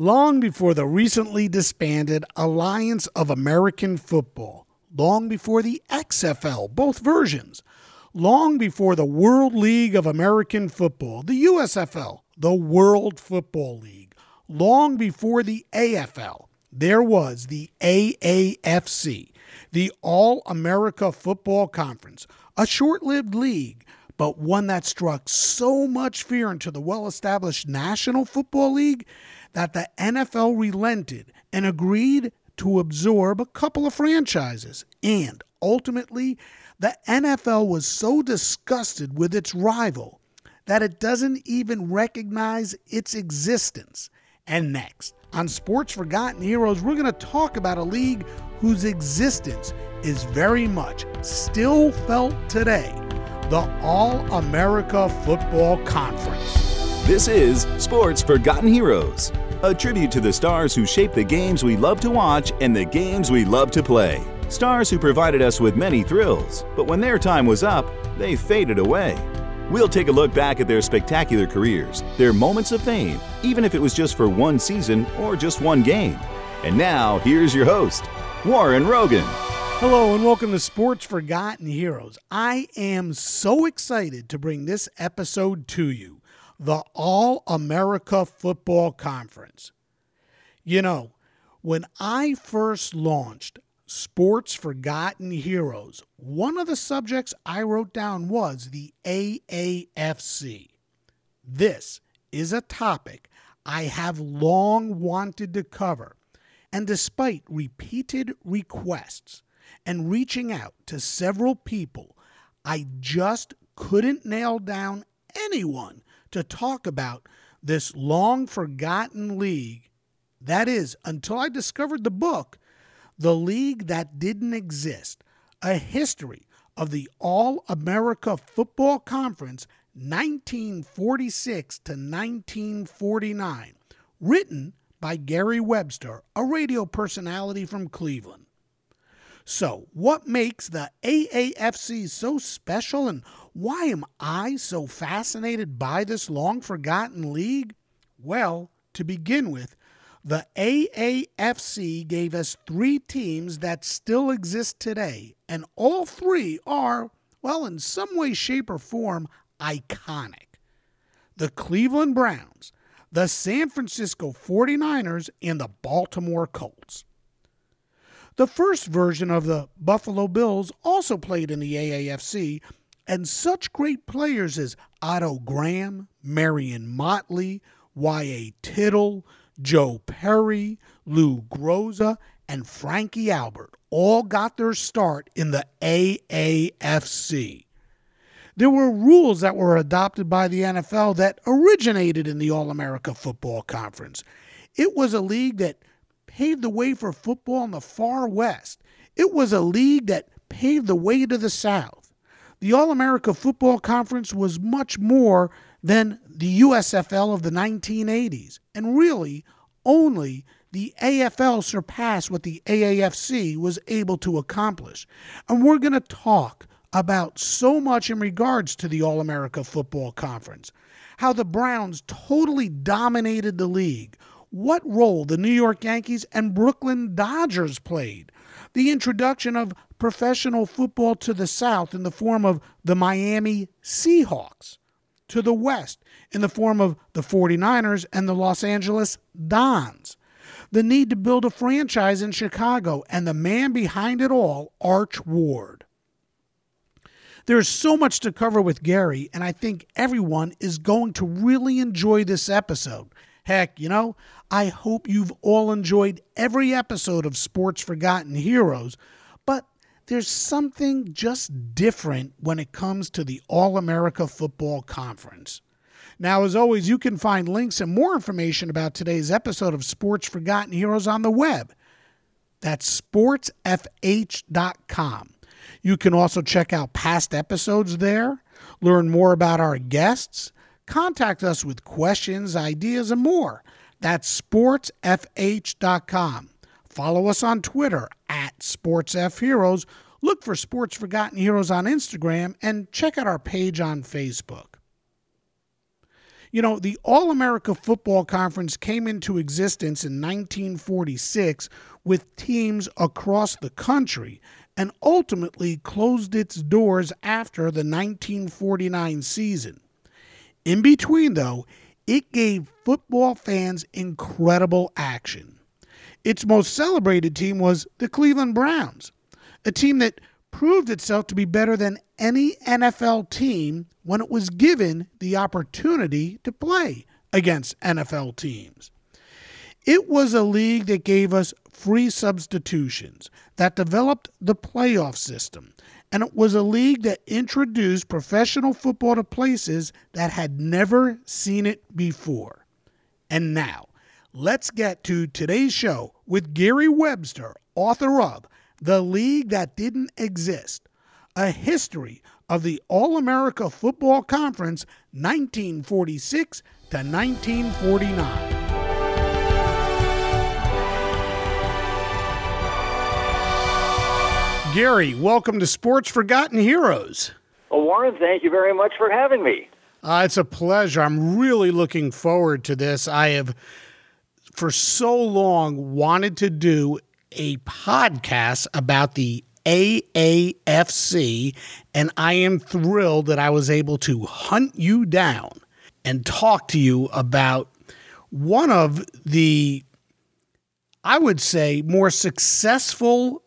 Long before the recently disbanded Alliance of American Football, long before the XFL, both versions, long before the World League of American Football, the USFL, the World Football League, long before the AFL, there was the AAFC, the All America Football Conference, a short lived league, but one that struck so much fear into the well established National Football League that the NFL relented and agreed to absorb a couple of franchises. And ultimately, the NFL was so disgusted with its rival that it doesn't even recognize its existence. And next, on Sports Forgotten Heroes, we're going to talk about a league whose existence is very much still felt today the All America Football Conference. This is Sports Forgotten Heroes, a tribute to the stars who shaped the games we love to watch and the games we love to play. Stars who provided us with many thrills, but when their time was up, they faded away. We'll take a look back at their spectacular careers, their moments of fame, even if it was just for one season or just one game. And now, here's your host, Warren Rogan. Hello and welcome to Sports Forgotten Heroes. I am so excited to bring this episode to you the All America Football Conference. You know, when I first launched Sports Forgotten Heroes, one of the subjects I wrote down was the AAFC. This is a topic I have long wanted to cover, and despite repeated requests and reaching out to several people, I just couldn't nail down anyone to talk about this long forgotten league. That is, until I discovered the book, The League That Didn't Exist A History of the All America Football Conference 1946 to 1949, written by Gary Webster, a radio personality from Cleveland. So, what makes the AAFC so special and why am I so fascinated by this long forgotten league? Well, to begin with, the AAFC gave us three teams that still exist today, and all three are, well, in some way, shape, or form, iconic. The Cleveland Browns, the San Francisco 49ers, and the Baltimore Colts. The first version of the Buffalo Bills also played in the AAFC, and such great players as Otto Graham, Marion Motley, Y.A. Tittle, Joe Perry, Lou Groza, and Frankie Albert all got their start in the AAFC. There were rules that were adopted by the NFL that originated in the All America Football Conference. It was a league that paved the way for football in the far west. It was a league that paved the way to the south. The All America Football Conference was much more than the USFL of the 1980s, and really only the AFL surpassed what the AAFC was able to accomplish. And we're going to talk about so much in regards to the All America Football Conference. How the Browns totally dominated the league, what role the New York Yankees and Brooklyn Dodgers played, the introduction of professional football to the South in the form of the Miami Seahawks, to the West in the form of the 49ers and the Los Angeles Dons, the need to build a franchise in Chicago, and the man behind it all, Arch Ward. There's so much to cover with Gary, and I think everyone is going to really enjoy this episode. Heck, you know, I hope you've all enjoyed every episode of Sports Forgotten Heroes, but there's something just different when it comes to the All America Football Conference. Now, as always, you can find links and more information about today's episode of Sports Forgotten Heroes on the web. That's sportsfh.com. You can also check out past episodes there, learn more about our guests, contact us with questions, ideas, and more. That's sportsfh.com. Follow us on Twitter at SportsFHeroes. Look for Sports Forgotten Heroes on Instagram and check out our page on Facebook. You know, the All America Football Conference came into existence in 1946 with teams across the country and ultimately closed its doors after the 1949 season. In between, though, it gave football fans incredible action. Its most celebrated team was the Cleveland Browns, a team that proved itself to be better than any NFL team when it was given the opportunity to play against NFL teams. It was a league that gave us free substitutions, that developed the playoff system, and it was a league that introduced professional football to places that had never seen it before. And now, let's get to today's show with Gary Webster, author of The League That Didn't Exist A History of the All America Football Conference 1946 to 1949. Gary, welcome to Sports Forgotten Heroes. Well, Warren, thank you very much for having me. Uh, it's a pleasure. I'm really looking forward to this. I have, for so long, wanted to do a podcast about the AAFC, and I am thrilled that I was able to hunt you down and talk to you about one of the, I would say, more successful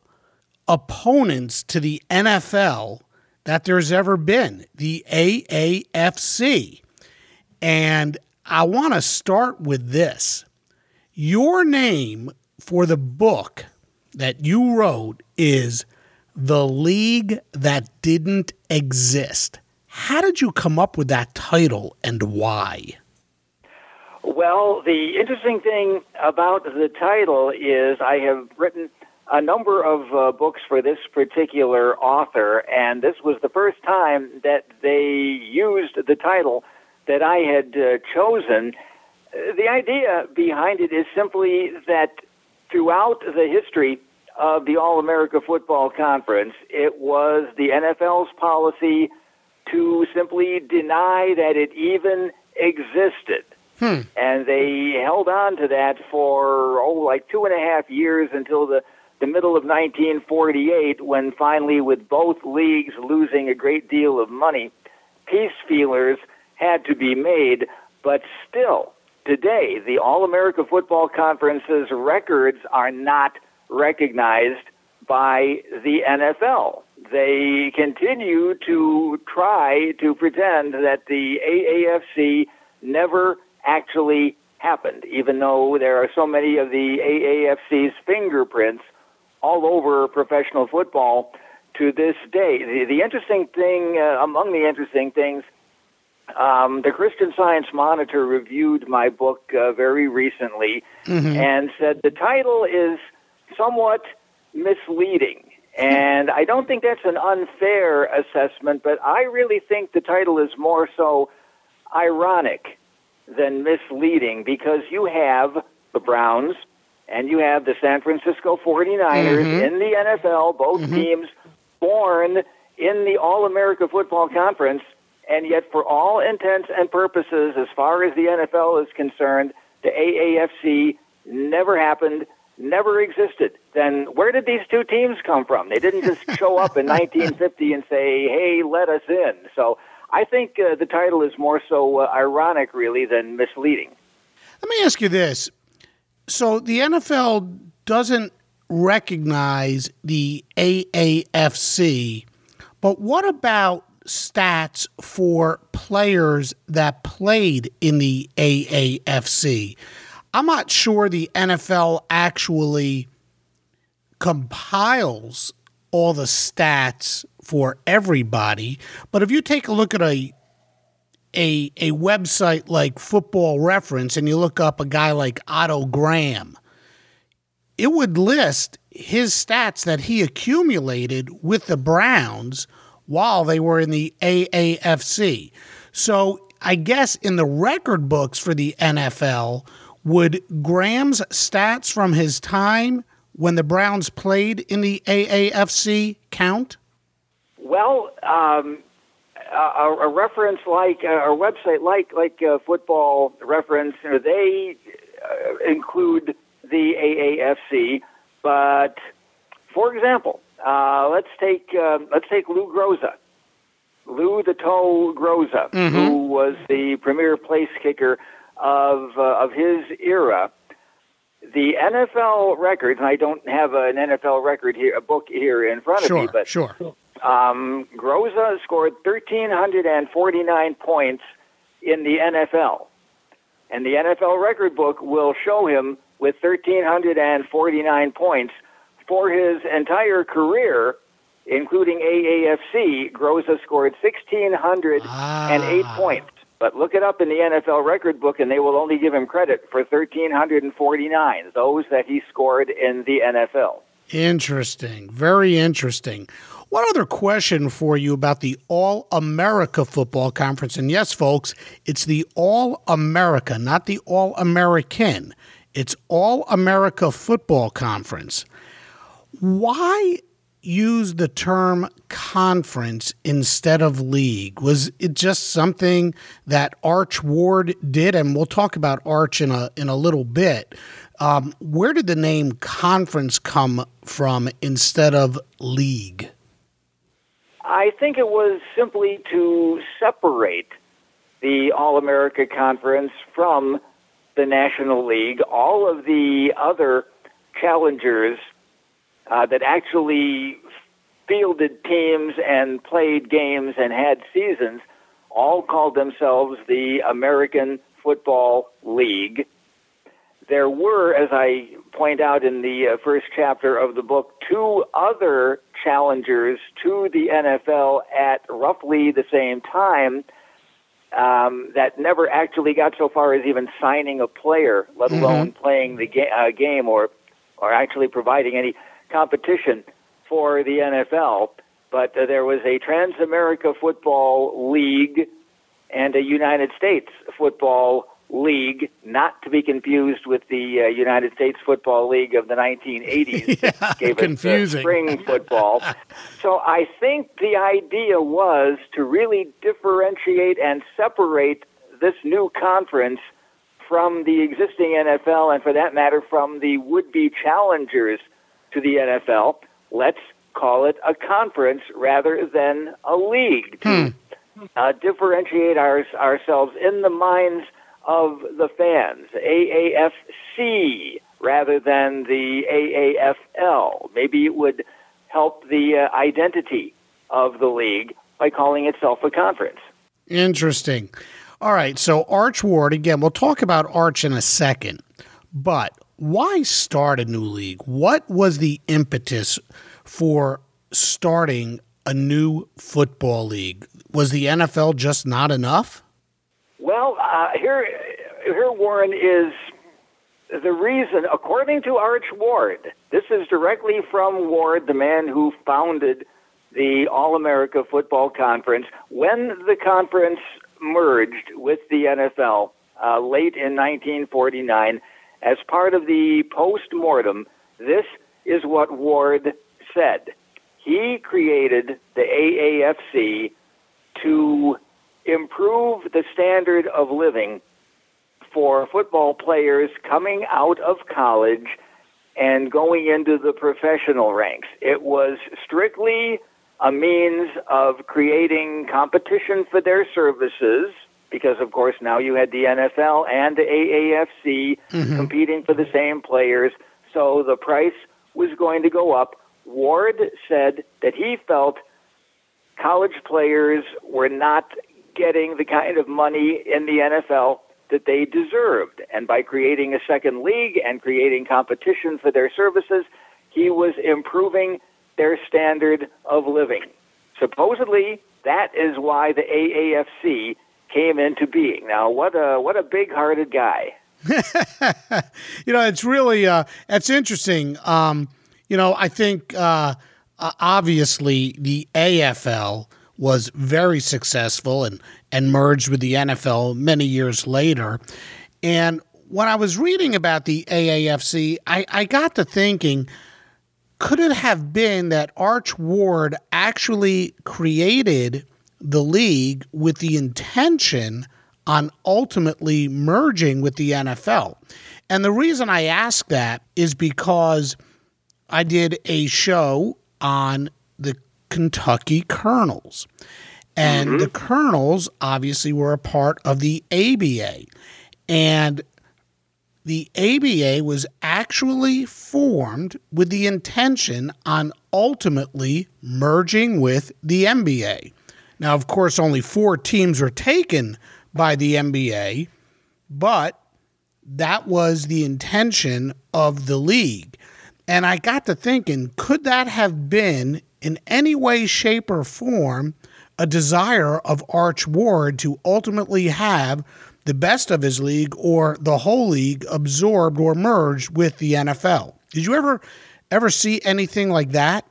opponents to the NFL that there's ever been, the AAFC. And I want to start with this. Your name for the book that you wrote is The League That Didn't Exist. How did you come up with that title and why? Well, the interesting thing about the title is I have written a number of uh, books for this particular author, and this was the first time that they used the title that I had uh, chosen. The idea behind it is simply that throughout the history of the All America Football Conference, it was the NFL's policy to simply deny that it even existed. Hmm. And they held on to that for, oh, like two and a half years until the the middle of 1948 when finally, with both leagues losing a great deal of money, peace feelers had to be made. But still, today, the All America Football Conference's records are not recognized by the NFL. They continue to try to pretend that the AAFC never actually happened, even though there are so many of the AAFC's fingerprints all over professional football to this day. The, the interesting thing, uh, among the interesting things, um, the Christian Science Monitor reviewed my book uh, very recently mm-hmm. and said the title is somewhat misleading. And I don't think that's an unfair assessment, but I really think the title is more so ironic than misleading because you have the Browns, and you have the San Francisco 49ers mm-hmm. in the NFL, both mm-hmm. teams born in the All America Football Conference, and yet, for all intents and purposes, as far as the NFL is concerned, the AAFC never happened, never existed. Then where did these two teams come from? They didn't just show up in 1950 and say, hey, let us in. So I think uh, the title is more so uh, ironic, really, than misleading. Let me ask you this so the NFL doesn't recognize the AAFC, but what about stats for players that played in the AAFC? I'm not sure the NFL actually compiles all the stats for everybody, but if you take a look at a a a website like Football Reference and you look up a guy like Otto Graham, it would list his stats that he accumulated with the Browns while they were in the AAFC. So I guess in the record books for the NFL, would Graham's stats from his time when the Browns played in the AAFC count? Well, um, a, a, reference like uh, a website like like uh, Football Reference, you know, they uh, include the AAFC. But for example, uh, let's take uh, let's take Lou Groza, Lou the Toe Groza, mm-hmm. who was the premier place kicker of uh, of his era. The NFL records, and I don't have an NFL record here, a book here in front sure, of me, but sure. Um, Groza scored 1,349 points in the NFL. And the NFL record book will show him with 1,349 points for his entire career, including AAFC. Groza scored 1,608 ah. points. But look it up in the NFL record book, and they will only give him credit for 1,349, those that he scored in the NFL. Interesting. Very interesting. One other question for you about the All America Football Conference. And yes, folks, it's the All America, not the All American. It's All America Football Conference. Why use the term conference instead of league? Was it just something that Arch Ward did? And we'll talk about Arch in a in a little bit. Um, where did the name conference come from instead of league? I think it was simply to separate the All America Conference from the National League. All of the other challengers uh, that actually fielded teams and played games and had seasons all called themselves the American Football League. There were, as I point out in the uh, first chapter of the book, two other challengers to the NFL at roughly the same time um, that never actually got so far as even signing a player, let mm-hmm. alone playing the ga- uh, game or or actually providing any competition for the NFL. But uh, there was a Trans America Football League and a United States Football League, not to be confused with the uh, United States Football League of the 1980s. yeah, gave confusing. Us, uh, spring football. so I think the idea was to really differentiate and separate this new conference from the existing NFL, and for that matter, from the would-be challengers to the NFL. Let's call it a conference rather than a league to hmm. uh, differentiate our, ourselves in the minds – of the fans, AAFC rather than the AAFL. Maybe it would help the uh, identity of the league by calling itself a conference. Interesting. All right, so Arch Ward, again, we'll talk about Arch in a second, but why start a new league? What was the impetus for starting a new football league? Was the NFL just not enough? Well, uh, here, here, Warren is the reason, according to Arch Ward. This is directly from Ward, the man who founded the All America Football Conference. When the conference merged with the NFL uh, late in 1949, as part of the post mortem, this is what Ward said. He created the AAFC to improve the standard of living for football players coming out of college and going into the professional ranks. It was strictly a means of creating competition for their services because of course now you had the NFL and the AAFC mm-hmm. competing for the same players so the price was going to go up Ward said that he felt college players were not getting the kind of money in the NFL that they deserved. And by creating a second league and creating competition for their services, he was improving their standard of living. Supposedly, that is why the AAFC came into being. Now, what a what a big-hearted guy. you know, it's really uh, it's interesting. Um, you know, I think uh, obviously the AFL was very successful and and merged with the NFL many years later. And when I was reading about the AAFC, I, I got to thinking could it have been that Arch Ward actually created the league with the intention on ultimately merging with the NFL? And the reason I ask that is because I did a show on the Kentucky Colonels. And mm-hmm. the Colonels obviously were a part of the ABA. And the ABA was actually formed with the intention on ultimately merging with the NBA. Now, of course, only four teams were taken by the NBA, but that was the intention of the league. And I got to thinking, could that have been in any way, shape, or form a desire of Arch Ward to ultimately have the best of his league or the whole league absorbed or merged with the NFL. Did you ever ever see anything like that?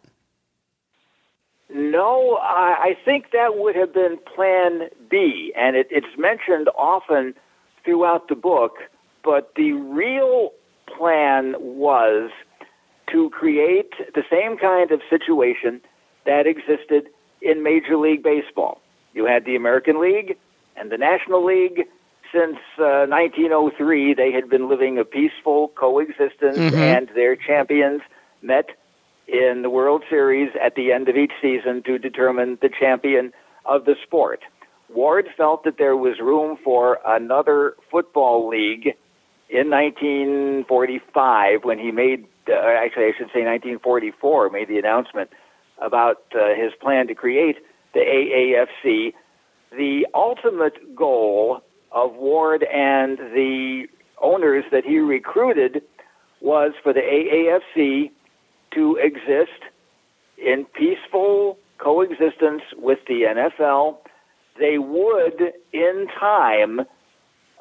No, I, I think that would have been Plan B, and it, it's mentioned often throughout the book. But the real plan was to create the same kind of situation that existed in Major League Baseball. You had the American League and the National League. Since uh, 1903, they had been living a peaceful coexistence, mm-hmm. and their champions met in the World Series at the end of each season to determine the champion of the sport. Ward felt that there was room for another football league in 1945 when he made, uh, actually, I should say 1944, made the announcement about uh, his plan to create the AAFC. The ultimate goal of Ward and the owners that he recruited was for the AAFC to exist in peaceful coexistence with the NFL. They would, in time,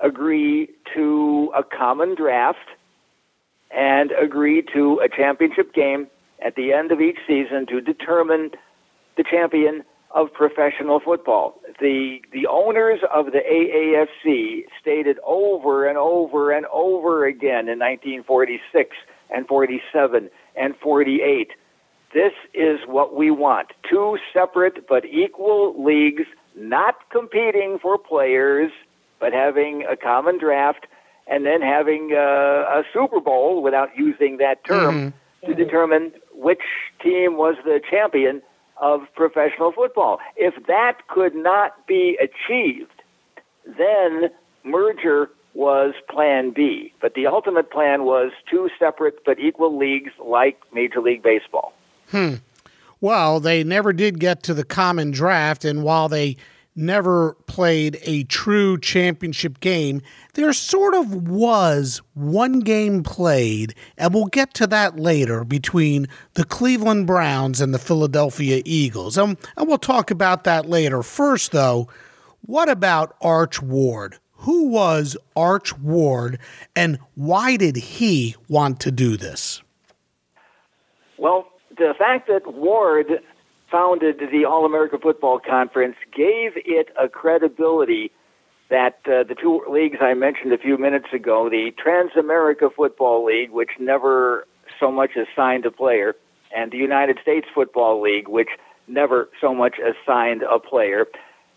agree to a common draft and agree to a championship game at the end of each season to determine the champion of professional football. The the owners of the AAFC stated over and over and over again in 1946 and 47 and 48 this is what we want. Two separate but equal leagues not competing for players but having a common draft and then having uh, a Super Bowl without using that term mm-hmm. to determine which team was the champion of professional football. If that could not be achieved, then merger was plan B. But the ultimate plan was two separate but equal leagues like Major League Baseball. Hmm. Well, they never did get to the common draft, and while they never played a true championship game, there sort of was one game played, and we'll get to that later, between the Cleveland Browns and the Philadelphia Eagles. Um, and we'll talk about that later. First, though, what about Arch Ward? Who was Arch Ward, and why did he want to do this? Well, the fact that Ward founded the All America Football Conference gave it a credibility that uh, the two leagues I mentioned a few minutes ago, the Trans America Football League, which never so much as signed a player, and the United States Football League, which never so much as signed a player,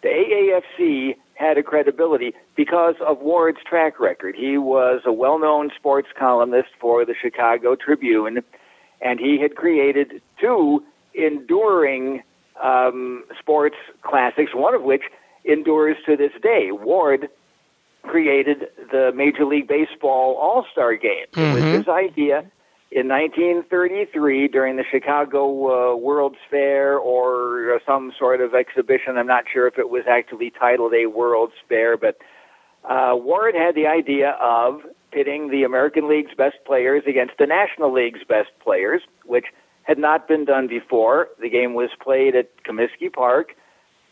the AAFC had a credibility because of Ward's track record. He was a well known sports columnist for the Chicago Tribune, and he had created two enduring um, sports classics, one of which endures to this day. Ward created the Major League Baseball All Star Game. Mm-hmm. It was mm-hmm. his idea in 1933 during the Chicago uh, World's Fair or uh, some sort of exhibition. I'm not sure if it was actually titled a World's Fair, but uh, Ward had the idea of pitting the American League's best players against the National League's best players, which had not been done before. The game was played at Comiskey Park.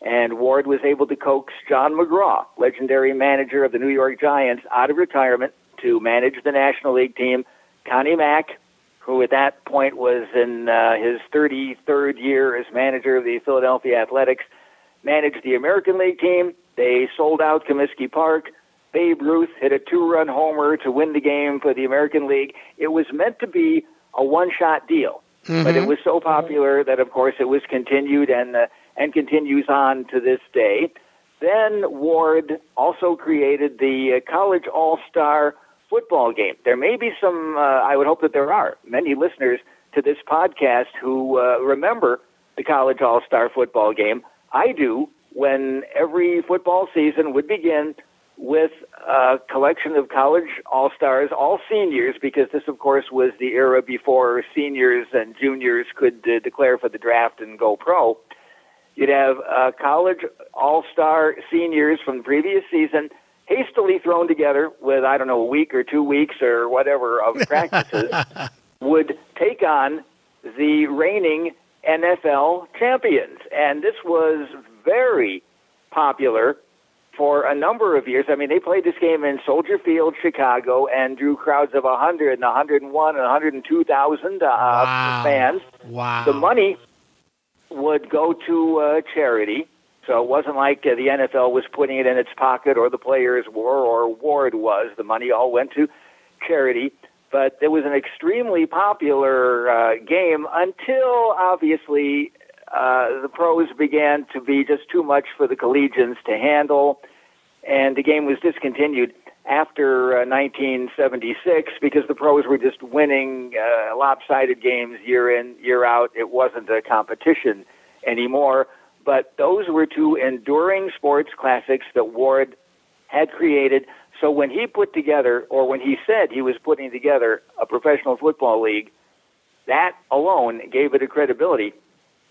and Ward was able to coax John McGraw, legendary manager of the New York Giants, out of retirement to manage the National League team. Connie Mack, who at that point was in uh, his 33rd year as manager of the Philadelphia Athletics, managed the American League team. They sold out Comiskey Park. Babe Ruth hit a two-run homer to win the game for the American League. It was meant to be a one-shot deal, mm-hmm. but it was so popular that, of course, it was continued and uh, and continues on to this day. Then Ward also created the uh, College All-Star football game. There may be some. Uh, I would hope that there are many listeners to this podcast who uh, remember the College All-Star football game. I do. When every football season would begin with a collection of college all stars, all seniors, because this, of course, was the era before seniors and juniors could uh, declare for the draft and go pro. You'd have uh, college all star seniors from the previous season hastily thrown together with, I don't know, a week or two weeks or whatever of practices, would take on the reigning NFL champions. And this was very popular for a number of years. I mean, they played this game in Soldier Field, Chicago, and drew crowds of 100 and 101 and 102,000 uh, wow. fans. Wow. The money would go to uh, charity. So it wasn't like uh, the NFL was putting it in its pocket or the players were or Ward was. The money all went to charity. But it was an extremely popular uh, game until, obviously, uh, the pros began to be just too much for the collegians to handle, and the game was discontinued after uh, 1976 because the pros were just winning uh, lopsided games year in, year out. It wasn't a competition anymore. But those were two enduring sports classics that Ward had created. So when he put together, or when he said he was putting together a professional football league, that alone gave it a credibility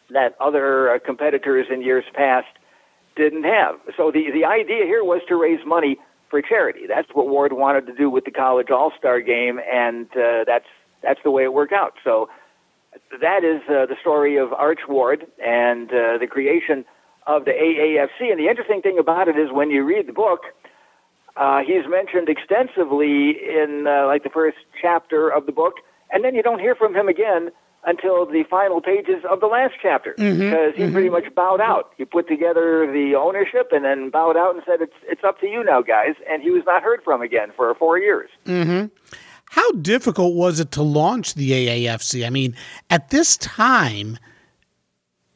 that other uh, competitors in years past didn't have. So the the idea here was to raise money for charity. That's what Ward wanted to do with the college All Star game, and uh, that's that's the way it worked out. So that is uh, the story of Arch Ward and uh, the creation of the AAFC. And the interesting thing about it is when you read the book, uh, he's mentioned extensively in uh, like the first chapter of the book, and then you don't hear from him again until the final pages of the last chapter mm-hmm, because he mm-hmm. pretty much bowed out. He put together the ownership and then bowed out and said, "It's it's up to you now, guys." And he was not heard from again for four years. Mm-hmm. How difficult was it to launch the AAFC? I mean, at this time,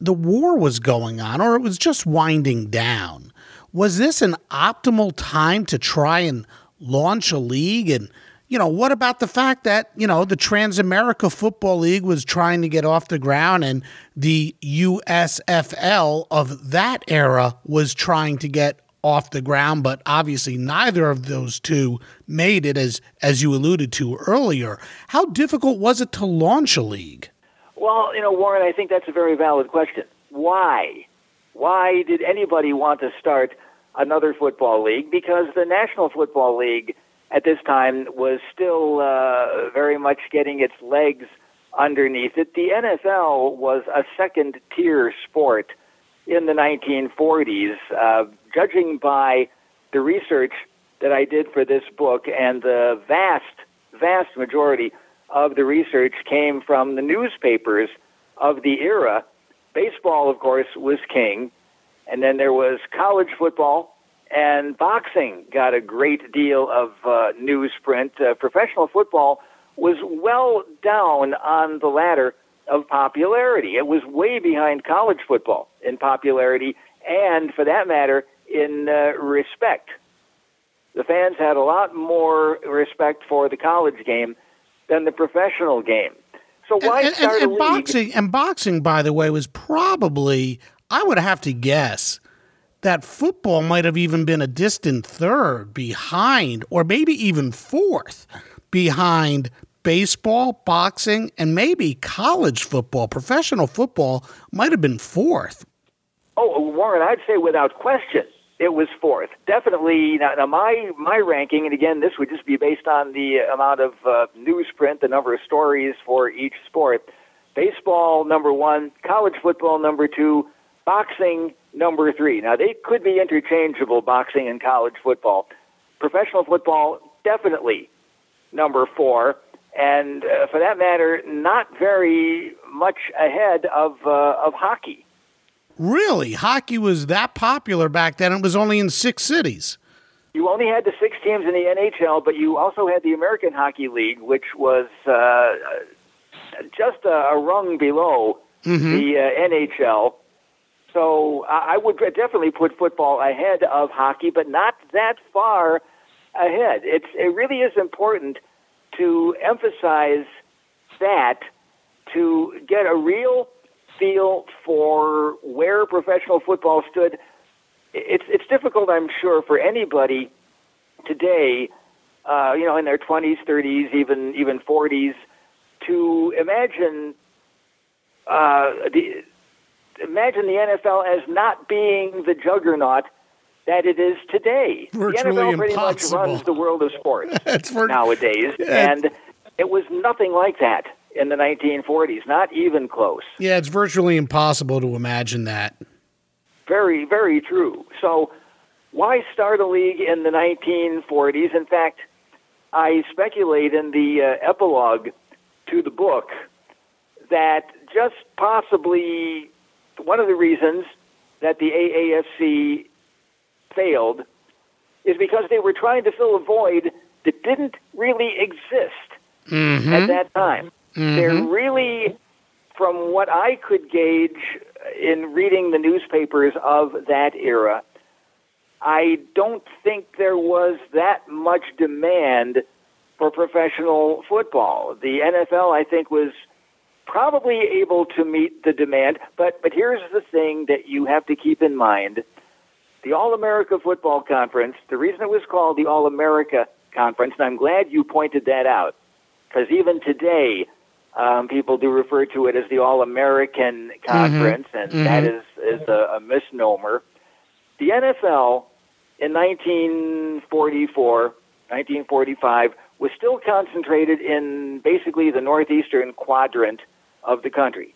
the war was going on, or it was just winding down. Was this an optimal time to try and launch a league and you know, what about the fact that, you know, the Transamerica Football League was trying to get off the ground and the USFL of that era was trying to get off the ground, but obviously neither of those two made it as as you alluded to earlier. How difficult was it to launch a league? Well, you know, Warren, I think that's a very valid question. Why? Why did anybody want to start another football league? Because the National Football League at this time was still uh, very much getting its legs underneath it. The NFL was a second tier sport in the 1940s. Uh, judging by the research that I did for this book, and the vast, vast majority of the research came from the newspapers of the era. Baseball, of course, was king, and then there was college football, and boxing got a great deal of uh, newsprint. Uh, professional football was well down on the ladder of popularity. It was way behind college football in popularity, and for that matter, in uh, respect. The fans had a lot more respect for the college game than the professional game. So why and, start and, and a boxing? And boxing, by the way, was probably I would have to guess that football might have even been a distant third behind, or maybe even fourth behind baseball, boxing, and maybe college football. Professional football might have been fourth. Oh, Warren, I'd say without question it was fourth. Definitely. Now, now, my my ranking, and again, this would just be based on the amount of uh, newsprint, the number of stories for each sport. Baseball number one, college football number two, boxing number three. Now, they could be interchangeable, boxing and college football. Professional football, definitely number four. And uh, for that matter, not very much ahead of, uh, of hockey. Really? Hockey was that popular back then. It was only in six cities. You only had the six teams in the NHL, but you also had the American Hockey League, which was uh, just a, a rung below Mm-hmm. the uh, NHL. So I I would definitely put football ahead of hockey, but not that far ahead. It's it really is important to emphasize that to get a real feel for where professional football stood. It's it's difficult, I'm sure, for anybody today, uh, you know, in their 20s, 30s, even even 40s, to imagine uh, the imagine the NFL as not being the juggernaut that it is today. Virtually the NFL pretty impossible. much runs the world of sports for nowadays, Yeah. and it was nothing like that in the 1940s, not even close. yeah, it's virtually impossible to imagine that. Very, very true. So, why start a league in the 1940s? In fact, I speculate in the uh, epilogue to the book that just possibly one of the reasons that the AAFC failed is because they were trying to fill a void that didn't really exist at that time. They're mm-hmm. really, from what I could gauge in reading the newspapers of that era, I don't think there was that much demand for professional football. The NFL, I think, was probably able to meet the demand, but but here's the thing that you have to keep in mind. The All America Football Conference, the reason it was called the All America Conference, and I'm glad you pointed that out, because even today, um, people do refer to it as the All American Conference, and that is, is a, a misnomer. The NFL in 1944, 1945, was still concentrated in basically the northeastern quadrant of the country.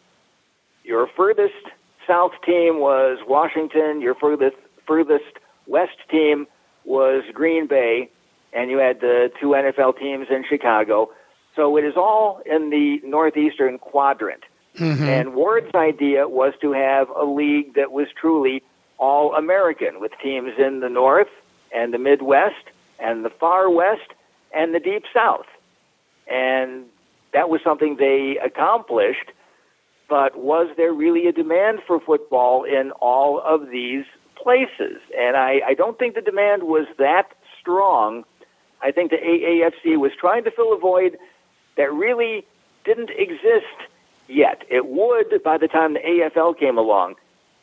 Your furthest south team was Washington, your furthest, furthest west team was Green Bay, and you had the two NFL teams in Chicago. So it is all in the northeastern quadrant. Mm-hmm. And Ward's idea was to have a league that was truly all American with teams in the north and the Midwest and the far west and the deep south. And that was something they accomplished. But was there really a demand for football in all of these places? And I, I don't think the demand was that strong. I think the AAFC was trying to fill a void that really didn't exist yet. It would by the time the AFL came along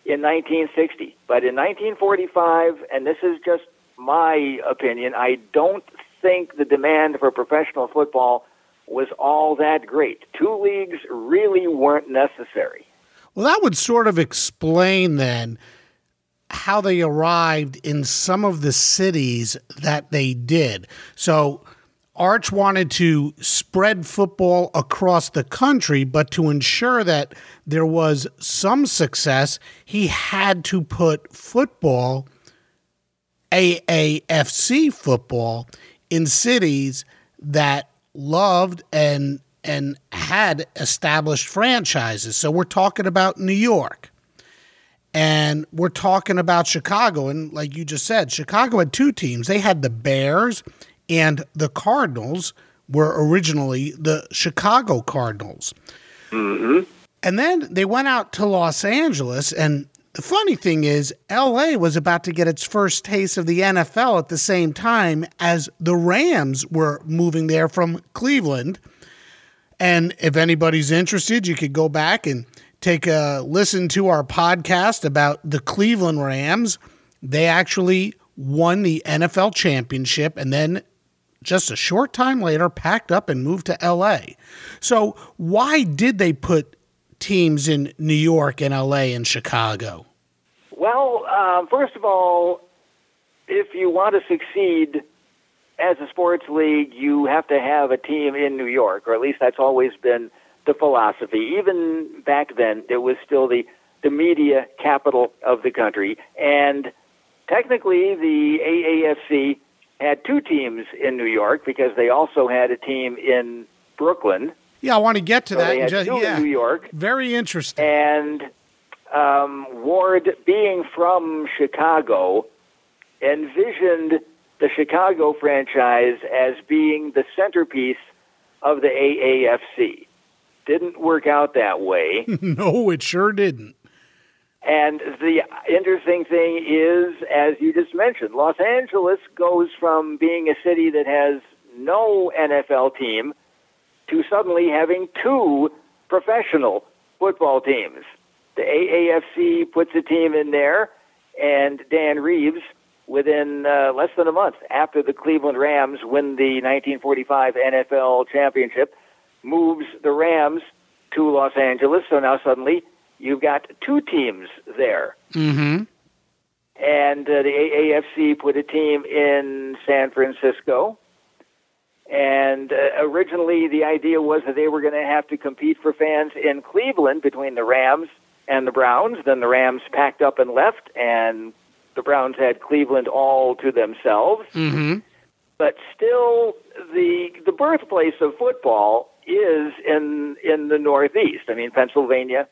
in 1960. But in 1945, and this is just my opinion, I don't think the demand for professional football was all that great. Two leagues really weren't necessary. Well, that would sort of explain then how they arrived in some of the cities that they did. So, Arch wanted to spread football across the country, but to ensure that there was some success, he had to put football, AAFC football, in cities that loved and and had established franchises. So we're talking about New York. And we're talking about Chicago. And like you just said, Chicago had two teams. They had the Bears and the Cardinals were originally the Chicago Cardinals. Mm-hmm. And then they went out to Los Angeles. And the funny thing is, LA was about to get its first taste of the NFL at the same time as the Rams were moving there from Cleveland. And if anybody's interested, you could go back and take a listen to our podcast about the Cleveland Rams. They actually won the NFL championship and then just a short time later packed up and moved to LA. So, why did they put teams in New York and LA and Chicago? Well, um, first of all, if you want to succeed as a sports league, you have to have a team in New York, or at least that's always been the philosophy. Even back then, it was still the, the media capital of the country. And technically, the AAFC had two teams in New York because they also had a team in Brooklyn. Yeah, I want to get to So that. they in had just- two yeah, in New York. very interesting. And um, Ward, being from Chicago, envisioned the Chicago franchise as being the centerpiece of the AAFC. Didn't work out that way. no, it sure didn't. And the interesting thing is, as you just mentioned, Los Angeles goes from being a city that has no NFL team to suddenly having two professional football teams. The AAFC puts a team in there, and Dan Reeves, within uh, less than a month after the Cleveland Rams win the 1945 NFL championship, moves the Rams to Los Angeles. So now suddenly you've got two teams there. Mm-hmm. And uh, the AAFC put a team in San Francisco. And uh, originally, the idea was that they were going to have to compete for fans in Cleveland between the Rams and the Browns. Then the Rams packed up and left, and the Browns had Cleveland all to themselves. Mm-hmm. But still, the the birthplace of football is in in the Northeast. I mean, Pennsylvania,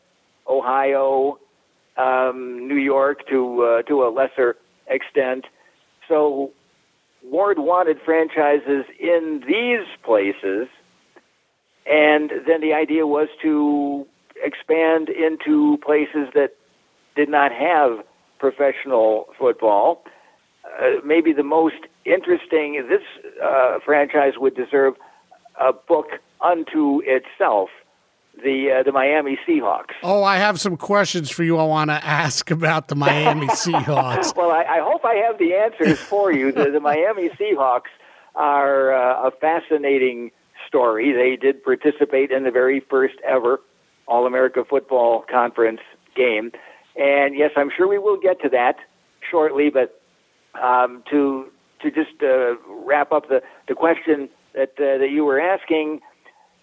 Ohio, um, New York to uh, to a lesser extent. So Ward wanted franchises in these places, and then the idea was to expand into places that did not have professional football. Uh, maybe the most interesting, this uh, franchise would deserve a book unto itself. The uh, the Miami Seahawks. Oh, I have some questions for you. I want to ask about the Miami Seahawks. Well, I, I hope I have the answers for you. The, the Miami Seahawks are uh, a fascinating story. They did participate in the very first ever All America Football Conference game. And yes, I'm sure we will get to that shortly, but um, to to just uh, wrap up the, the question that uh, that you were asking,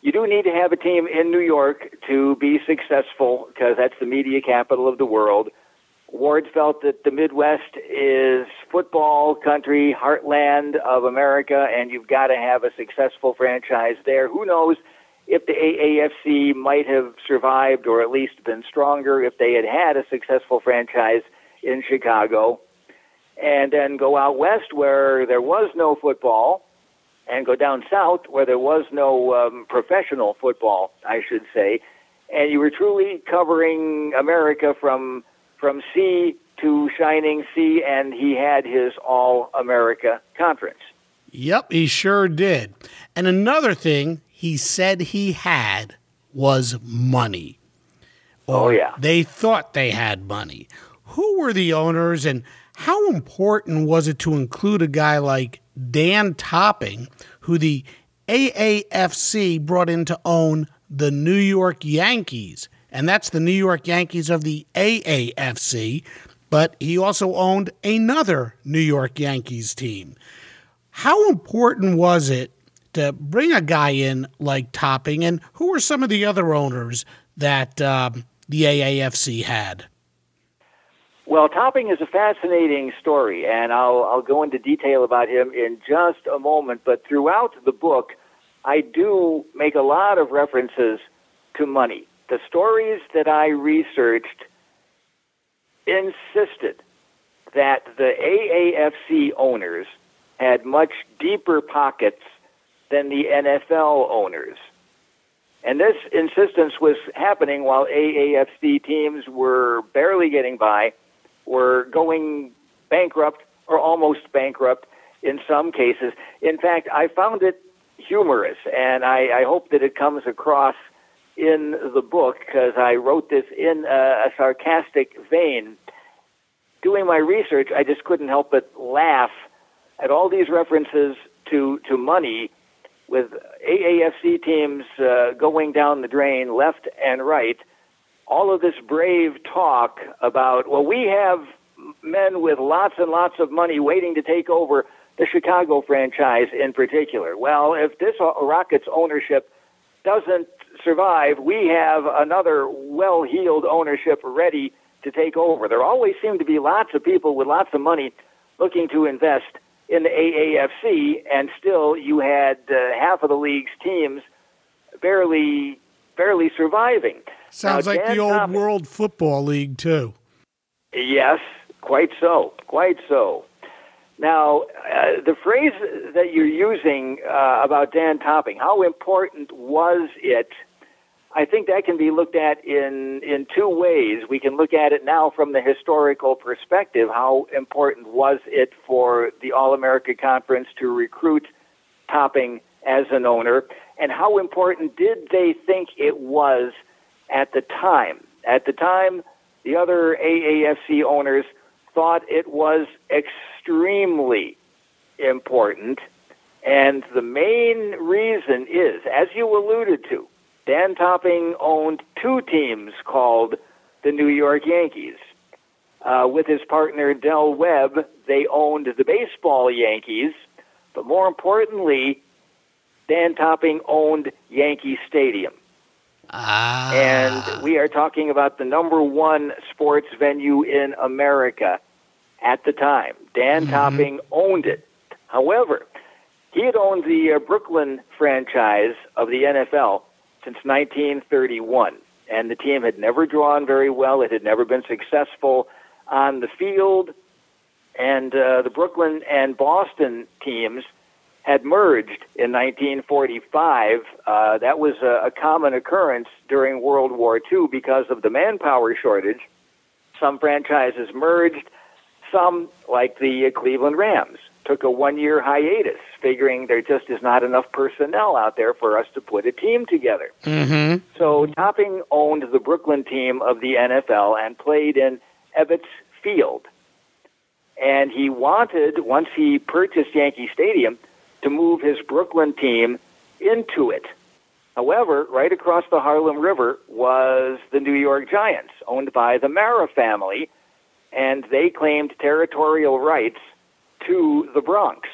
you do need to have a team in New York to be successful because that's the media capital of the world. Ward felt that the Midwest is football country, heartland of America, and you've got to have a successful franchise there. Who knows if the AAFC might have survived or at least been stronger if they had had a successful franchise in Chicago. And then go out west where there was no football, and go down south where there was no um, professional football, I should say. And you were truly covering America from from sea to shining sea, and he had his All America conference. Yep, he sure did. And another thing he said he had was money. Oh, yeah. They thought they had money. Who were the owners and how important was it to include a guy like Dan Topping, who the AAFC brought in to own the New York Yankees? And that's the New York Yankees of the AAFC, but he also owned another New York Yankees team. How important was it to bring a guy in like Topping, and who were some of the other owners that um, the AAFC had? Well, Topping is a fascinating story, and I'll, I'll go into detail about him in just a moment. But throughout the book, I do make a lot of references to money. The stories that I researched insisted that the AAFC owners had much deeper pockets than the NFL owners. And this insistence was happening while AAFC teams were barely getting by, were going bankrupt or almost bankrupt in some cases. In fact, I found it humorous, and I, I hope that it comes across in the book because I wrote this in a, a sarcastic vein. Doing my research, I just couldn't help but laugh at all these references to, to money with AAFC teams uh, going down the drain left and right, all of this brave talk about, well, we have men with lots and lots of money waiting to take over the Chicago franchise in particular. Well, if this Rockets ownership doesn't survive, we have another well heeled ownership ready to take over. There always seem to be lots of people with lots of money looking to invest in the AAFC, and still you had uh, half of the league's teams barely barely surviving. Sounds Now, like Dan the old Thomas- World Football League too. Yes, quite so, quite so. Now, uh, the phrase that you're using uh, about Dan Topping, how important was it? I think that can be looked at in in two ways. We can look at it now from the historical perspective. How important was it for the All America Conference to recruit Topping as an owner, and how important did they think it was at the time? At the time, the other AAFC owners thought it was extremely important. And the main reason is, as you alluded to, Dan Topping owned two teams called the New York Yankees. Uh, with his partner Del Webb, they owned the baseball Yankees, but more importantly, Dan Topping owned Yankee Stadium. Ah. And we are talking about the number one sports venue in America at the time. Dan Topping owned it. However, he had owned the uh, Brooklyn franchise of the NFL since 1931, and the team had never drawn very well. It had never been successful on the field, and uh, the Brooklyn and Boston teams had merged in 1945. Uh, that was a, a common occurrence during World War II because of the manpower shortage. Some franchises merged. Some, like the Cleveland Rams, took a one year hiatus, figuring there just is not enough personnel out there for us to put a team together. Mm-hmm. So Topping owned the Brooklyn team of the NFL and played in Ebbets Field. And he wanted, once he purchased Yankee Stadium, to move his Brooklyn team into it. However, right across the Harlem River was the New York Giants, owned by the Mara family, and they claimed territorial rights to the Bronx,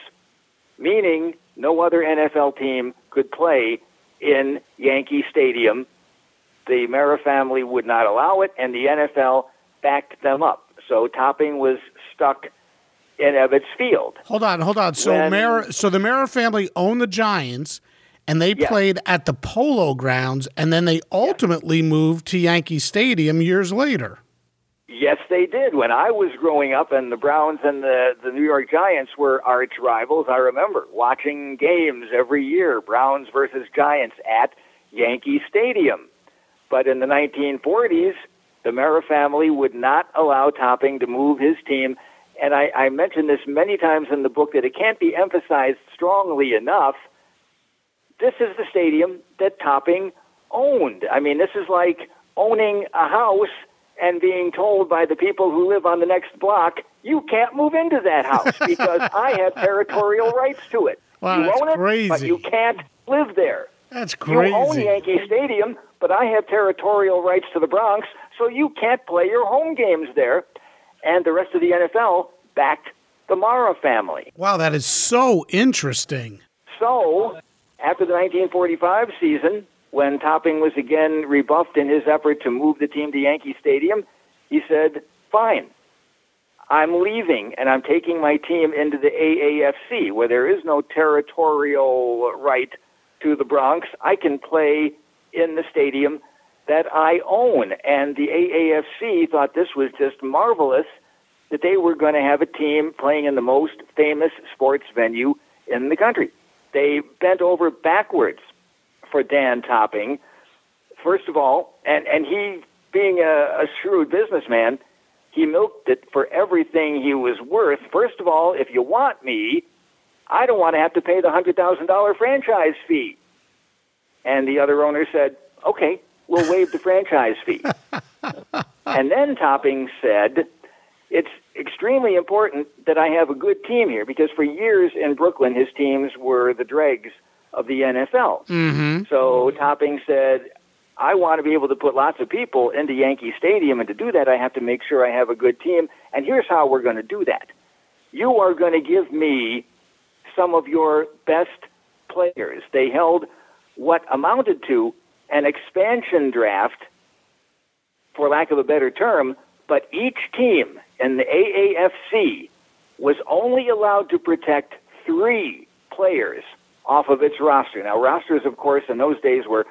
meaning no other NFL team could play in Yankee Stadium. The Mara family would not allow it, and the NFL backed them up. So Topping was stuck in Ebbets Field. Hold on, hold on. So When- Mara, so the Mara family owned the Giants, and they Yes. played at the Polo Grounds, and then they ultimately moved to Yankee Stadium years later. Yes, they did. When I was growing up, and the Browns and the the New York Giants were arch rivals, I remember watching games every year, Browns versus Giants at Yankee Stadium. But in the 1940s, the Mara family would not allow Topping to move his team. And I, I mentioned this many times in the book that it can't be emphasized strongly enough. This is the stadium that Topping owned. I mean, this is like owning a house and being told by the people who live on the next block, you can't move into that house because I have territorial rights to it. Wow, you own it, but you can't live there. That's crazy. You own. Yankee Stadium, but I have territorial rights to the Bronx, so you can't play your home games there. And the rest of the NFL backed the Mara family. Wow, that is so interesting. So, after the 1945 season, when Topping was again rebuffed in his effort to move the team to Yankee Stadium, he said, Fine, I'm leaving and I'm taking my team into the AAFC, where there is no territorial right to the Bronx. I can play in the stadium that I own. And the AAFC thought this was just marvelous that they were going to have a team playing in the most famous sports venue in the country. They bent over backwards for Dan Topping. First of all, and, and he, being a, a shrewd businessman, he milked it for everything he was worth. First of all, if you want me, I don't want to have to pay the $100,000 franchise fee. And the other owner said, okay, we'll waive the franchise fee. and then Topping said, it's extremely important that I have a good team here because for years in Brooklyn, his teams were the dregs of the NFL. Mm-hmm. So Topping said, I want to be able to put lots of people into Yankee Stadium, and to do that, I have to make sure I have a good team. And here's how we're going to do that you are going to give me some of your best players. They held what amounted to an expansion draft, for lack of a better term, but each team in the AAFC was only allowed to protect three players off of its roster. Now, rosters, of course, in those days were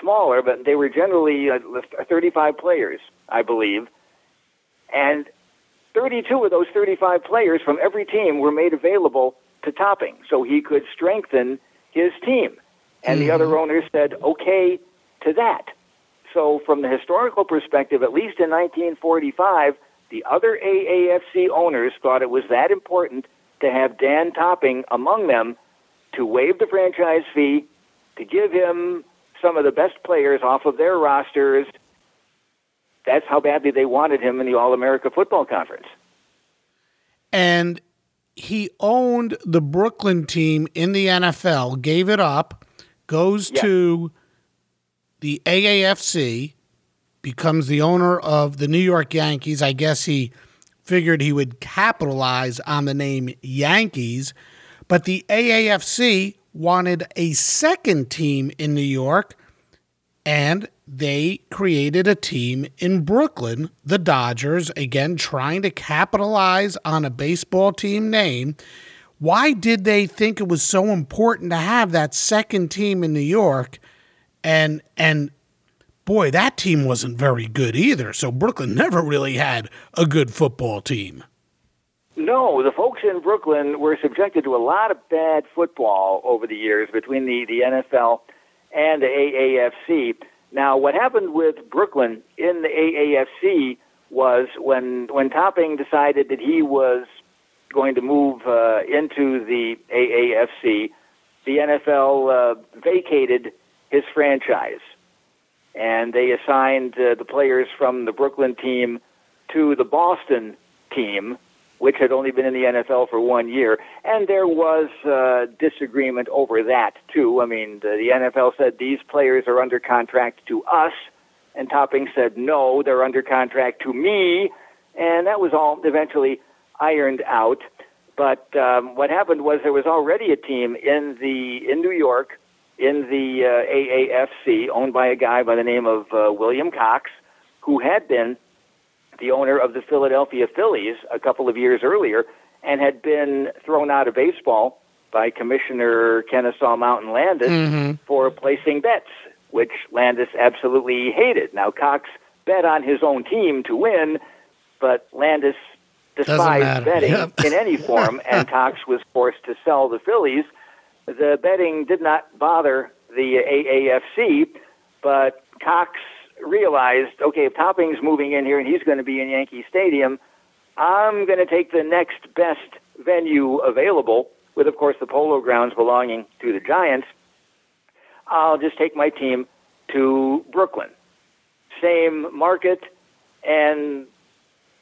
smaller, but they were generally uh, 35 players, I believe. And 32 of those 35 players from every team were made available to Topping so he could strengthen his team. And mm-hmm. the other owners said, okay to that. So, from the historical perspective, at least in 1945, the other AAFC owners thought it was that important to have Dan Topping among them to waive the franchise fee, to give him some of the best players off of their rosters. That's how badly they wanted him in the All America Football Conference. And he owned the Brooklyn team in the NFL, gave it up, goes to the AAFC, becomes the owner of the New York Yankees. I guess he figured he would capitalize on the name Yankees, but the AAFC wanted a second team in New York, and they created a team in Brooklyn, the Dodgers, again trying to capitalize on a baseball team name. Why did they think it was so important to have that second team in New York? And and boy, that team wasn't very good either. So Brooklyn never really had a good football team. No, the folks in Brooklyn were subjected to a lot of bad football over the years between the, the NFL and the AAFC. Now, what happened with Brooklyn in the AAFC was when when Topping decided that he was going to move uh, into the AAFC, the NFL uh, vacated his franchise, and they assigned uh, the players from the Brooklyn team to the Boston team which had only been in the NFL for one year. And there was uh, disagreement over that, too. I mean, the, the NFL said these players are under contract to us, and Topping said no, they're under contract to me. And that was all eventually ironed out. But um, what happened was there was already a team in the in New York in the uh, AAFC owned by a guy by the name of uh, William Cox, who had been the owner of the Philadelphia Phillies a couple of years earlier, and had been thrown out of baseball by Commissioner Kennesaw Mountain Landis mm-hmm. for placing bets, which Landis absolutely hated. Now, Cox bet on his own team to win, but Landis despised betting yep. in any form, and Cox was forced to sell the Phillies. The betting did not bother the AAFC, but Cox realized, okay, if Topping's moving in here and he's going to be in Yankee Stadium, I'm going to take the next best venue available, with, of course, the polo grounds belonging to the Giants. I'll just take my team to Brooklyn. Same market, and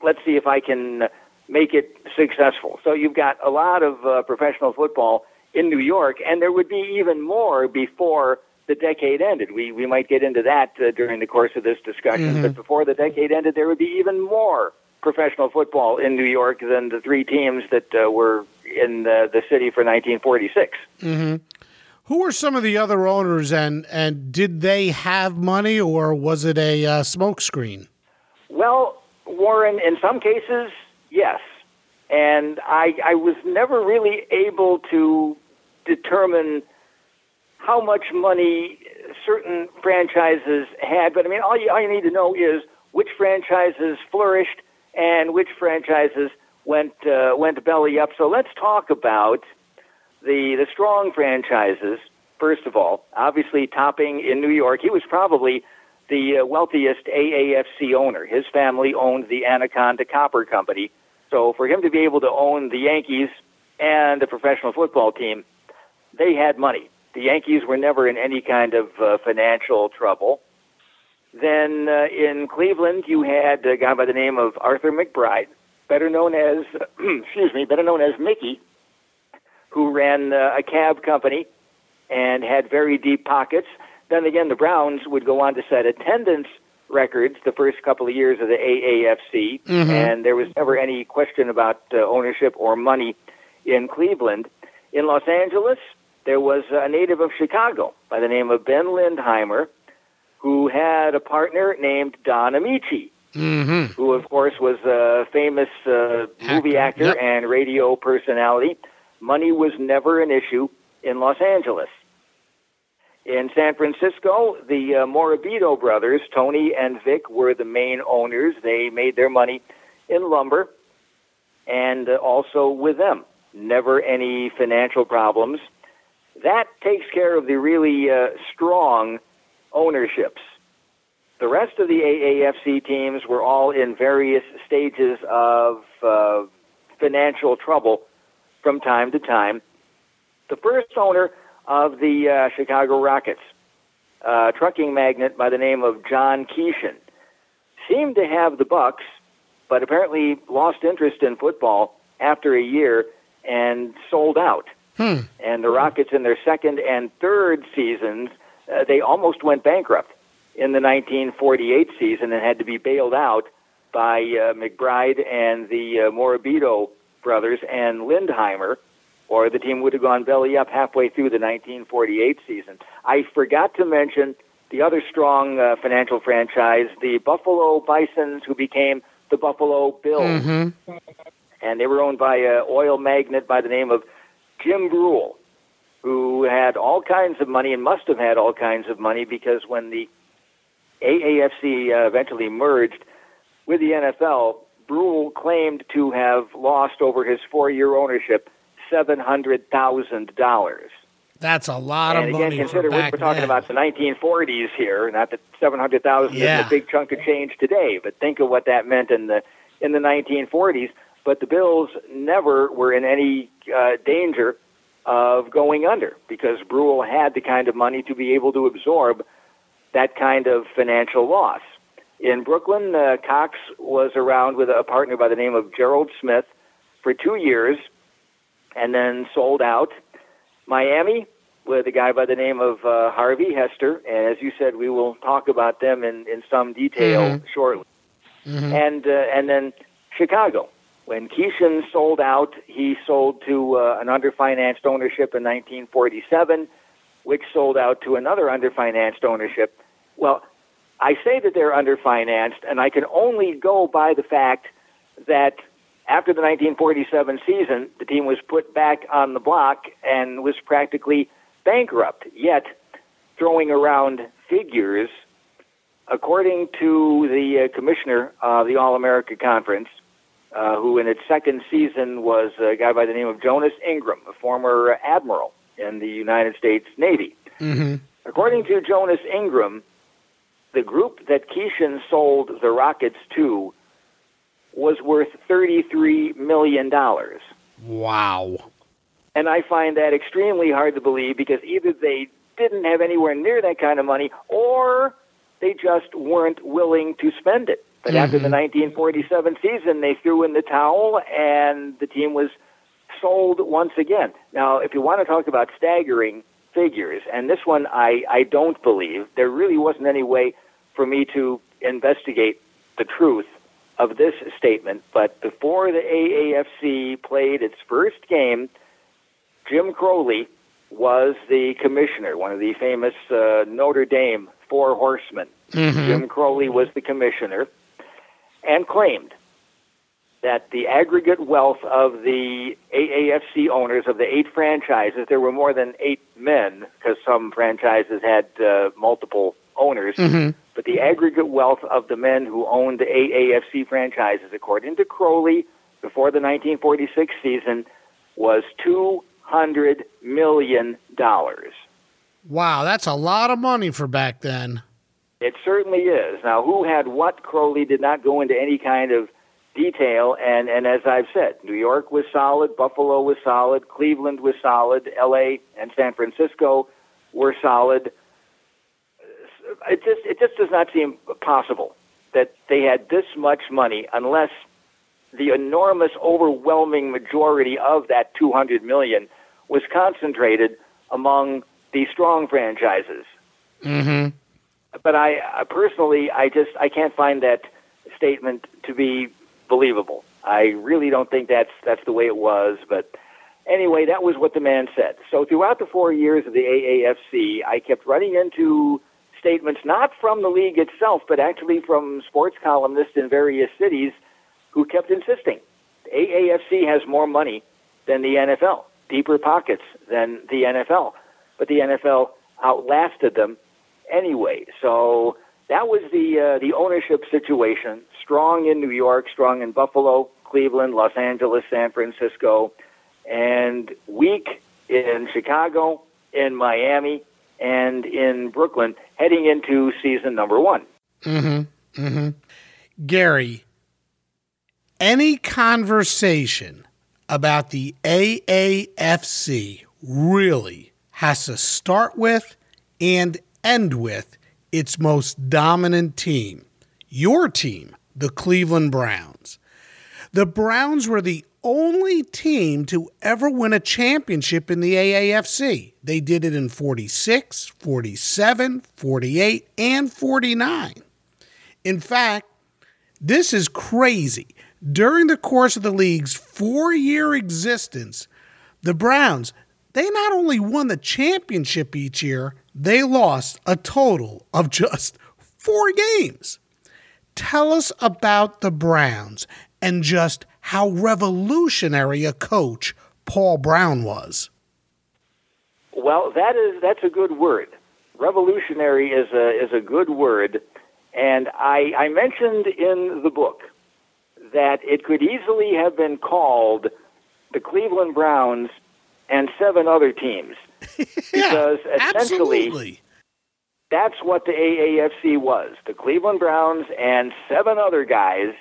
let's see if I can make it successful. So you've got a lot of uh, professional football in New York, and there would be even more before the decade ended. We we might get into that uh, during the course of this discussion, mm-hmm. but before the decade ended, there would be even more professional football in New York than the three teams that uh, were in the, the city for 1946. Mm-hmm. Who were some of the other owners, and and did they have money, or was it a uh, smokescreen? Well, Warren, in some cases, yes, and I I was never really able to determine how much money certain franchises had. But I mean, all you, all you need to know is which franchises flourished and which franchises went uh, went belly up. So let's talk about the the strong franchises. First of all, obviously Topping in New York, he was probably the uh, wealthiest AAFC owner. His family owned the Anaconda Copper Company. So for him to be able to own the Yankees and a professional football team, they had money. The Yankees were never in any kind of uh, financial trouble. Then uh, in Cleveland, you had a guy by the name of Arthur McBride, better known as, excuse me, better known as Mickey, who ran uh, a cab company and had very deep pockets. Then again, the Browns would go on to set attendance records the first couple of years of the AAFC, mm-hmm. and there was never any question about uh, ownership or money in Cleveland. In Los Angeles, there was a native of Chicago by the name of Ben Lindheimer who had a partner named Don Ameche, Mm-hmm. who, of course, was a famous uh, movie Actor, yep. and radio personality. Money was never an issue in Los Angeles. In San Francisco, the uh, Morabito brothers, Tony and Vic, were the main owners. They made their money in lumber and uh, also with them. Never any financial problems. That takes care of the really uh, strong ownerships. The rest of the AAFC teams were all in various stages of uh, financial trouble from time to time. The first owner of the uh, Chicago Rockets, a trucking magnate by the name of John Keeshin, seemed to have the Bucks, but apparently lost interest in football after a year and sold out. Hmm. And the Rockets, in their second and third seasons, uh, they almost went bankrupt in the 1948 season and had to be bailed out by uh, McBride and the uh, Morabito brothers and Lindheimer, or the team would have gone belly up halfway through the 1948 season. I forgot to mention the other strong uh, financial franchise, the Buffalo Bisons, who became the Buffalo Bills Mm-hmm. and they were owned by an oil magnate by the name of Jim Breuil, who had all kinds of money and must have had all kinds of money because when the AAFC uh, eventually merged with the NFL, Brule claimed to have lost over his ownership seven hundred thousand dollars. That's a lot And of again, money consider we're, back we're talking then. about the 1940s here, not that 700,000 Yeah. is a big chunk of change today, but think of what that meant in the in the 1940s. But the Bills never were in any uh, danger of going under because Breuil had the kind of money to be able to absorb that kind of financial loss. In Brooklyn, uh, Cox was around with a partner by the name of Gerald Smith for two years and then sold out. Miami, with a guy by the name of uh, Harvey Hester, and as you said, we will talk about them in, in some detail Mhm. shortly. Mhm. And uh, and then Chicago, when Keeshin sold out, he sold to uh, an underfinanced ownership in 1947, which sold out to another underfinanced ownership. Well, I say that they're underfinanced, and I can only go by the fact that after the 1947 season, the team was put back on the block and was practically bankrupt. Yet, throwing around figures, according to the uh, commissioner of the All America Conference, uh, who in its second season was a guy by the name of Jonas Ingram, a former admiral in the United States Navy. Mhm. According to Jonas Ingram, the group that Keeshin sold the Rockets to was worth $33 million. Wow. And I find that extremely hard to believe because either they didn't have anywhere near that kind of money or they just weren't willing to spend it. But after the 1947 season, they threw in the towel and the team was sold once again. Now, if you want to talk about staggering figures, and this one I, I don't believe, there really wasn't any way for me to investigate the truth of this statement. But before the AAFC played its first game, Jim Crowley was the commissioner, one of the famous uh, Notre Dame Four Horsemen. Jim Crowley was the commissioner and claimed that the aggregate wealth of the AAFC owners of the eight franchises, there were more than eight men because some franchises had uh, multiple owners, but the aggregate wealth of the men who owned the AAFC franchises, according to Crowley, before the 1946 season, was $200 million. Wow, that's a lot of money for back then. It certainly is. Now, who had what? Crowley did not go into any kind of detail, and, and as I've said, New York was solid, Buffalo was solid, Cleveland was solid, L.A. and San Francisco were solid. It just it just does not seem possible that they had this much money unless the enormous, overwhelming majority of that 200 million was concentrated among the strong franchises Mm-hmm. But I, I personally, I just I can't find that statement to be believable. I really don't think that's that's the way it was. But anyway, that was what the man said. So throughout the four years of the AAFC, I kept running into statements not from the league itself, but actually from sports columnists in various cities who kept insisting the AAFC has more money than the NFL, deeper pockets than the NFL, but the NFL outlasted them anyway. So that was the uh, the ownership situation. Strong in New York, strong in Buffalo, Cleveland, Los Angeles, San Francisco, and weak in Chicago, in Miami, and in Brooklyn, heading into season number one. Mm-hmm. Mm-hmm. Gary, any conversation about the AAFC really has to start with and end with its most dominant team, your team, the Cleveland Browns. The Browns were the only team to ever win a championship in the AAFC. They did it in 46, 47, 48, and 49. In fact, this is crazy. During the course of the league's four year existence, the Browns, they not only won the championship each year, they lost a total of just four games. Tell us about the Browns and just how revolutionary a coach Paul Brown was. Well, that is that's a good word. Revolutionary is a is a good word, and I, I mentioned in the book that it could easily have been called the Cleveland Browns and seven other teams because yeah, essentially absolutely. that's what the AAFC was: the Cleveland Browns and seven other guys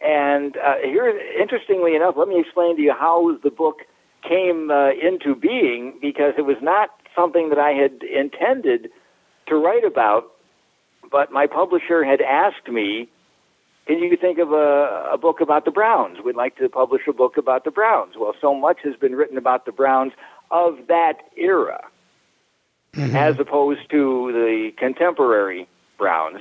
and uh, here, interestingly enough, let me explain to you how the book came uh, into being because it was not something that I had intended to write about, but my publisher had asked me, Can you think of a, a book about the Browns? We'd like to publish a book about the Browns. Well, so much has been written about the Browns of that era mm-hmm. as opposed to the contemporary Browns.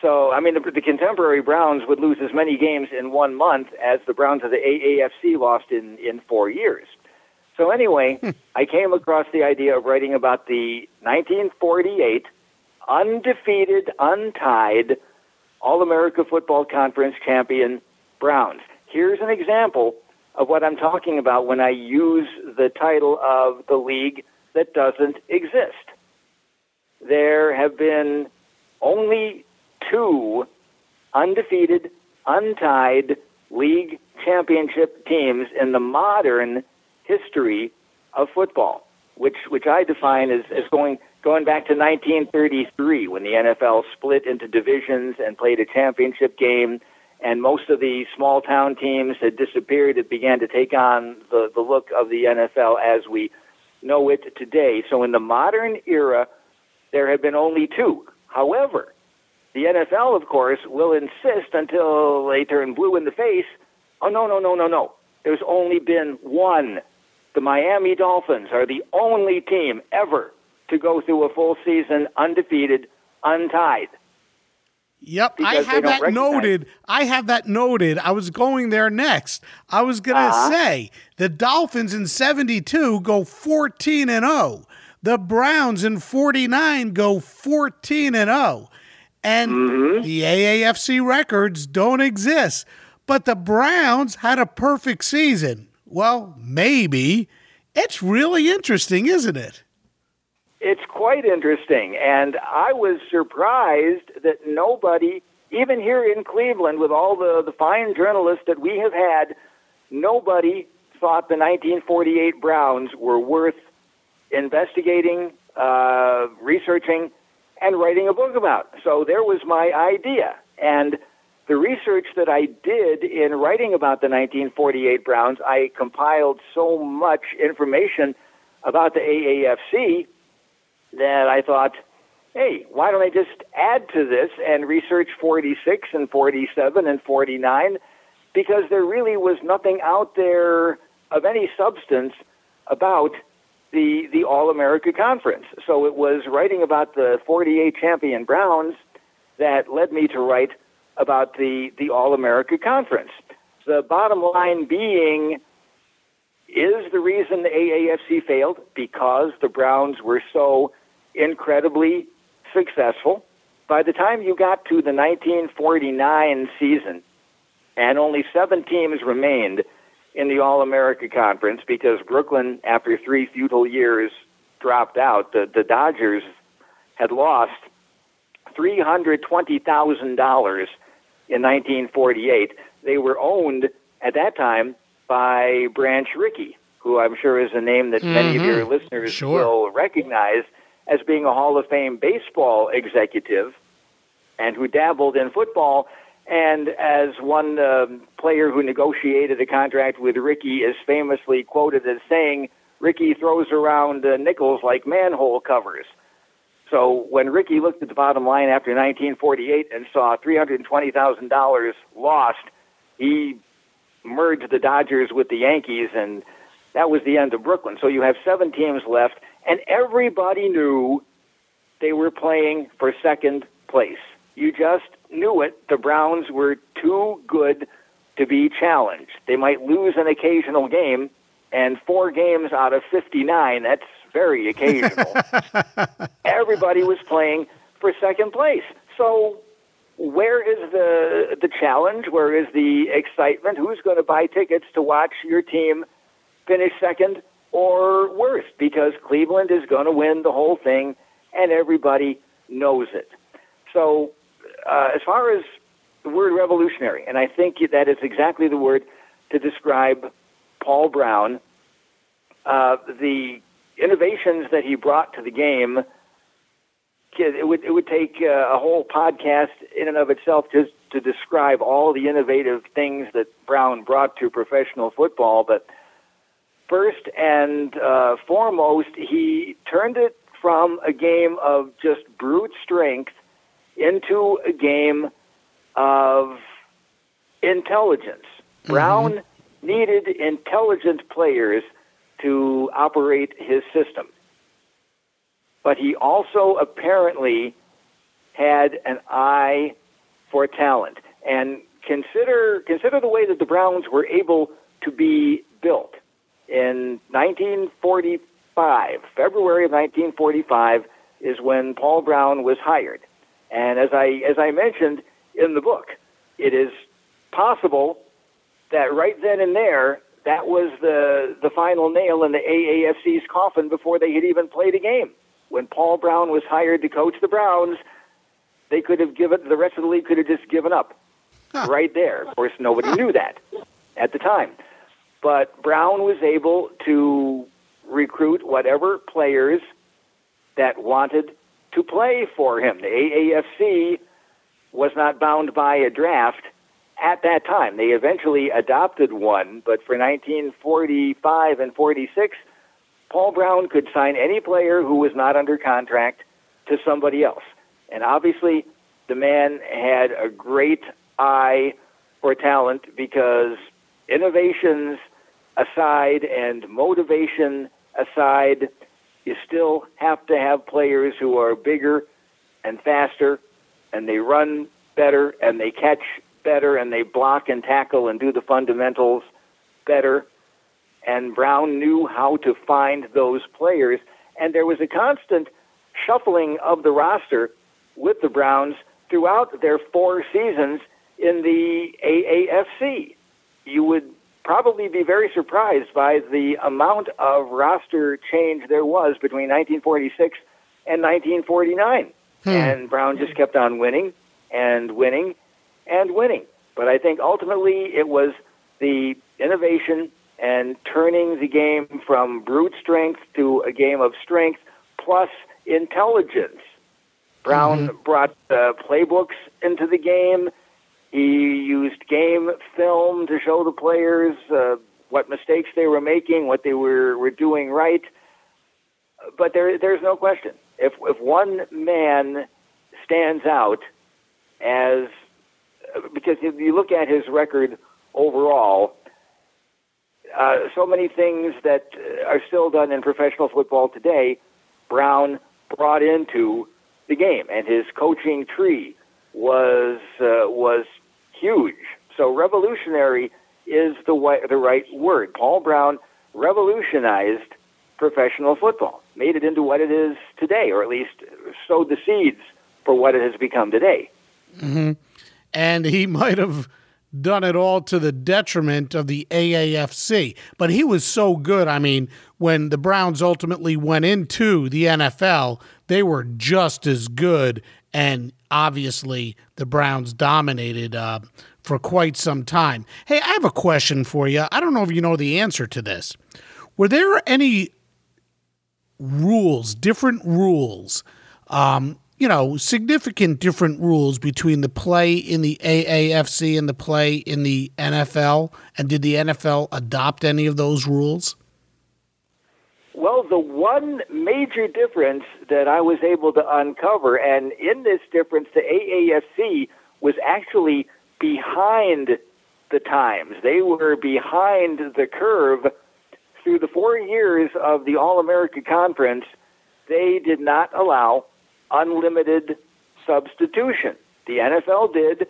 So, I mean, the, the, contemporary Browns would lose as many games in one month as the Browns of the AAFC lost in, in four years. So, anyway, hmm. I came across the idea of writing about the 1948 undefeated, untied All America Football Conference champion Browns. Here's an example of what I'm talking about when I use the title of the league that doesn't exist. There have been only two undefeated, untied league championship teams in the modern history of football, which which I define as, as going going back to 1933 when the NFL split into divisions and played a championship game, and most of the small town teams had disappeared. It began to take on the, the look of the NFL as we know it today. So in the modern era, there have been only two. However, the NFL, of course, will insist until they turn blue in the face. Oh, no, no, no, no, no. There's only been one. The Miami Dolphins are the only team ever to go through a full season undefeated, untied. Yep, I have that recognize. noted. I have that noted. I was going there next. I was going to uh-huh. say the Dolphins in 72 go 14 and 0. The Browns in 49 go 14 and 0. And mm-hmm. the AAFC records don't exist. But the Browns had a perfect season. Well, maybe. It's really interesting, isn't it? It's quite interesting. And I was surprised that nobody, even here in Cleveland, with all the, the fine journalists that we have had, nobody thought the 1948 Browns were worth investigating, uh, researching, and writing a book about. So there was my idea. And the research that I did in writing about the 1948 Browns, I compiled so much information about the AAFC that I thought, hey, why don't I just add to this and research 46 and 47 and 49? Because there really was nothing out there of any substance about the the All America Conference. So it was writing about the 48 champion Browns that led me to write about the the All America Conference. The bottom line being is the reason the AAFC failed because the Browns were so incredibly successful. By the time you got to the 1949 season, and only seven teams remained in the All America Conference because Brooklyn, after three futile years, dropped out. The, the Dodgers had lost $320,000 in 1948. They were owned at that time by Branch Rickey, who I'm sure is a name that many of mm-hmm. your listeners Sure. will recognize as being a Hall of Fame baseball executive and who dabbled in football. And as one um, player who negotiated a contract with Rickey is famously quoted as saying, Rickey throws around uh, nickels like manhole covers. So when Rickey looked at the bottom line after 1948 and saw $320,000 lost, he merged the Dodgers with the Yankees, and that was the end of Brooklyn. So you have seven teams left, and everybody knew they were playing for second place. You just knew it. The Browns were too good to be challenged. They might lose an occasional game, and four games out of 59, that's very occasional. Everybody was playing for second place. So where is the the challenge? Where is the excitement? Who's going to buy tickets to watch your team finish second or worse? Because Cleveland is going to win the whole thing, and everybody knows it. So, uh, as far as the word revolutionary, and I think that is exactly the word to describe Paul Brown. Uh, the innovations that he brought to the game it would it would take uh, a whole podcast in and of itself just to describe all the innovative things that Brown brought to professional football. But first and uh, foremost, he turned it from a game of just brute strength into a game of intelligence. Brown needed intelligent players to operate his system but he also apparently had an eye for talent. And consider consider the way that the Browns were able to be built. In 1945, February of 1945 is when Paul Brown was hired. And as I as I mentioned in the book, it is possible that right then and there that was the the final nail in the AAFC's coffin before they had even played a game when Paul Brown was hired to coach the Browns, they could have given the rest of the league could have just given up right there. Of course, nobody knew that at the time, but Brown was able to recruit whatever players that wanted to play for him. The AAFC was not bound by a draft at that time. They eventually adopted one, but for 1945 and 46 Paul Brown could sign any player who was not under contract to somebody else. And obviously, the man had a great eye for talent because innovations aside and motivation aside, you still have to have players who are bigger and faster and they run better and they catch better and they block and tackle and do the fundamentals better and Brown knew how to find those players. And there was a constant shuffling of the roster with the Browns throughout their four seasons in the AAFC. You would probably be very surprised by the amount of roster change there was between 1946 and 1949. And Brown just kept on winning and winning and winning. But I think ultimately it was the innovation and turning the game from brute strength to a game of strength plus intelligence. Brown brought uh, playbooks into the game. He used game film to show the players uh, what mistakes they were making, what they were, were doing right. But there, there's no question. If, if one man stands out as, because if you look at his record overall, uh, so many things that are still done in professional football today, Brown brought into the game, and his coaching tree was uh, was huge. So revolutionary is the the right word. Paul Brown revolutionized professional football, made it into what it is today, or at least sowed the seeds for what it has become today. Mm-hmm. And he might have done it all to the detriment of the AAFC. But he was so good. I mean, when the Browns ultimately went into the NFL, they were just as good. And obviously, the Browns dominated uh, for quite some time. Hey, I have a question for you. I don't know if you know the answer to this. Were there any rules, different rules, um, you know, significant different rules between the play in the AAFC and the play in the NFL? And did the NFL adopt any of those rules? Well, the one major difference that I was able to uncover, and in this difference, the AAFC was actually behind the times. They were behind the curve through the four years of the All America Conference. They did not allow unlimited substitution. The NFL did,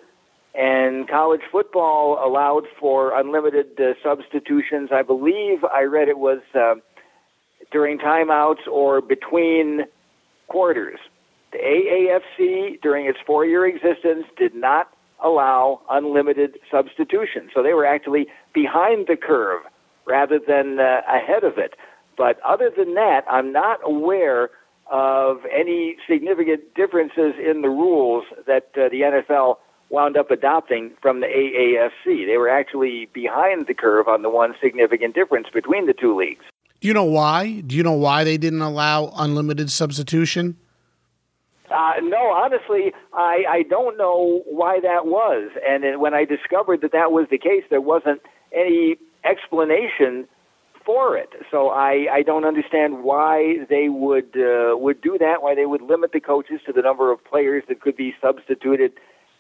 and college football allowed for unlimited uh, substitutions. I believe I read it was uh, during timeouts or between quarters. The AAFC, during its four year existence, did not allow unlimited substitution. So they were actually behind the curve rather than uh, ahead of it. But other than that, I'm not aware of any significant differences in the rules that uh, the NFL wound up adopting from the AAFC. They were actually behind the curve on the one significant difference between the two leagues. Do you know why? Do you know why they didn't allow unlimited substitution? Uh, no, honestly, I, I don't know why that was. And when I discovered that that was the case, there wasn't any explanation for it. So I, I don't understand why they would uh, would do that. Why they would limit the coaches to the number of players that could be substituted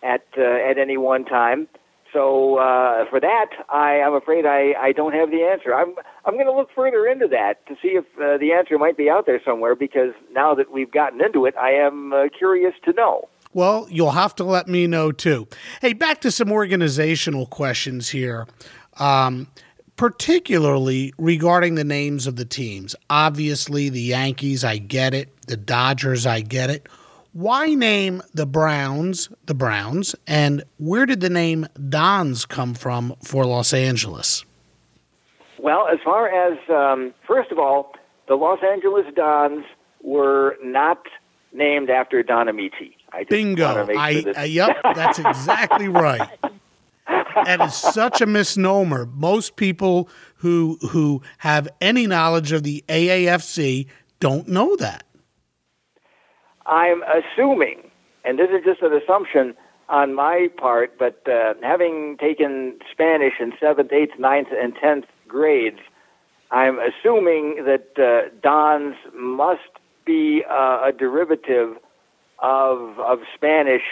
at uh, at any one time. So uh, for that, I, am afraid I, I don't have the answer. I'm I'm going to look further into that to see if uh, the answer might be out there somewhere. Because now that we've gotten into it, I am uh, curious to know. Well, you'll have to let me know too. Hey, back to some organizational questions here. Um, particularly regarding the names of the teams. Obviously, the Yankees, I get it. The Dodgers, I get it. Why name the Browns the Browns? And where did the name Dons come from for Los Angeles? Well, as far as, um, first of all, the Los Angeles Dons were not named after Don Amici. Ameche. Bingo. I, uh, yep, that's exactly right that is such a misnomer. Most people who who have any knowledge of the AAFC don't know that. I'm assuming, and this is just an assumption on my part, but uh, having taken Spanish in seventh, eighth, ninth, and tenth grades, I'm assuming that uh, Dons must be uh, a derivative of of Spanish,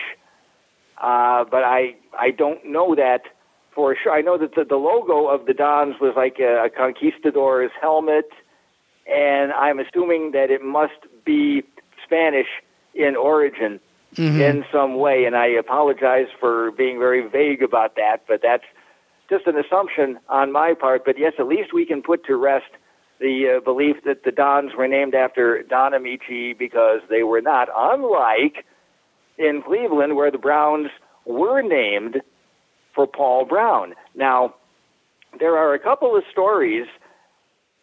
uh, but I I don't know that for sure. I know that the, the logo of the Dons was like a, a conquistador's helmet, and I'm assuming that it must be Spanish in origin mm-hmm. in some way. And I apologize for being very vague about that, but that's just an assumption on my part. But yes, at least we can put to rest the uh, belief that the Dons were named after Don Ameche because they were not, unlike in Cleveland, where the Browns were named for Paul Brown. Now, there are a couple of stories.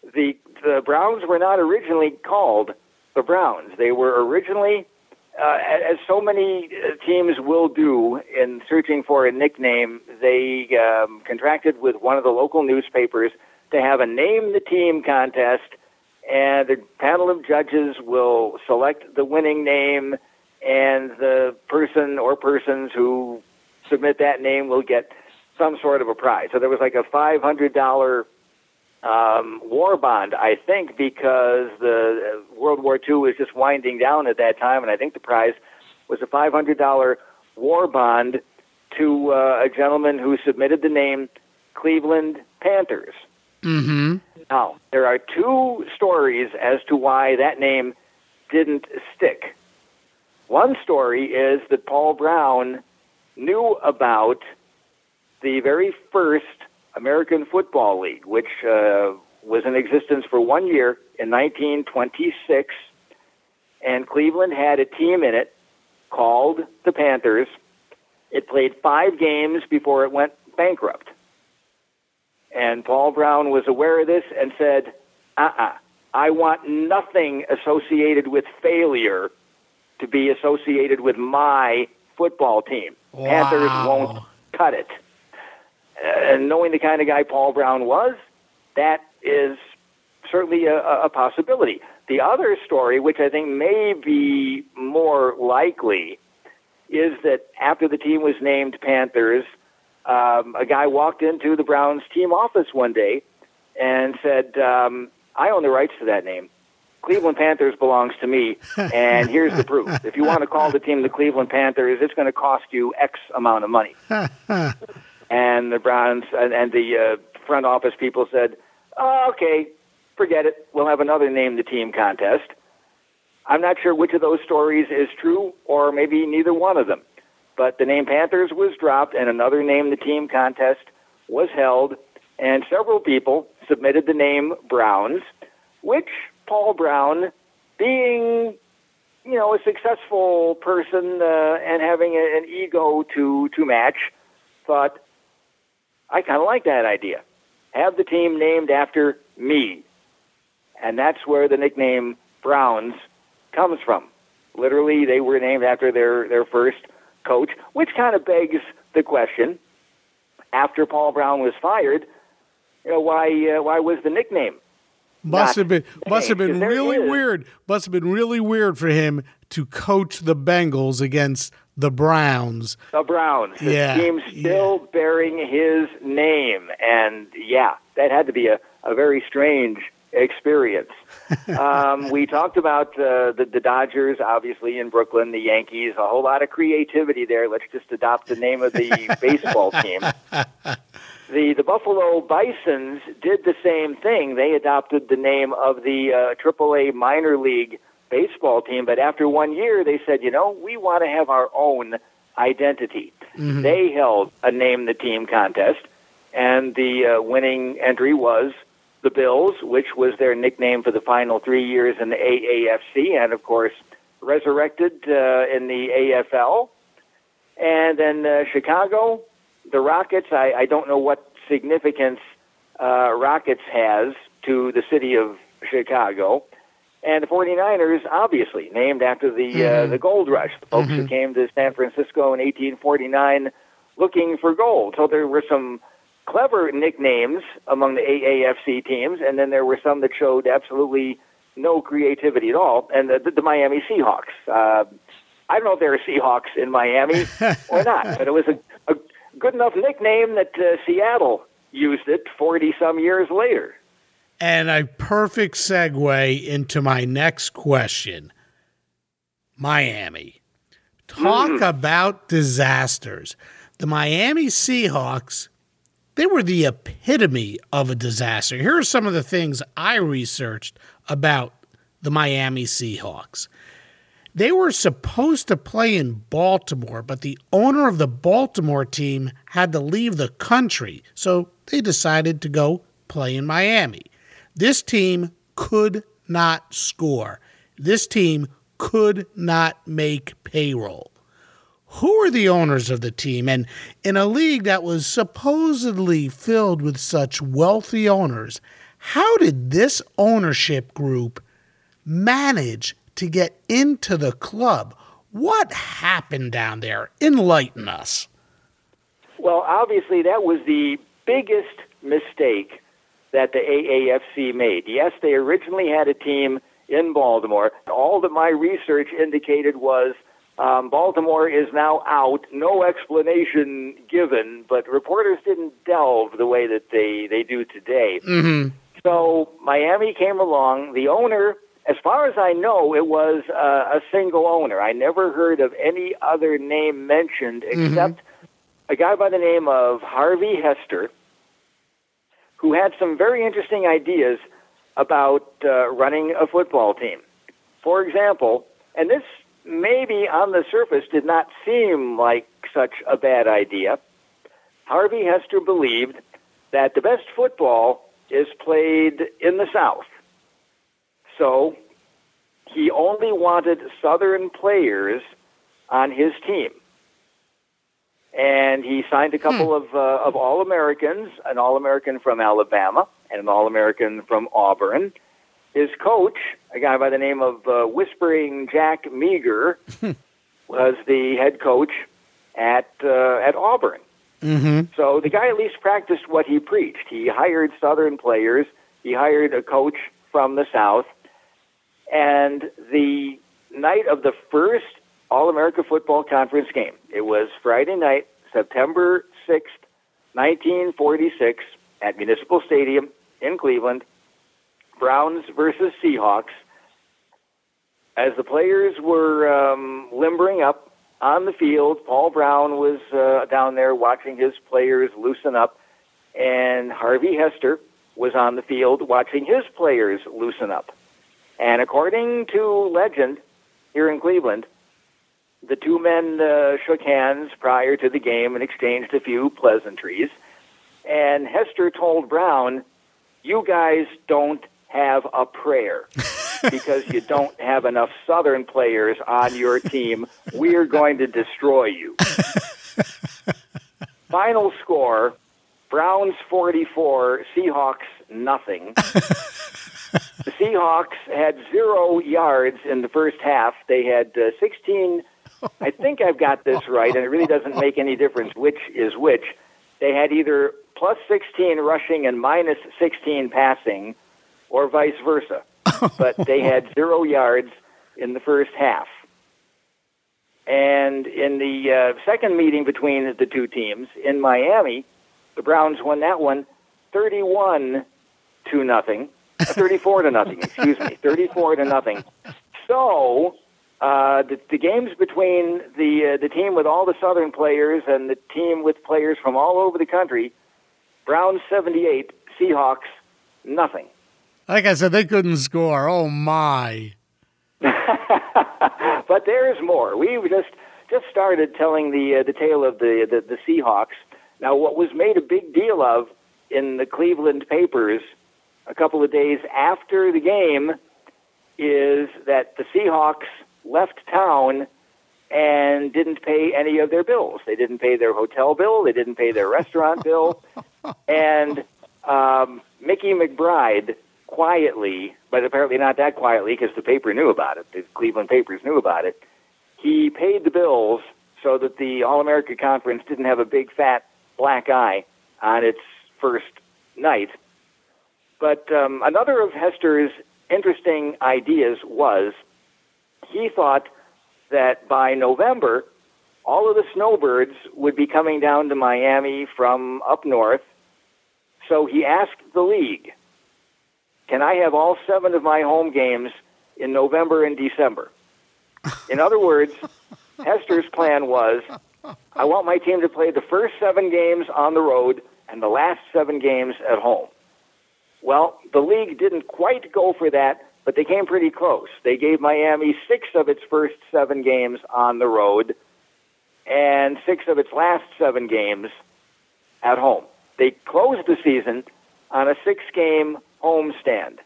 The the Browns were not originally called the Browns. They were originally, uh, as so many uh, teams will do in searching for a nickname, they um, contracted with one of the local newspapers to have a name the team contest, and the panel of judges will select the winning name, and the person or persons who submit that name will get some sort of a prize. So there was like a five hundred dollar um, war bond, I think, because the uh, World War II was just winding down at that time, and I think the prize was a five hundred dollar war bond to uh, a gentleman who submitted the name Cleveland Panthers. Mm-hmm. Now there are two stories as to why that name didn't stick. One story is that Paul Brown knew about the very first American Football League, which uh, was in existence for one year in 1926, and Cleveland had a team in it called the Panthers. It played five games before it went bankrupt. And Paul Brown was aware of this and said, uh uh-uh, uh I want nothing associated with failure to be associated with my football team. Wow. Panthers won't cut it. And knowing the kind of guy Paul Brown was, that is certainly a, a possibility. The other story, which I think may be more likely, is that after the team was named Panthers, um, a guy walked into the Browns team office one day and said, um, I own the rights to that name. Cleveland Panthers belongs to me, and here's the proof. If you want to call the team the Cleveland Panthers, it's going to cost you X amount of money. and the Browns and, and the uh, front office people said, oh, okay, forget it. We'll have another name the team contest. I'm not sure which of those stories is true, or maybe neither one of them. But the name Panthers was dropped, and another name the team contest was held, and several people submitted the name Browns, which Paul Brown, being you know a successful person uh, and having a, an ego to to match, thought I kind of like that idea. Have the team named after me, and that's where the nickname Browns comes from. Literally, they were named after their their first coach, which kind of begs the question: After Paul Brown was fired, you know, why uh, why was the nickname? Must have been must have been really weird. Must have been really weird for him to coach the Bengals against the Browns. The Browns. The yeah, team still yeah. bearing his name, and yeah, that had to be a, a very strange experience. um, we talked about uh, the, the Dodgers, obviously in Brooklyn, the Yankees. A whole lot of creativity there. Let's just adopt the name of the baseball team. The the Buffalo Bisons did the same thing. They adopted the name of the uh, AAA minor league baseball team, but after one year, they said, you know, we want to have our own identity. Mm-hmm. They held a name the team contest, and the uh, winning entry was the Bills, which was their nickname for the final three years in the AAFC, and of course resurrected uh, in the AFL. And then uh, Chicago the Rockets, I, I don't know what significance uh, Rockets has to the city of Chicago. And the 49ers, obviously, named after the uh, mm-hmm. uh, the gold rush, the folks mm-hmm. who came to San Francisco in 1849 looking for gold. So there were some clever nicknames among the AAFC teams, and then there were some that showed absolutely no creativity at all. And the, the, the Miami Seahawks. Uh, I don't know if there are Seahawks in Miami or not, but it was a, a, good enough nickname that uh, Seattle used it 40 some years later. And a perfect segue into my next question Miami. Talk mm. about disasters. The Miami Seahawks, they were the epitome of a disaster. Here are some of the things I researched about the Miami Seahawks. They were supposed to play in Baltimore, but the owner of the Baltimore team had to leave the country, so they decided to go play in Miami. This team could not score. This team could not make payroll. Who are the owners of the team? And in a league that was supposedly filled with such wealthy owners, how did this ownership group manage to get into the club. What happened down there? Enlighten us. Well, obviously, that was the biggest mistake that the AAFC made. Yes, they originally had a team in Baltimore. All that my research indicated was um, Baltimore is now out, no explanation given, but reporters didn't delve the way that they, they do today. Mm-hmm. So Miami came along. The owner as far as I know, it was uh, a single owner. I never heard of any other name mentioned mm-hmm. except mm-hmm. a guy by the name of Harvey Hester, who had some very interesting ideas about uh, running a football team. For example, and this maybe on the surface did not seem like such a bad idea, Harvey Hester believed that the best football is played in the South So he only wanted Southern players on his team. And he signed a couple of, uh, of All Americans, an All American from Alabama and an All American from Auburn. His coach, a guy by the name of uh, Whispering Jack Meagher, was the head coach at uh, at Auburn. Mm-hmm. So the guy at least practiced what he preached. He hired Southern players. He hired a coach from the South. And the night of the first All America Football Conference game, it was Friday night, September 6th, 1946, at Municipal Stadium in Cleveland. Browns versus Seahawks. As the players were um, limbering up on the field, Paul Brown was uh, down there watching his players loosen up, and Harvey Hester was on the field watching his players loosen up. And according to legend here in Cleveland, the two men uh, shook hands prior to the game and exchanged a few pleasantries. And Hester told Brown, You guys don't have a prayer because you don't have enough Southern players on your team. We're going to destroy you. Final score Browns 44, Seahawks nothing. the Seahawks had zero yards in the first half. They had uh, 16. I think I've got this right, and it really doesn't make any difference which is which. They had either plus 16 rushing and minus 16 passing, or vice versa. But they had zero yards in the first half. And in the uh, second meeting between the two teams in Miami, the Browns won that one 31 to nothing. Uh, 34 to nothing, excuse me. 34 to nothing. So, uh, the, the games between the uh, the team with all the Southern players and the team with players from all over the country, Browns 78, Seahawks nothing. Like I said, they couldn't score. Oh my! but there's more. We just just started telling the uh, the tale of the, the the Seahawks. Now, what was made a big deal of in the Cleveland papers a couple of days after the game is that the Seahawks left town and didn't pay any of their bills. They didn't pay their hotel bill. They didn't pay their restaurant bill. And um, Mickey McBride quietly, but apparently not that quietly because the paper knew about it. The Cleveland papers knew about it. He paid the bills so that the All America Conference didn't have a big fat black eye on its first night. But um, another of Hester's interesting ideas was he thought that by November, all of the snowbirds would be coming down to Miami from up north. So he asked the league, Can I have all seven of my home games in November and December? In other words, Hester's plan was I want my team to play the first seven games on the road and the last seven games at home. Well, the league didn't quite go for that, but they came pretty close. They gave Miami six of its first seven games on the road and six of its last seven games at home. They closed the season on a six game homestand.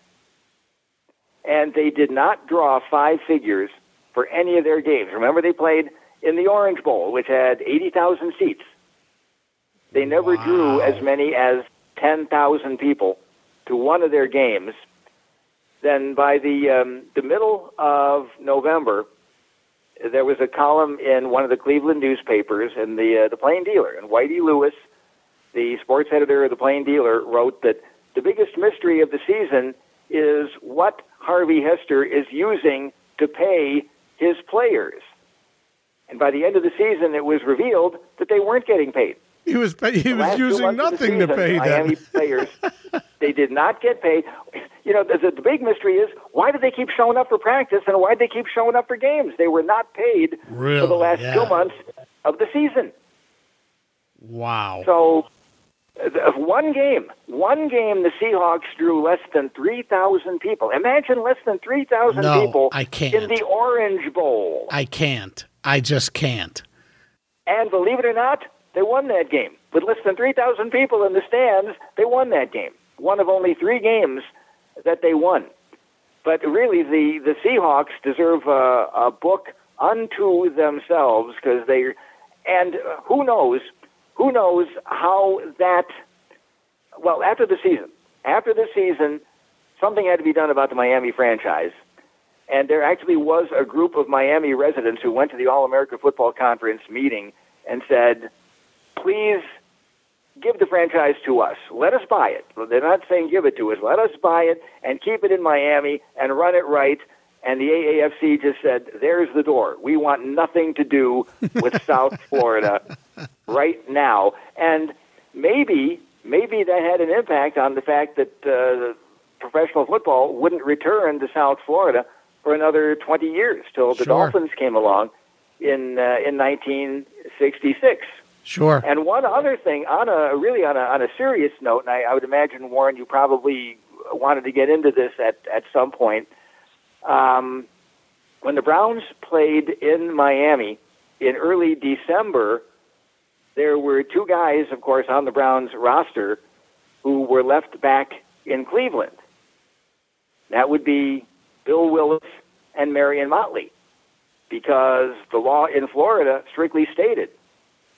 And they did not draw five figures for any of their games. Remember, they played in the Orange Bowl, which had 80,000 seats. They never Wow. drew as many as 10,000 people to one of their games. Then by the um, the middle of November, there was a column in one of the Cleveland newspapers in the uh, the Plain Dealer, and Whitey Lewis, the sports editor of the Plain Dealer, wrote that the biggest mystery of the season is what Harvey Hester is using to pay his players. And by the end of the season, it was revealed that they weren't getting paid. He was pay- he was using months of the nothing to season, pay Miami them. players, they did not get paid. You know, the, the big mystery is why did they keep showing up for practice and why did they keep showing up for games? They were not paid for the last Yeah. two months of the season. Wow. So, one game, one game, the Seahawks drew less than three thousand people. Imagine less than three thousand No, people I can't. in the Orange Bowl. I can't. I just can't. And believe it or not, they won that game. With less than 3,000 people in the stands, they won that game. One of only three games that they won. but really, the, the Seahawks deserve a, a book unto themselves because they, and who knows, who knows how that, well, after the season, after the season, something had to be done about the Miami franchise. And there actually was a group of Miami residents who went to the All America Football Conference meeting and said, please give the franchise to us. Let us buy it. They're not saying give it to us. Let us buy it and keep it in Miami and run it right. And the AAFC just said, there's the door. We want nothing to do with South Florida right now. And maybe, maybe that had an impact on the fact that uh, professional football wouldn't return to South Florida for another 20 years till the Sure. Dolphins came along in uh, in 1966. Sure. And one other thing, on a really on a on a serious note, and I, I would imagine Warren, you probably wanted to get into this at at some point. Um, when the Browns played in Miami in early December, there were two guys, of course, on the Browns roster who were left back in Cleveland. That would be Bill Willis and Marion Motley, because the law in Florida strictly stated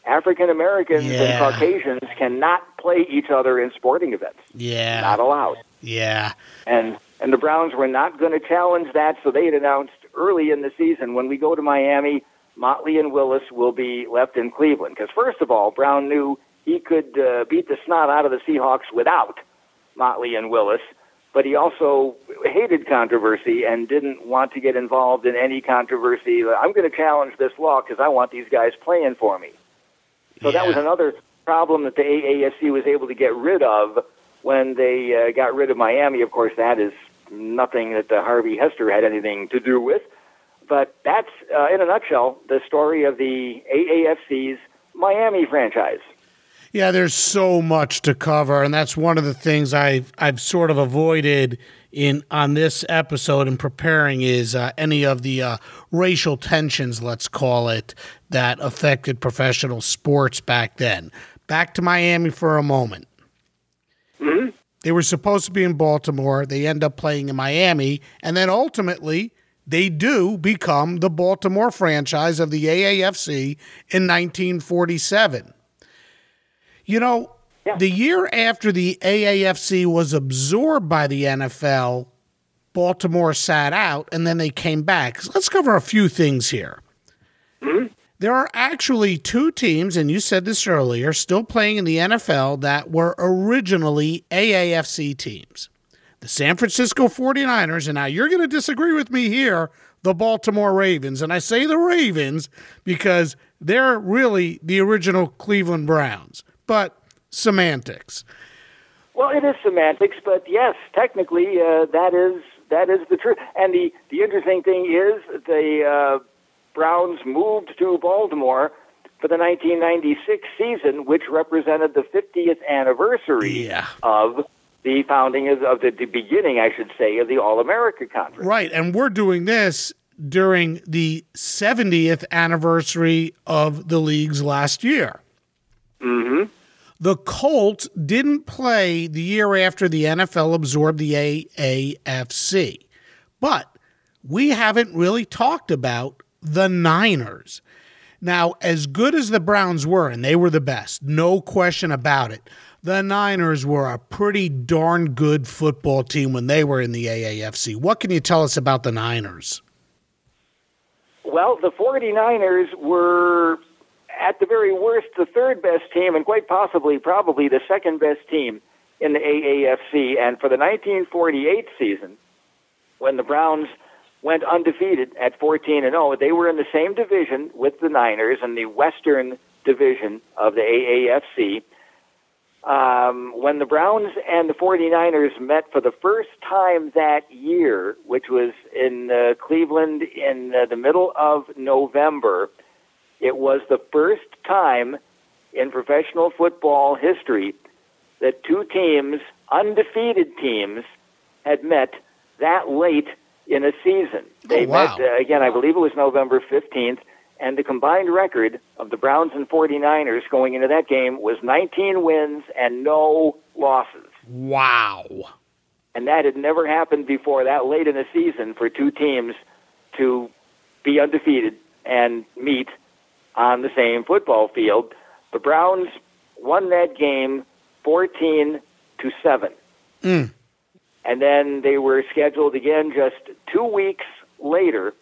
African Americans Yeah. and Caucasians cannot play each other in sporting events. Yeah. Not allowed. Yeah. And and the Browns were not going to challenge that, so they had announced early in the season when we go to Miami, Motley and Willis will be left in Cleveland. Because first of all, Brown knew he could uh, beat the snot out of the Seahawks without Motley and Willis, but he also hated controversy and didn't want to get involved in any controversy. I'm going to challenge this law because I want these guys playing for me. So that was another problem that the AAFC was able to get rid of when they uh, got rid of Miami. Of course, that is nothing that the Harvey Hester had anything to do with. But that's, uh, in a nutshell, the story of the AAFC's Miami franchise. Yeah, there's so much to cover, and that's one of the things I've I've sort of avoided in on this episode in preparing is uh, any of the uh, racial tensions, let's call it, that affected professional sports back then. Back to Miami for a moment. They were supposed to be in Baltimore. They end up playing in Miami, and then ultimately they do become the Baltimore franchise of the AAFC in 1947. You know, Yeah. the year after the AAFC was absorbed by the NFL, Baltimore sat out and then they came back. So let's cover a few things here. Mm-hmm. There are actually two teams, and you said this earlier, still playing in the NFL that were originally AAFC teams. The San Francisco 49ers, and now you're going to disagree with me here, the Baltimore Ravens. And I say the Ravens because they're really the original Cleveland Browns, but semantics. Well, it is semantics, but yes, technically uh, that is that is the truth. And the the interesting thing is the uh, Browns moved to Baltimore for the 1996 season, which represented the 50th anniversary Yeah. of the founding of, of the, the beginning, I should say, of the All America Conference. Right. And we're doing this during the 70th anniversary of the league's last year. hmm The Colts didn't play the year after the NFL absorbed the AAFC. But we haven't really talked about the Niners. Now, as good as the Browns were, and they were the best, no question about it, the Niners were a pretty darn good football team when they were in the AAFC. What can you tell us about the Niners? Well, the 49ers were, at the very worst, the third best team, and quite possibly, probably the second best team in the AAFC. And for the 1948 season, when the Browns went undefeated at 14 and 0, they were in the same division with the Niners in the Western Division of the AAFC. Um, when the Browns and the 49ers met for the first time that year, which was in uh, Cleveland in uh, the middle of November, it was the first time in professional football history that two teams, undefeated teams, had met that late in a season. They wow. met, uh, again, I believe it was November 15th, and the combined record of the Browns and 49ers going into that game was 19 wins and no losses. Wow. and that had never happened before that late in the season for two teams to be undefeated and meet on the same football field. The Browns won that game 14 to 7. Mm. And then they were scheduled again just two weeks later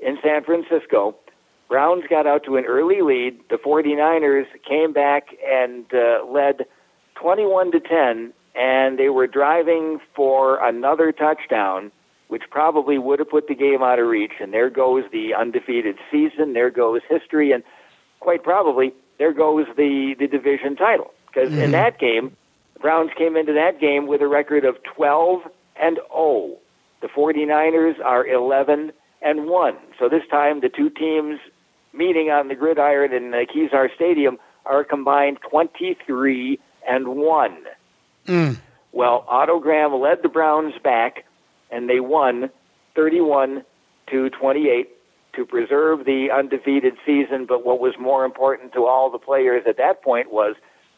in San Francisco. Browns got out to an early lead. The 49ers came back and uh, led 21 to 10, and they were driving for another touchdown, which probably would have put the game out of reach. And there goes the undefeated season. There goes history, and quite probably there goes the the division title. Because in that game, the Browns came into that game with a record of 12 and 0. The 49ers are 11 and 1. So this time the two teams meeting on the gridiron in uh, Kezar Stadium are combined 23 and 1. Mm. Well, Otto Graham led the Browns back and they won 31 to 28 to preserve the undefeated season, but what was more important to all the players at that point was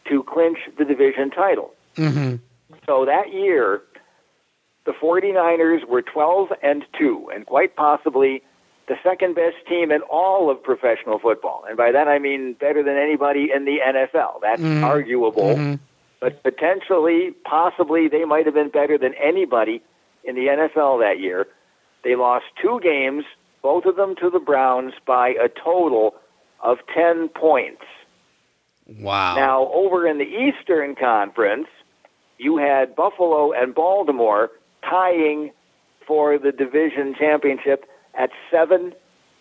to clinch the division title. hmm So that year, the 49ers were 12 and 2, and quite possibly the second best team in all of professional football. And by that I mean better than anybody in the NFL. That's arguable. But potentially, possibly, they might have been better than anybody in the NFL that year. They lost two games, both of them to the Browns, by a total of 10 points. Wow. Now, over in the Eastern Conference, you had Buffalo and Baltimore tying for the division championship at seven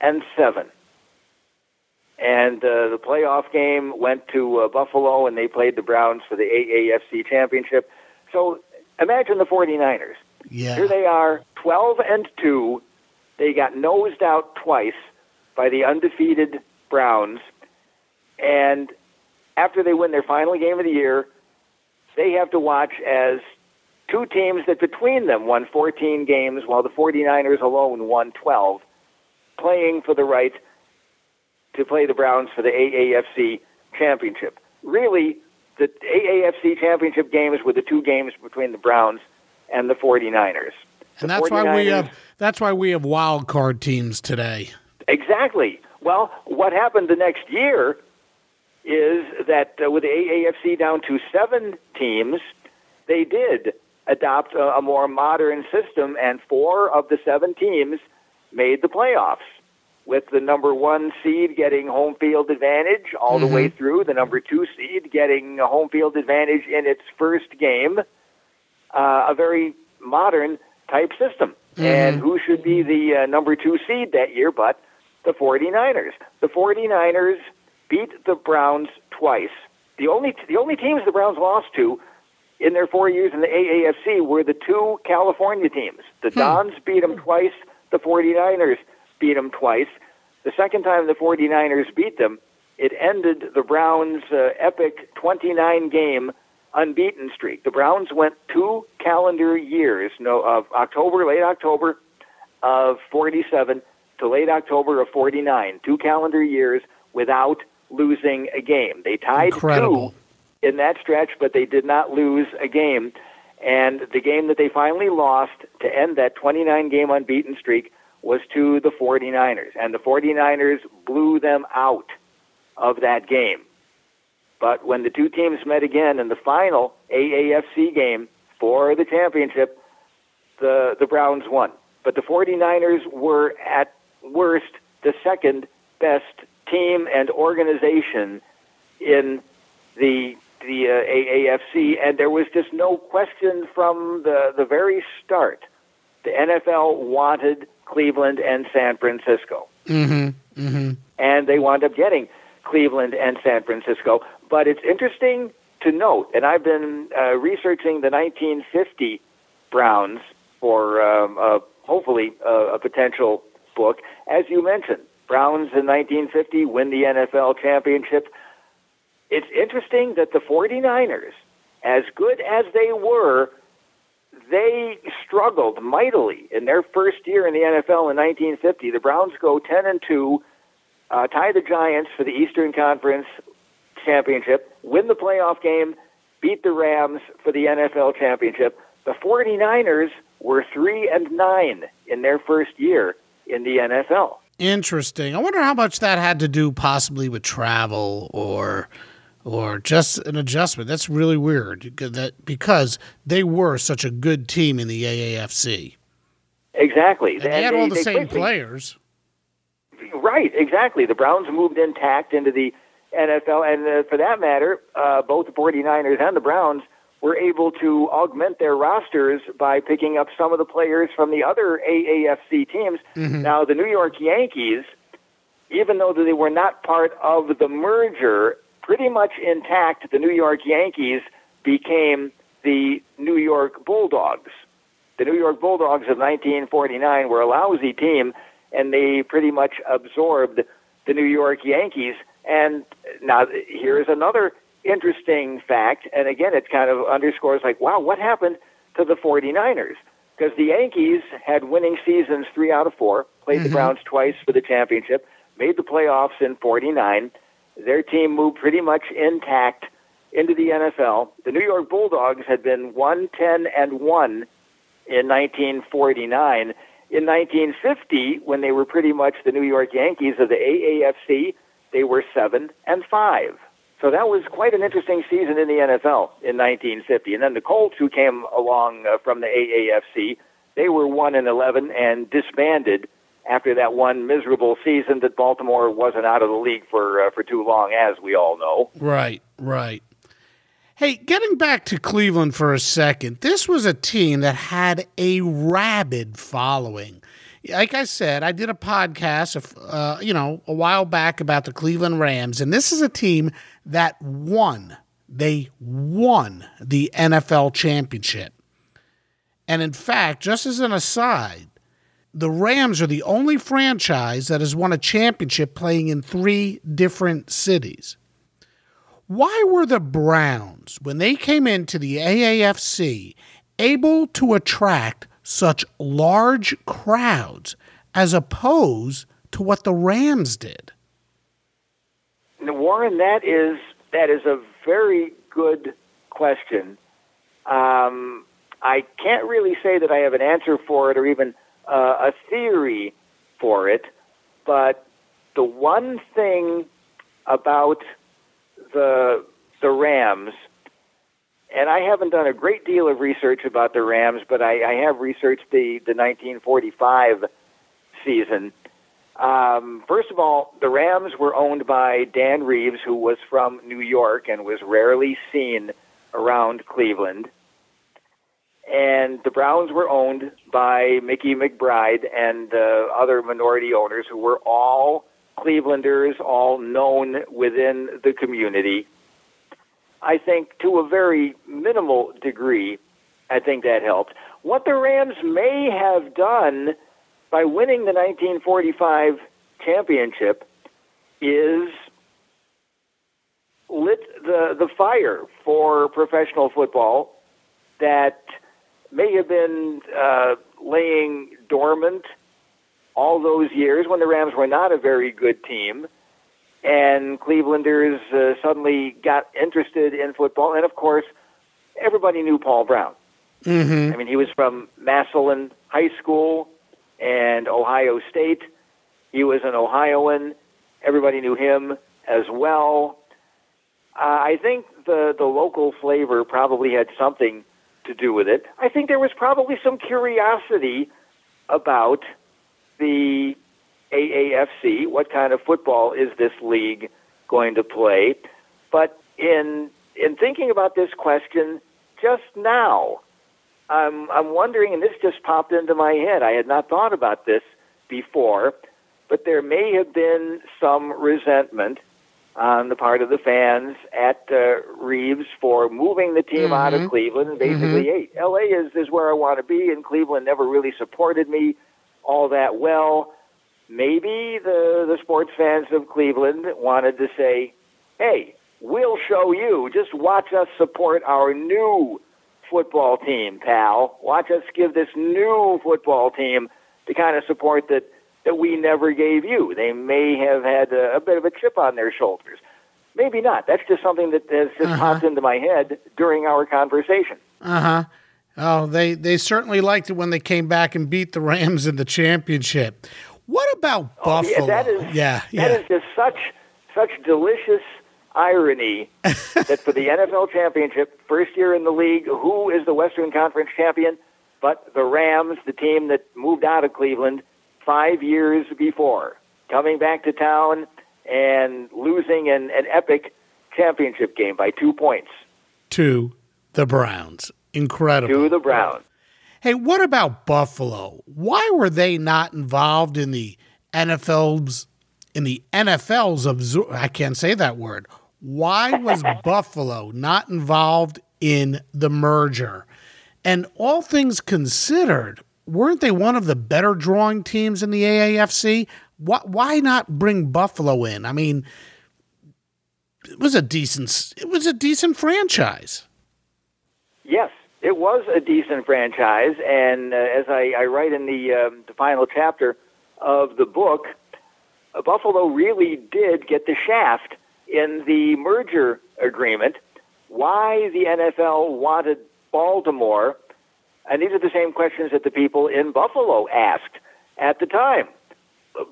and seven. And uh, the playoff game went to uh, Buffalo, and they played the Browns for the AAFC championship. So imagine the 49ers. Yeah. Here they are, 12 and 2. They got nosed out twice by the undefeated Browns. And after they win their final game of the year, they have to watch as two teams that between them won 14 games while the 49ers alone won 12, playing for the right to play the Browns for the AAFC championship. Really, the AAFC championship games were the two games between the Browns and the 49ers. and The that's why we have that's why we have wild card teams today. Exactly. Well, what happened the next year is that uh, with the AAFC down to seven teams, they did adopt a, a more modern system, and four of the seven teams made the playoffs. With the number one seed getting home field advantage all the way through, the number two seed getting a home field advantage in its first game, uh, a very modern type system. And who should be the uh, number two seed that year but the 49ers? The 49ers beat the Browns twice. The only the only teams the Browns lost to in their four years in the AAFC were the two California teams. The Dons beat them twice. The 49ers beat them twice. The second time the 49ers beat them, it ended the Browns' uh, epic 29 game unbeaten streak. The Browns went two calendar years, no, of October, late October of 47 to late October of 49, two calendar years without losing a game. They tied Incredible. two in that stretch, but they did not lose a game. And the game that they finally lost to end that 29 game unbeaten streak was to the 49ers. And the 49ers blew them out of that game. But when the two teams met again in the final AAFC game for the championship, the, the Browns won. But the 49ers were at worst the second best team and organization in the the uh, AAFC, and there was just no question from the the very start. The NFL wanted Cleveland and San Francisco, Mm-hmm. Mm-hmm. and they wound up getting Cleveland and San Francisco. But it's interesting to note, and I've been uh, researching the 1950 Browns for um, uh, hopefully a potential book. As you mentioned, Browns in 1950 win the NFL championship. It's interesting that the 49ers, as good as they were, they struggled mightily in their first year in the NFL in 1950. The Browns go 10 and 2, uh, tie the Giants for the Eastern Conference championship, win the playoff game, beat the Rams for the NFL championship. The 49ers were 3 and 9 in their first year in the NFL. Interesting. I wonder how much that had to do possibly with travel or or just an adjustment. That's really weird that because they were such a good team in the AAFC. Exactly. And they had all the same quickly, players. Right, exactly. The Browns moved intact into the NFL, and uh, for that matter, uh, both the 49ers and the Browns were able to augment their rosters by picking up some of the players from the other AAFC teams. Mm-hmm. Now, the New York Yankees, even though they were not part of the merger, pretty much intact, the New York Yankees became the New York Bulldogs. The New York Bulldogs of 1949 were a lousy team, and they pretty much absorbed the New York Yankees. And now here's another interesting fact, and again, it kind of underscores like, wow, what happened to the 49ers? Because the Yankees had winning seasons three out of four, played mm-hmm. the Browns twice for the championship, made the playoffs in 49. Their team moved pretty much intact into the NFL. The New York Bulldogs had been 110 and 1 in 1949. In 1950, when they were pretty much the New York Yankees of the AAFC, they were 7 and 5. So that was quite an interesting season in the NFL in 1950. And then the Colts, who came along uh, from the AAFC, they were 1 and 11 and disbanded after that one miserable season that Baltimore wasn't out of the league for uh, for too long, as we all know. Right, right. Hey, getting back to Cleveland for a second, this was a team that had a rabid following like I said, I did a podcast, uh, you know, a while back about the Cleveland Rams, and this is a team that won. They won the NFL championship. And in fact, just as an aside, the Rams are the only franchise that has won a championship playing in three different cities. Why were the Browns, when they came into the AAFC, able to attract such large crowds as opposed to what the Rams did? Warren, that is that is a very good question. Um, I can't really say that I have an answer for it or even uh, a theory for it, but the one thing about the the Rams and I haven't done a great deal of research about the Rams, but I, I have researched the, the 1945 season. Um, first of all, the Rams were owned by Dan Reeves, who was from New York and was rarely seen around Cleveland. And the Browns were owned by Mickey McBride and uh, other minority owners who were all Clevelanders, all known within the community. I think to a very minimal degree, I think that helped. What the Rams may have done by winning the 1945 championship is lit the, the fire for professional football that may have been uh, laying dormant all those years when the Rams were not a very good team and Clevelanders uh, suddenly got interested in football. And of course, everybody knew Paul Brown. Mm-hmm. I mean, he was from Massillon High School and Ohio State. He was an Ohioan. Everybody knew him as well. Uh, I think the the local flavor probably had something to do with it. I think there was probably some curiosity about the AAFC. What kind of football is this league going to play? But in in thinking about this question just now, I'm I'm wondering, and this just popped into my head. I had not thought about this before, but there may have been some resentment on the part of the fans at uh, Reeves for moving the team mm-hmm. out of mm-hmm. Cleveland and basically, mm-hmm. hey, LA is is where I want to be, and Cleveland never really supported me all that well maybe the, the sports fans of Cleveland wanted to say, hey, we'll show you. Just watch us support our new football team, pal. Watch us give this new football team the kind of support that, that we never gave you. They may have had a, a bit of a chip on their shoulders. Maybe not. That's just something that has just uh-huh. popped into my head during our conversation. Uh huh. Oh, they they certainly liked it when they came back and beat the Rams in the championship. What about oh, Buffalo? Yeah, that is yeah, yeah. that is just such such delicious irony that for the NFL championship, first year in the league, who is the Western Conference champion? But the Rams, the team that moved out of Cleveland five years before, coming back to town and losing an, an epic championship game by two points. To the Browns. Incredible. To the Browns. Hey, what about Buffalo? Why were they not involved in the NFL's in the NFL's of I can't say that word. Why was Buffalo not involved in the merger? And all things considered, weren't they one of the better drawing teams in the AAFC? Why, why not bring Buffalo in? I mean, it was a decent it was a decent franchise. Yes, it was a decent franchise, and uh, as I, I, write in the, um, the final chapter of the book, Buffalo really did get the shaft in the merger agreement. Why the NFL wanted Baltimore, and these are the same questions that the people in Buffalo asked at the time.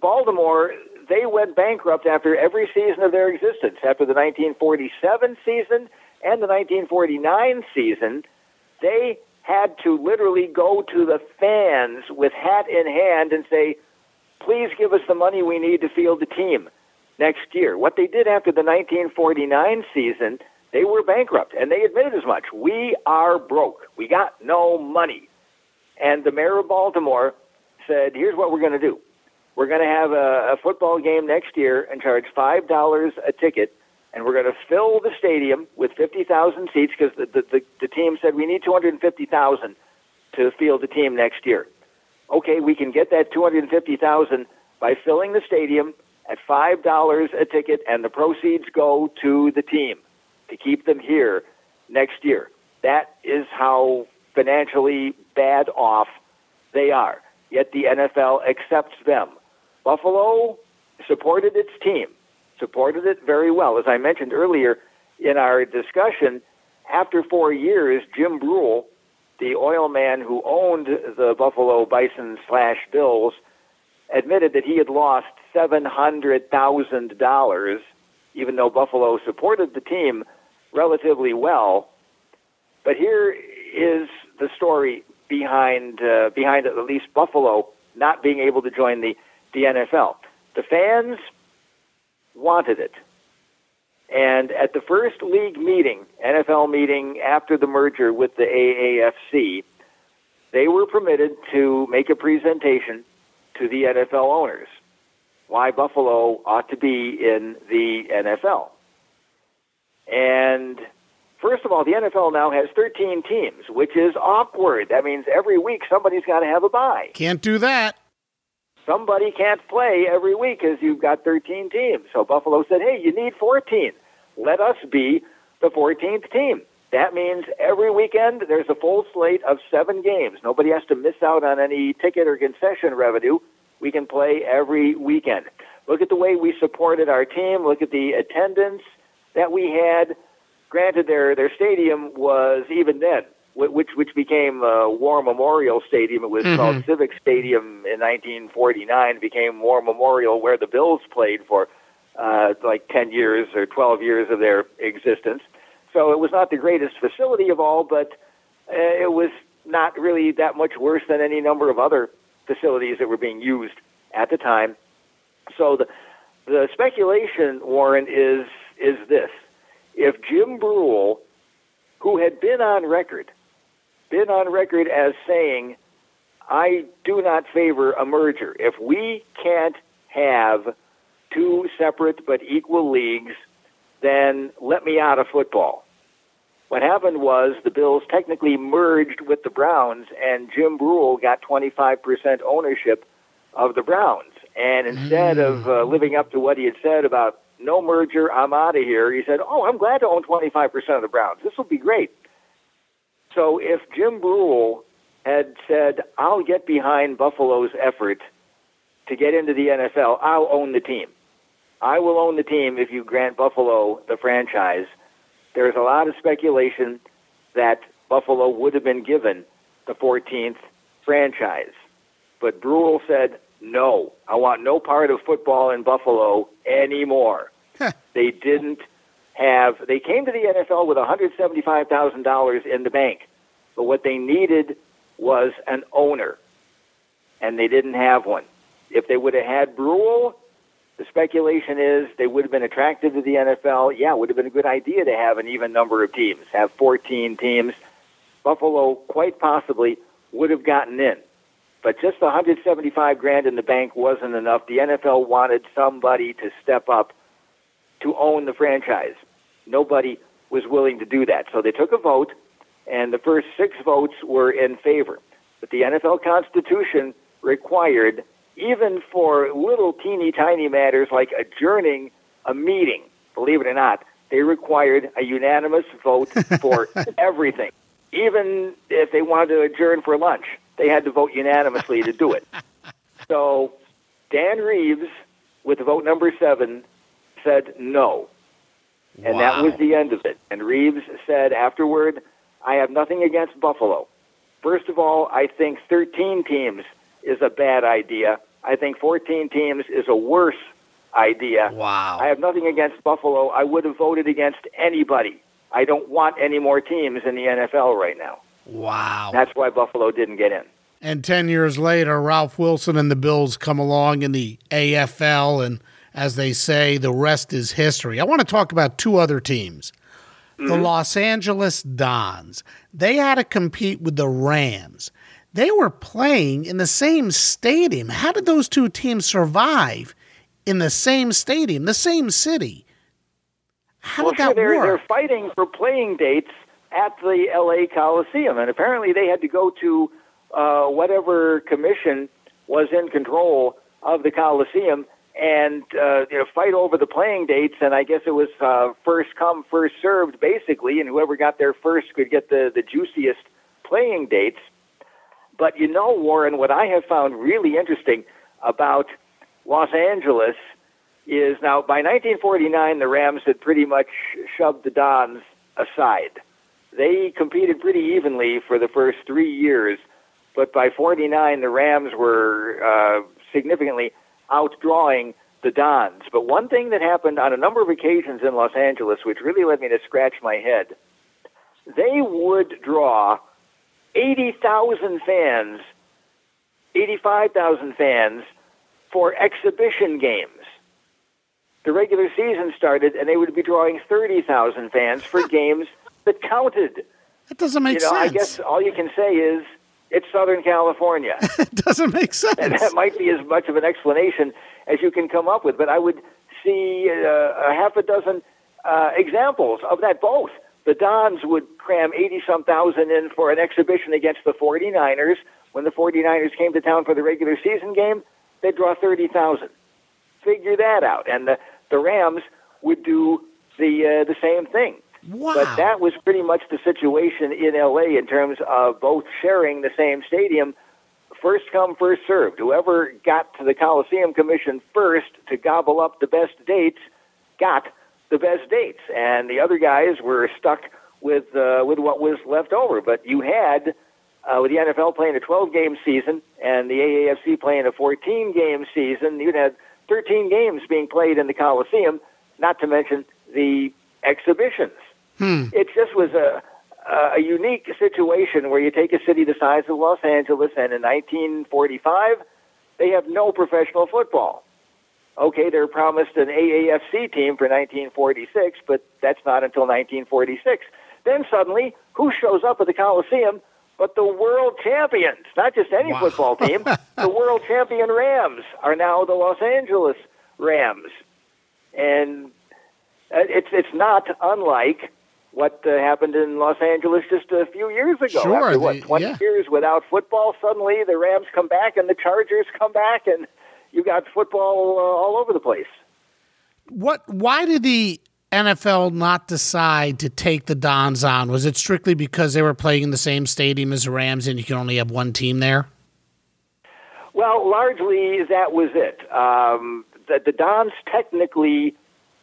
Baltimore, they went bankrupt after every season of their existence. After the 1947 season and the 1949 season, they had to literally go to the fans with hat in hand and say, please give us the money we need to field the team next year. What they did after the 1949 season, they were bankrupt, and they admitted as much. We are broke. We got no money. And the mayor of Baltimore said, here's what we're going to do. We're going to have a, a football game next year and charge $5 a ticket and we're going to fill the stadium with 50,000 seats because the, the, the, the team said we need 250,000 to field the team next year. Okay, we can get that 250,000 by filling the stadium at $5 a ticket, and the proceeds go to the team to keep them here next year. That is how financially bad off they are. Yet the NFL accepts them. Buffalo supported its team supported it very well. As I mentioned earlier in our discussion, after four years, Jim Breuil, the oil man who owned the Buffalo Bison slash Bills, admitted that he had lost $700,000, even though Buffalo supported the team relatively well. But here is the story behind uh, behind at least Buffalo not being able to join the, the NFL. The fans wanted it. And at the first league meeting, NFL meeting after the merger with the AAFC, they were permitted to make a presentation to the NFL owners why Buffalo ought to be in the NFL. And first of all, the NFL now has 13 teams, which is awkward. That means every week somebody's got to have a bye. Can't do that somebody can't play every week because you've got 13 teams. So Buffalo said, hey, you need 14. Let us be the 14th team. That means every weekend there's a full slate of seven games. Nobody has to miss out on any ticket or concession revenue. We can play every weekend. Look at the way we supported our team. Look at the attendance that we had. Granted, their their stadium was even then which which became uh, War Memorial Stadium. It was mm-hmm. called Civic Stadium in 1949. Became War Memorial, where the Bills played for uh, like 10 years or 12 years of their existence. So it was not the greatest facility of all, but uh, it was not really that much worse than any number of other facilities that were being used at the time. So the the speculation, Warren, is is this: if Jim Breuil, who had been on record been on record as saying, I do not favor a merger. If we can't have two separate but equal leagues, then let me out of football. What happened was the Bills technically merged with the Browns, and Jim Breuil got 25% ownership of the Browns. And instead mm. of uh, living up to what he had said about no merger, I'm out of here, he said, Oh, I'm glad to own 25% of the Browns. This will be great. So if Jim Breuil had said, I'll get behind Buffalo's effort to get into the NFL, I'll own the team. I will own the team if you grant Buffalo the franchise. There's a lot of speculation that Buffalo would have been given the 14th franchise. But Breuil said, no, I want no part of football in Buffalo anymore. they didn't have, they came to the NFL with $175,000 in the bank. But what they needed was an owner, and they didn't have one. If they would have had Breuil, the speculation is they would have been attracted to the NFL. Yeah, it would have been a good idea to have an even number of teams, have 14 teams. Buffalo quite possibly would have gotten in. But just the 175 grand in the bank wasn't enough. The NFL wanted somebody to step up to own the franchise. Nobody was willing to do that. So they took a vote, and the first six votes were in favor. But the NFL Constitution required even for little teeny tiny matters like adjourning a meeting, believe it or not, they required a unanimous vote for everything. Even if they wanted to adjourn for lunch, they had to vote unanimously to do it. So Dan Reeves, with vote number seven, said no. And that was the end of it. And Reeves said afterward, I have nothing against Buffalo. First of all, I think 13 teams is a bad idea. I think 14 teams is a worse idea. Wow. I have nothing against Buffalo. I would have voted against anybody. I don't want any more teams in the NFL right now. Wow. That's why Buffalo didn't get in. And 10 years later, Ralph Wilson and the Bills come along in the AFL, and as they say, the rest is history. I want to talk about two other teams. Mm-hmm. The Los Angeles Dons. They had to compete with the Rams they were playing in the same stadium. How did those two teams survive in the same stadium, the same city? How well, did that they're, work? They're fighting for playing dates at the LA Coliseum, and apparently they had to go to uh, whatever commission was in control of the Coliseum and uh, you know fight over the playing dates. And I guess it was uh, first come, first served, basically, and whoever got there first could get the the juiciest playing dates. But you know, Warren, what I have found really interesting about Los Angeles is now by 1949, the Rams had pretty much shoved the Dons aside. They competed pretty evenly for the first three years, but by 49, the Rams were uh, significantly outdrawing the Dons. But one thing that happened on a number of occasions in Los Angeles, which really led me to scratch my head, they would draw 80,000 fans, 85,000 fans for exhibition games. The regular season started, and they would be drawing 30,000 fans for games that counted. That doesn't make you know, sense. I guess all you can say is it's Southern California. it doesn't make sense. And that might be as much of an explanation as you can come up with. But I would see uh, a half a dozen uh, examples of that both the Dons would cram 80 some thousand in for an exhibition against the 49ers. When the 49ers came to town for the regular season game, they'd draw 30,000. Figure that out. And the, the Rams would do the, uh, the same thing. Wow. But that was pretty much the situation in LA in terms of both sharing the same stadium. First come, first served. Whoever got to the Coliseum Commission first to gobble up the best dates got the best dates, and the other guys were stuck with uh, with what was left over. But you had uh, with the NFL playing a 12 game season and the AAFC playing a 14 game season, you had 13 games being played in the Coliseum, not to mention the exhibitions. Hmm. It just was a a unique situation where you take a city the size of Los Angeles, and in 1945, they have no professional football okay, they're promised an AAFC team for 1946, but that's not until 1946. Then suddenly, who shows up at the Coliseum but the world champions? Not just any wow. football team. the world champion Rams are now the Los Angeles Rams, and it's it's not unlike what uh, happened in Los Angeles just a few years ago. Sure, After what, 20 yeah. years without football, suddenly the Rams come back and the Chargers come back and you got football uh, all over the place. What? Why did the NFL not decide to take the Dons on? Was it strictly because they were playing in the same stadium as the Rams, and you can only have one team there? Well, largely that was it. Um, the, the Dons technically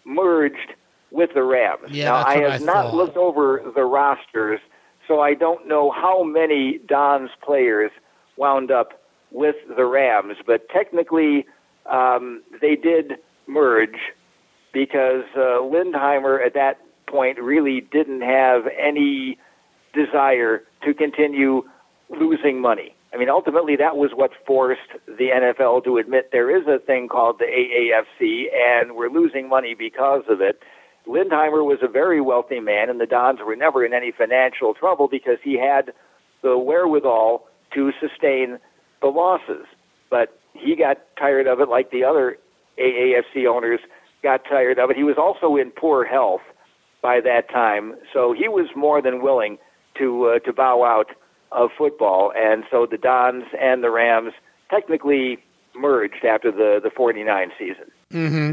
merged with the Rams. Yeah, now, I have I not looked over the rosters so I don't know how many Don's players wound up with the Rams, but technically um, they did merge because uh, Lindheimer at that point really didn't have any desire to continue losing money. I mean, ultimately, that was what forced the NFL to admit there is a thing called the AAFC, and we're losing money because of it. Lindheimer was a very wealthy man, and the Dons were never in any financial trouble because he had the wherewithal to sustain the losses. But he got tired of it like the other AAFC owners got tired of it. He was also in poor health by that time, so he was more than willing to uh, to bow out of football. And so the Dons and the Rams technically merged after the the 49 season. Mm-hmm.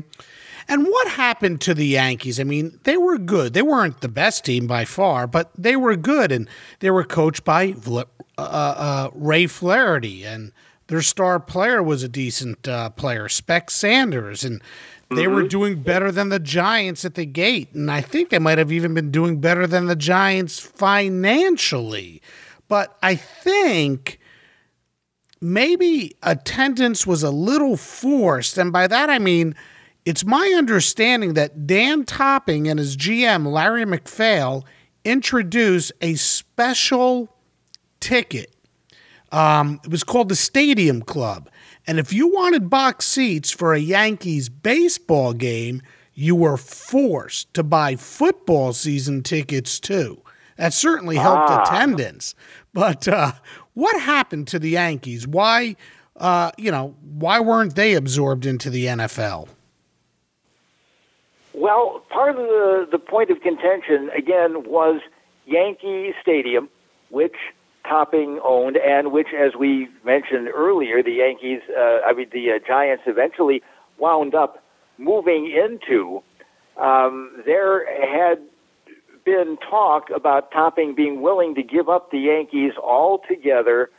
And what happened to the Yankees? I mean, they were good. They weren't the best team by far, but they were good, and they were coached by uh, uh, Ray Flaherty, and their star player was a decent uh, player, Spec Sanders, and they mm-hmm. were doing better than the Giants at the gate, and I think they might have even been doing better than the Giants financially. But I think maybe attendance was a little forced, and by that I mean it's my understanding that Dan Topping and his GM, Larry MacPhail, introduced a special ticket. Um, it was called the Stadium Club. And if you wanted box seats for a Yankees baseball game, you were forced to buy football season tickets too. That certainly helped ah. attendance. But uh, what happened to the Yankees? Why, uh, you know, why weren't they absorbed into the NFL? Well, part of the, the point of contention, again, was Yankee Stadium, which Topping owned, and which, as we mentioned earlier, the Yankees, uh, I mean, the uh, Giants eventually wound up moving into. Um, there had been talk about Topping being willing to give up the Yankees altogether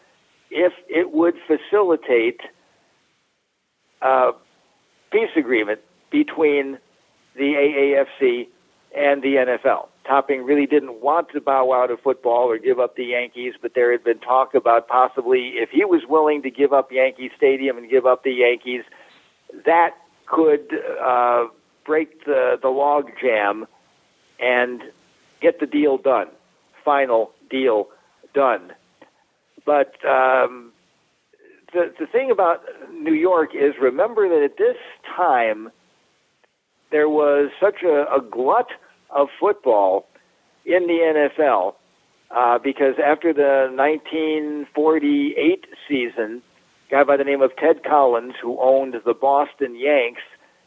if it would facilitate a peace agreement between the AAFC and the NFL. Topping really didn't want to bow out of football or give up the Yankees, but there had been talk about possibly if he was willing to give up Yankee Stadium and give up the Yankees, that could uh, break the, the log jam and get the deal done. Final deal done. But um, the, the thing about New York is remember that at this time, there was such a, a glut of football in the NFL uh, because after the 1948 season, a guy by the name of Ted Collins, who owned the Boston Yanks,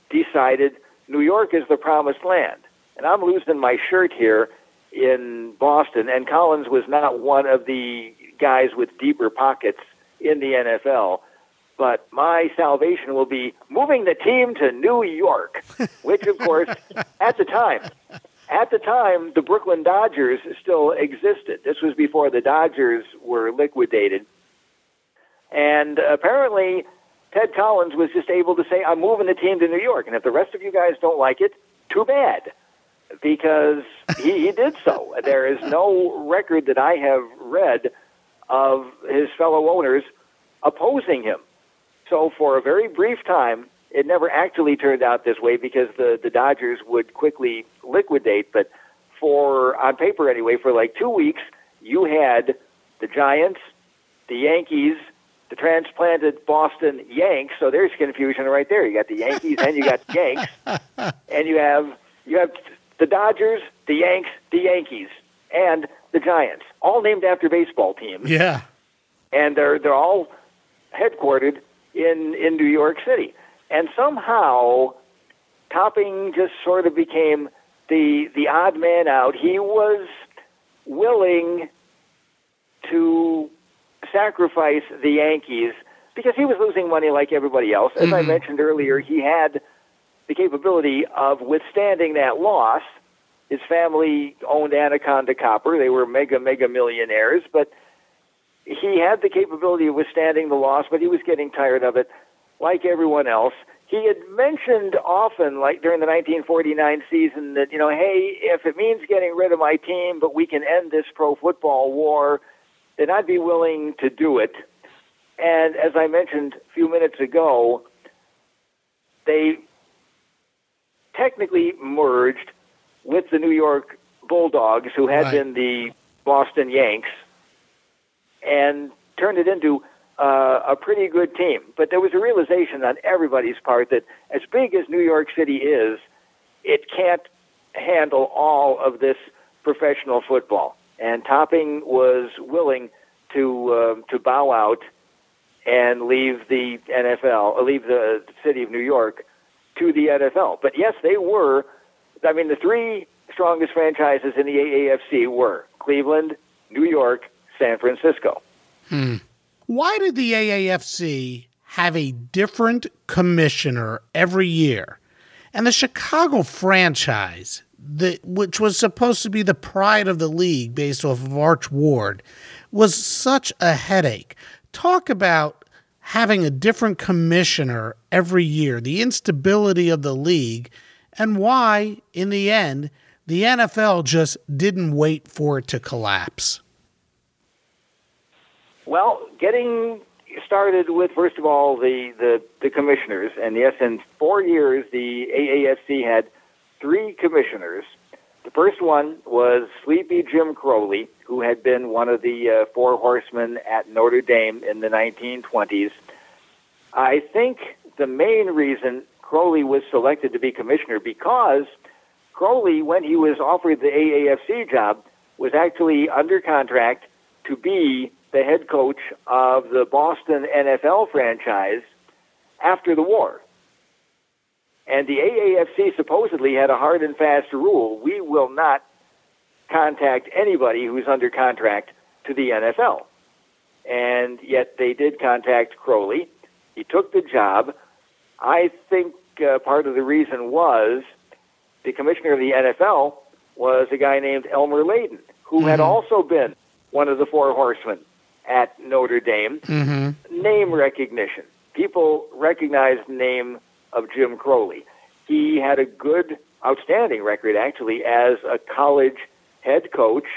decided New York is the promised land. And I'm losing my shirt here in Boston, and Collins was not one of the guys with deeper pockets in the NFL but my salvation will be moving the team to New York, which, of course, at the time, at the time, the Brooklyn Dodgers still existed. This was before the Dodgers were liquidated. And apparently, Ted Collins was just able to say, I'm moving the team to New York. And if the rest of you guys don't like it, too bad. Because he, he did so. There is no record that I have read of his fellow owners opposing him. So for a very brief time, it never actually turned out this way because the the Dodgers would quickly liquidate. But for on paper anyway, for like two weeks, you had the Giants, the Yankees, the transplanted Boston Yanks. So there's confusion right there. You got the Yankees and you got the Yanks, and you have you have the Dodgers, the Yanks, the Yankees, and the Giants, all named after baseball teams. Yeah, and they're they're all headquartered in in New York City, and somehow Topping just sort of became the the odd man out. He was willing to sacrifice the Yankees because he was losing money like everybody else. As mm-hmm. I mentioned earlier, he had the capability of withstanding that loss. His family owned Anaconda Copper. They were mega, mega millionaires, but he had the capability of withstanding the loss, but he was getting tired of it. Like everyone else, he had mentioned often, like during the 1949 season, that, you know, hey, if it means getting rid of my team, but we can end this pro football war, then I'd be willing to do it. And as I mentioned a few minutes ago, they technically merged with the New York Bulldogs, who had Right. been the Boston Yanks, and turned it into uh, a pretty good team. But there was a realization on everybody's part that as big as New York City is, it can't handle all of this professional football. And Topping was willing to uh, to bow out and leave the NFL, or leave the city of New York to the NFL. But yes, they were. I mean, the three strongest franchises in the AAFC were Cleveland, New York, San Francisco. Hmm. Why did the AAFC have a different commissioner every year? And the Chicago franchise, the, which was supposed to be the pride of the league based off of Arch Ward, was such a headache. Talk about having a different commissioner every year, the instability of the league, and why, in the end, the NFL just didn't wait for it to collapse. Well, getting started with first of all the, the, the commissioners, and yes, in four years the AAFC had three commissioners. The first one was Sleepy Jim Crowley, who had been one of the uh, four horsemen at Notre Dame in the 1920s. I think the main reason Crowley was selected to be commissioner because Crowley, when he was offered the AAFC job, was actually under contract to be the head coach of the Boston NFL franchise after the war. And the AAFC supposedly had a hard and fast rule we will not contact anybody who's under contract to the NFL. And yet they did contact Crowley. He took the job. I think uh, part of the reason was the commissioner of the NFL was a guy named Elmer Layden, who had also been one of the four horsemen at Notre Dame. Name recognition. People recognized the name of Jim Crowley. He had a good, outstanding record, actually, as a college head coach.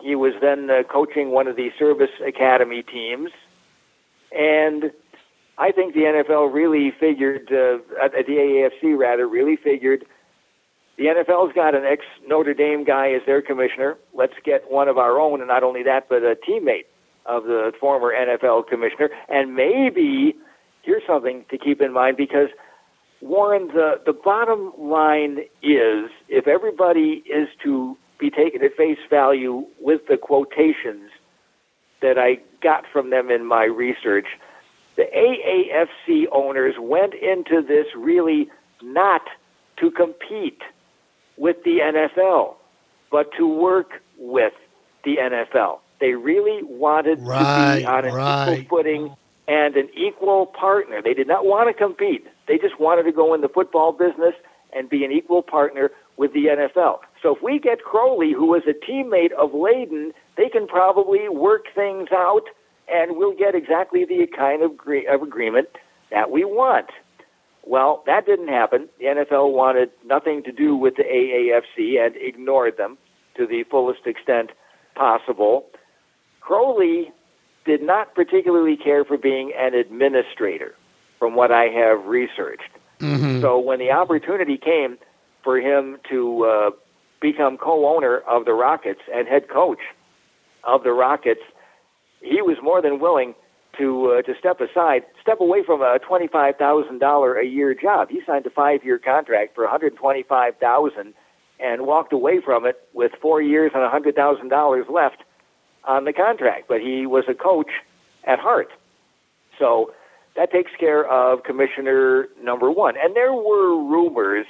He was then uh, coaching one of the service academy teams. And I think the NFL really figured, uh, the AAFC rather, really figured the NFL's got an ex Notre Dame guy as their commissioner. Let's get one of our own, and not only that, but a teammate of the former NFL commissioner. And maybe here's something to keep in mind because Warren, the the bottom line is if everybody is to be taken at face value with the quotations that I got from them in my research, the AAFC owners went into this really not to compete with the NFL, but to work with the NFL. They really wanted to be on an right. equal footing and an equal partner. They did not want to compete. They just wanted to go in the football business and be an equal partner with the NFL. So if we get Crowley, who was a teammate of Layden, they can probably work things out and we'll get exactly the kind of, gre- of agreement that we want. Well, that didn't happen. The NFL wanted nothing to do with the AAFC and ignored them to the fullest extent possible. Crowley did not particularly care for being an administrator, from what I have researched. So when the opportunity came for him to uh, become co-owner of the Rockets and head coach of the Rockets, he was more than willing to uh, to step aside, step away from a twenty five thousand dollar a year job. He signed a five year contract for one hundred twenty five thousand and walked away from it with four years and a hundred thousand dollars left on the contract. But he was a coach at heart, so that takes care of commissioner number one. And there were rumors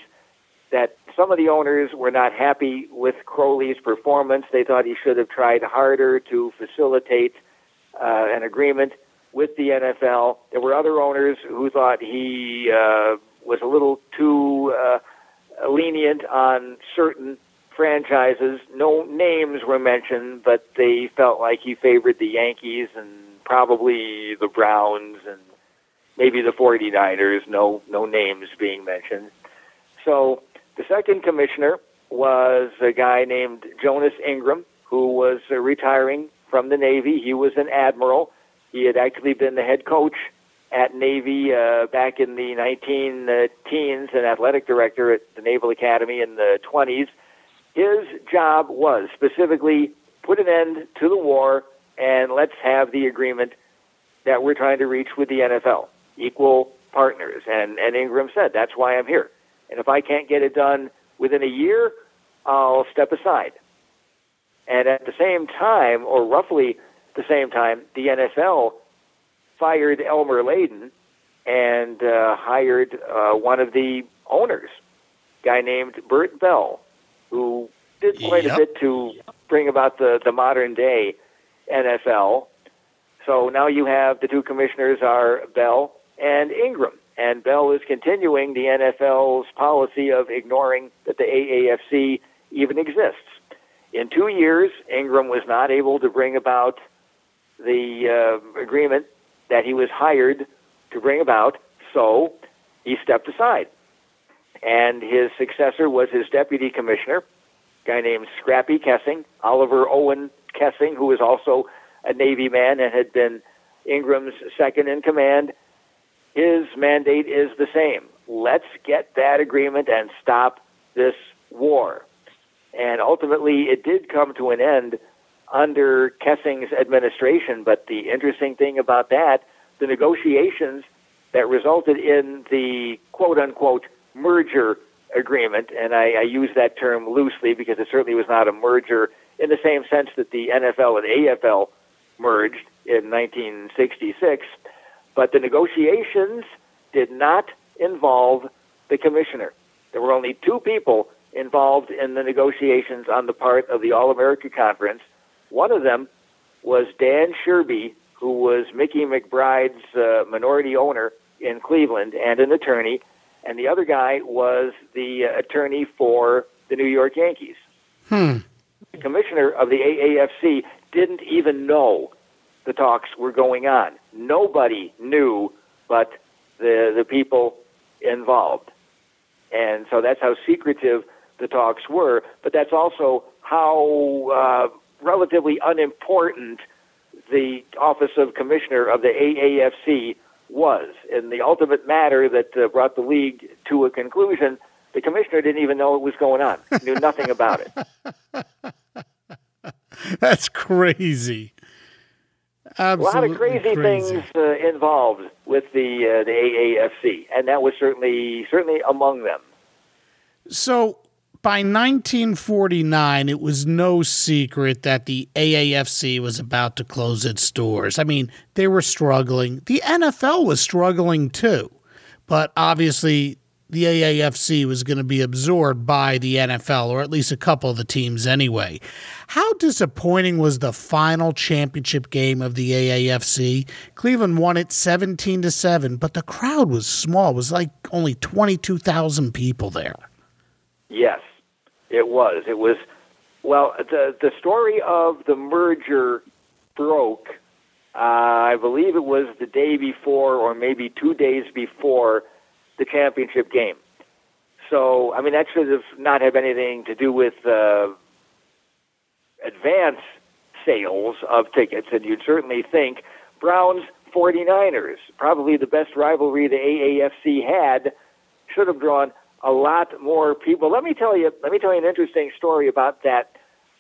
that some of the owners were not happy with Crowley's performance. They thought he should have tried harder to facilitate uh, an agreement with the NFL. There were other owners who thought he uh, was a little too uh, lenient on certain franchises. No names were mentioned, but they felt like he favored the Yankees and probably the Browns and maybe the 49ers, no, no names being mentioned. So the second commissioner was a guy named Jonas Ingram, who was uh, retiring from the Navy. He was an admiral. He had actually been the head coach at Navy uh, back in the 19 uh, teens, an athletic director at the Naval Academy in the 20s. His job was specifically put an end to the war and let's have the agreement that we're trying to reach with the NFL, equal partners. And, and Ingram said, that's why I'm here. And if I can't get it done within a year, I'll step aside. And at the same time, or roughly the same time, the NFL fired Elmer Layden and uh, hired uh, one of the owners, a guy named Bert Bell, who did quite yep. a bit to bring about the, the modern day NFL. So now you have the two commissioners are Bell and Ingram. And Bell is continuing the NFL's policy of ignoring that the AAFC even exists. In two years, Ingram was not able to bring about the uh, agreement that he was hired to bring about, so he stepped aside. And his successor was his deputy commissioner, a guy named Scrappy Kessing, Oliver Owen Kessing, who was also a Navy man and had been Ingram's second in command. His mandate is the same. Let's get that agreement and stop this war. And ultimately, it did come to an end under Kessing's administration. But the interesting thing about that, the negotiations that resulted in the quote unquote merger agreement, and I, I use that term loosely because it certainly was not a merger in the same sense that the NFL and AFL merged in 1966, but the negotiations did not involve the commissioner. There were only two people involved in the negotiations on the part of the All America Conference. One of them was Dan Sherby, who was Mickey McBride's uh, minority owner in Cleveland and an attorney, and the other guy was the uh, attorney for the New York Yankees. Hmm. The commissioner of the AAFC didn't even know the talks were going on. Nobody knew but the the people involved. And so that's how secretive the talks were, but that's also how uh, relatively unimportant the office of commissioner of the AAFC was. In the ultimate matter that uh, brought the league to a conclusion, the commissioner didn't even know what was going on, knew nothing about it. That's crazy. Absolutely a lot of crazy, crazy. things uh, involved with the uh, the AAFC, and that was certainly certainly among them. So by 1949, it was no secret that the AAFC was about to close its doors. I mean, they were struggling. The NFL was struggling too, but obviously the AAFC was going to be absorbed by the NFL, or at least a couple of the teams anyway. How disappointing was the final championship game of the AAFC? Cleveland won it 17 to 7, but the crowd was small. It was like only 22,000 people there. Yes, it was. It was well, the the story of the merger broke uh, I believe it was the day before or maybe 2 days before the championship game. So, I mean, that should have not have anything to do with uh, advance sales of tickets, and you'd certainly think Browns 49ers, probably the best rivalry the AAFC had, should have drawn a lot more people. Let me tell you, let me tell you an interesting story about that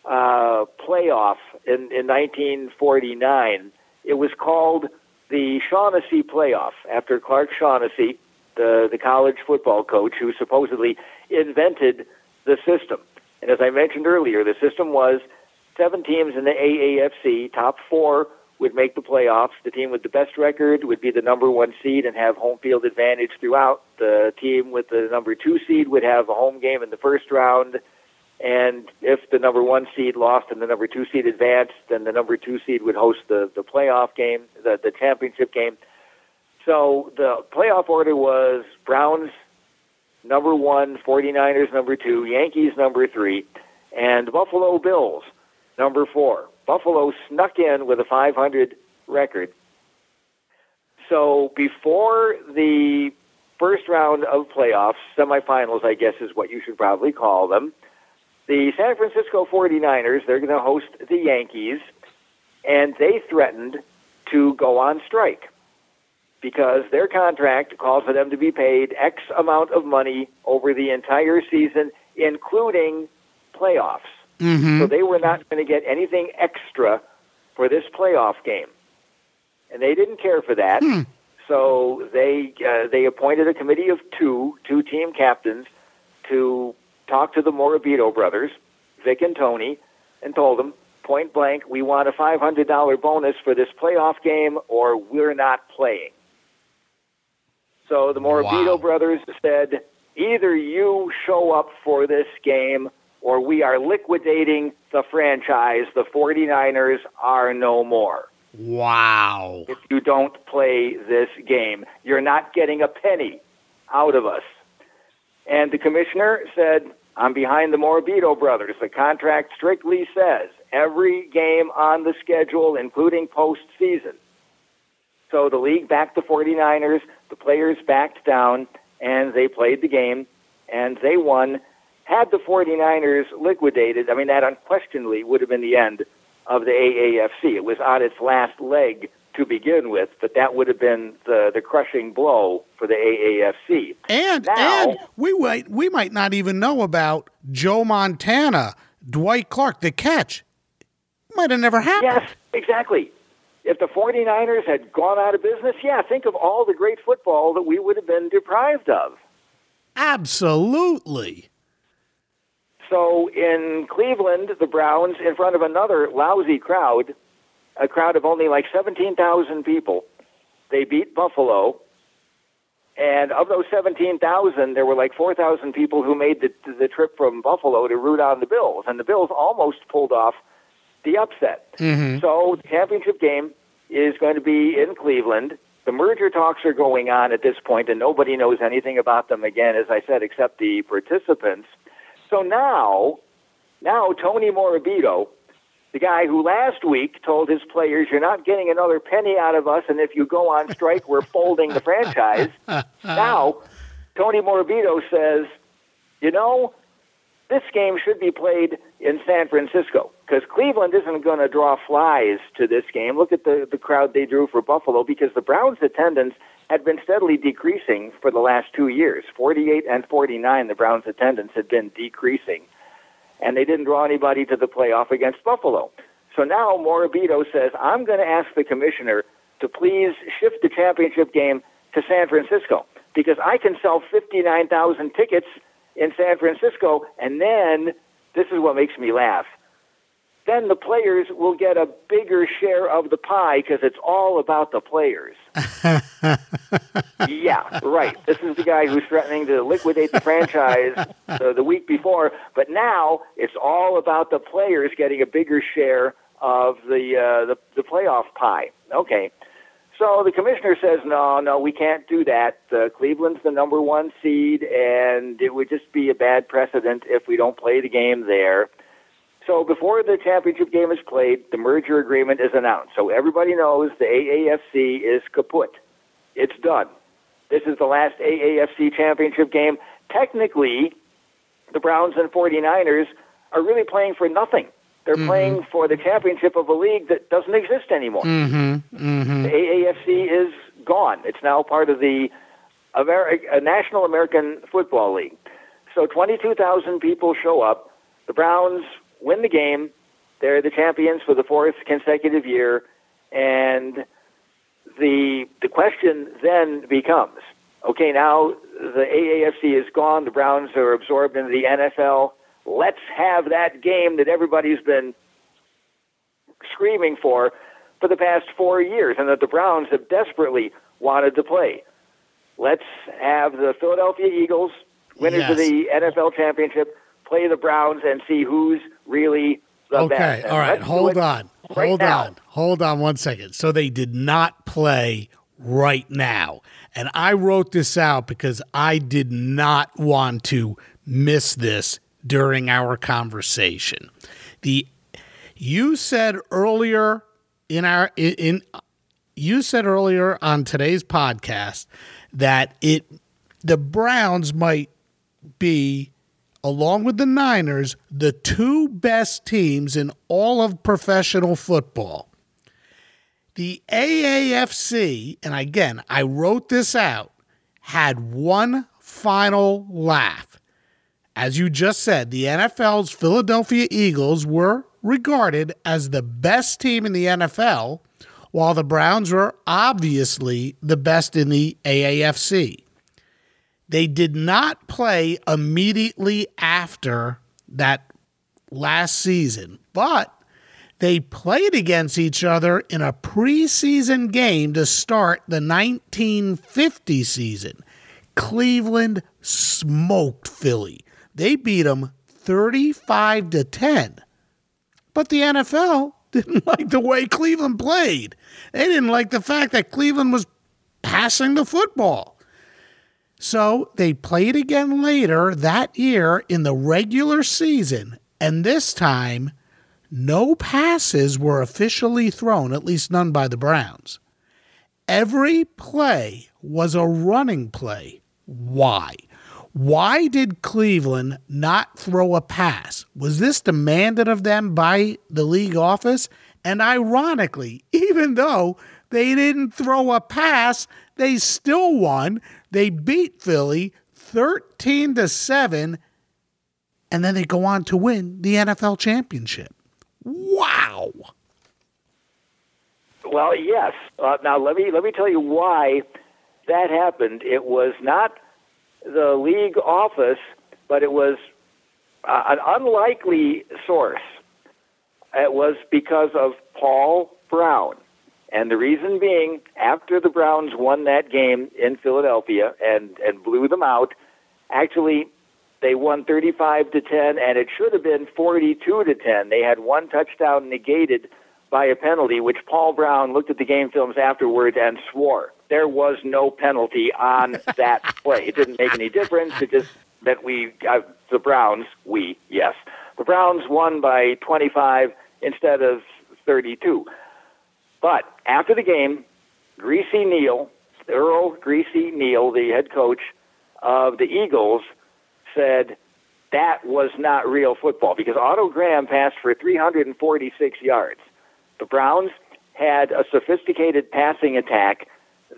uh, playoff in, in 1949. It was called the Shaughnessy playoff after Clark Shaughnessy the, the college football coach who supposedly invented the system. And as I mentioned earlier, the system was seven teams in the AAFC, top four would make the playoffs. The team with the best record would be the number one seed and have home field advantage throughout. The team with the number two seed would have a home game in the first round. And if the number one seed lost and the number two seed advanced, then the number two seed would host the, the playoff game, the, the championship game. So the playoff order was Browns number one, 49ers number two, Yankees number three, and Buffalo Bills number four. Buffalo snuck in with a 500 record. So before the first round of playoffs, semifinals, I guess is what you should probably call them, the San Francisco 49ers, they're going to host the Yankees, and they threatened to go on strike because their contract calls for them to be paid X amount of money over the entire season, including playoffs. Mm-hmm. So they were not going to get anything extra for this playoff game, and they didn't care for that. Hmm. So they uh, they appointed a committee of two, two team captains, to talk to the Morabito brothers, Vic and Tony, and told them point blank, we want a five hundred dollar bonus for this playoff game, or we're not playing. So the Morabito Wow. brothers said, either you show up for this game or we are liquidating the franchise. The 49ers are no more. Wow. If you don't play this game, you're not getting a penny out of us. And the commissioner said, I'm behind the Morabito brothers. The contract strictly says every game on the schedule, including postseason. So the league backed the 49ers, the players backed down, and they played the game, and they won. Had the 49ers liquidated, I mean, that unquestionably would have been the end of the AAFC. It was on its last leg to begin with, but that would have been the, the crushing blow for the AAFC. And Now- and we might we might not even know about Joe Montana, Dwight Clark, the catch. Might have never happened. Yes, exactly. If the 49ers had gone out of business, yeah, think of all the great football that we would have been deprived of. Absolutely. So in Cleveland, the Browns, in front of another lousy crowd, a crowd of only like 17,000 people, they beat Buffalo. And of those 17,000, there were like 4,000 people who made the, the trip from Buffalo to root on the Bills. And the Bills almost pulled off the upset. Mm-hmm. So the championship game is going to be in Cleveland. The merger talks are going on at this point, and nobody knows anything about them again, as I said, except the participants. So now, now Tony Morabito, the guy who last week told his players, "You're not getting another penny out of us, and if you go on strike, we're folding the franchise." now, Tony Morabito says, "You know, this game should be played in San Francisco because Cleveland isn't going to draw flies to this game. Look at the, the crowd they drew for Buffalo because the Browns' attendance had been steadily decreasing for the last two years. 48 and 49, the Browns' attendance had been decreasing, and they didn't draw anybody to the playoff against Buffalo. So now Morabito says, I'm going to ask the commissioner to please shift the championship game to San Francisco because I can sell 59,000 tickets in San Francisco, and then this is what makes me laugh. Then the players will get a bigger share of the pie because it's all about the players. yeah, right. This is the guy who's threatening to liquidate the franchise the, the week before, but now it's all about the players getting a bigger share of the uh, the, the playoff pie. Okay. So the commissioner says, no, no, we can't do that. Uh, Cleveland's the number one seed, and it would just be a bad precedent if we don't play the game there. So before the championship game is played, the merger agreement is announced. So everybody knows the AAFC is kaput. It's done. This is the last AAFC championship game. Technically, the Browns and 49ers are really playing for nothing. They're playing for the championship of a league that doesn't exist anymore. Mm-hmm. Mm-hmm. The AAFC is gone. It's now part of the Ameri- uh, National American Football League. So 22,000 people show up. The Browns win the game. They're the champions for the fourth consecutive year. And the the question then becomes, okay, now the AAFC is gone. The Browns are absorbed into the NFL. Let's have that game that everybody's been screaming for for the past four years and that the Browns have desperately wanted to play. Let's have the Philadelphia Eagles, winners of the NFL championship, play the Browns and see who's really the Okay, best. And all right. Hold on. right Hold now. on. Hold on one second. So they did not play right now. And I wrote this out because I did not want to miss this during our conversation. The you said earlier in our in you said earlier on today's podcast that it the Browns might be along with the Niners the two best teams in all of professional football. The AAFC, and again, I wrote this out, had one final laugh. As you just said, the NFL's Philadelphia Eagles were regarded as the best team in the NFL, while the Browns were obviously the best in the AAFC. They did not play immediately after that last season, but they played against each other in a preseason game to start the 1950 season. Cleveland smoked Philly. They beat them 35 to 10. But the NFL didn't like the way Cleveland played. They didn't like the fact that Cleveland was passing the football. So they played again later that year in the regular season, and this time, no passes were officially thrown, at least none by the Browns. Every play was a running play. Why? Why did Cleveland not throw a pass? Was this demanded of them by the league office? And ironically, even though they didn't throw a pass, they still won. They beat Philly 13 to 7 and then they go on to win the NFL championship. Wow. Well, yes. Uh, now let me let me tell you why that happened. It was not the league office, but it was uh, an unlikely source. It was because of Paul Brown. And the reason being, after the Browns won that game in Philadelphia and, and blew them out, actually they won 35 to 10, and it should have been 42 to 10. They had one touchdown negated by a penalty, which Paul Brown looked at the game films afterwards and swore there was no penalty on that play. It didn't make any difference. It just meant we, uh, the Browns, we, yes. The Browns won by 25 instead of 32. But after the game, Greasy Neale, Earl Greasy Neale, the head coach of the Eagles, said that was not real football because Otto Graham passed for 346 yards. The Browns had a sophisticated passing attack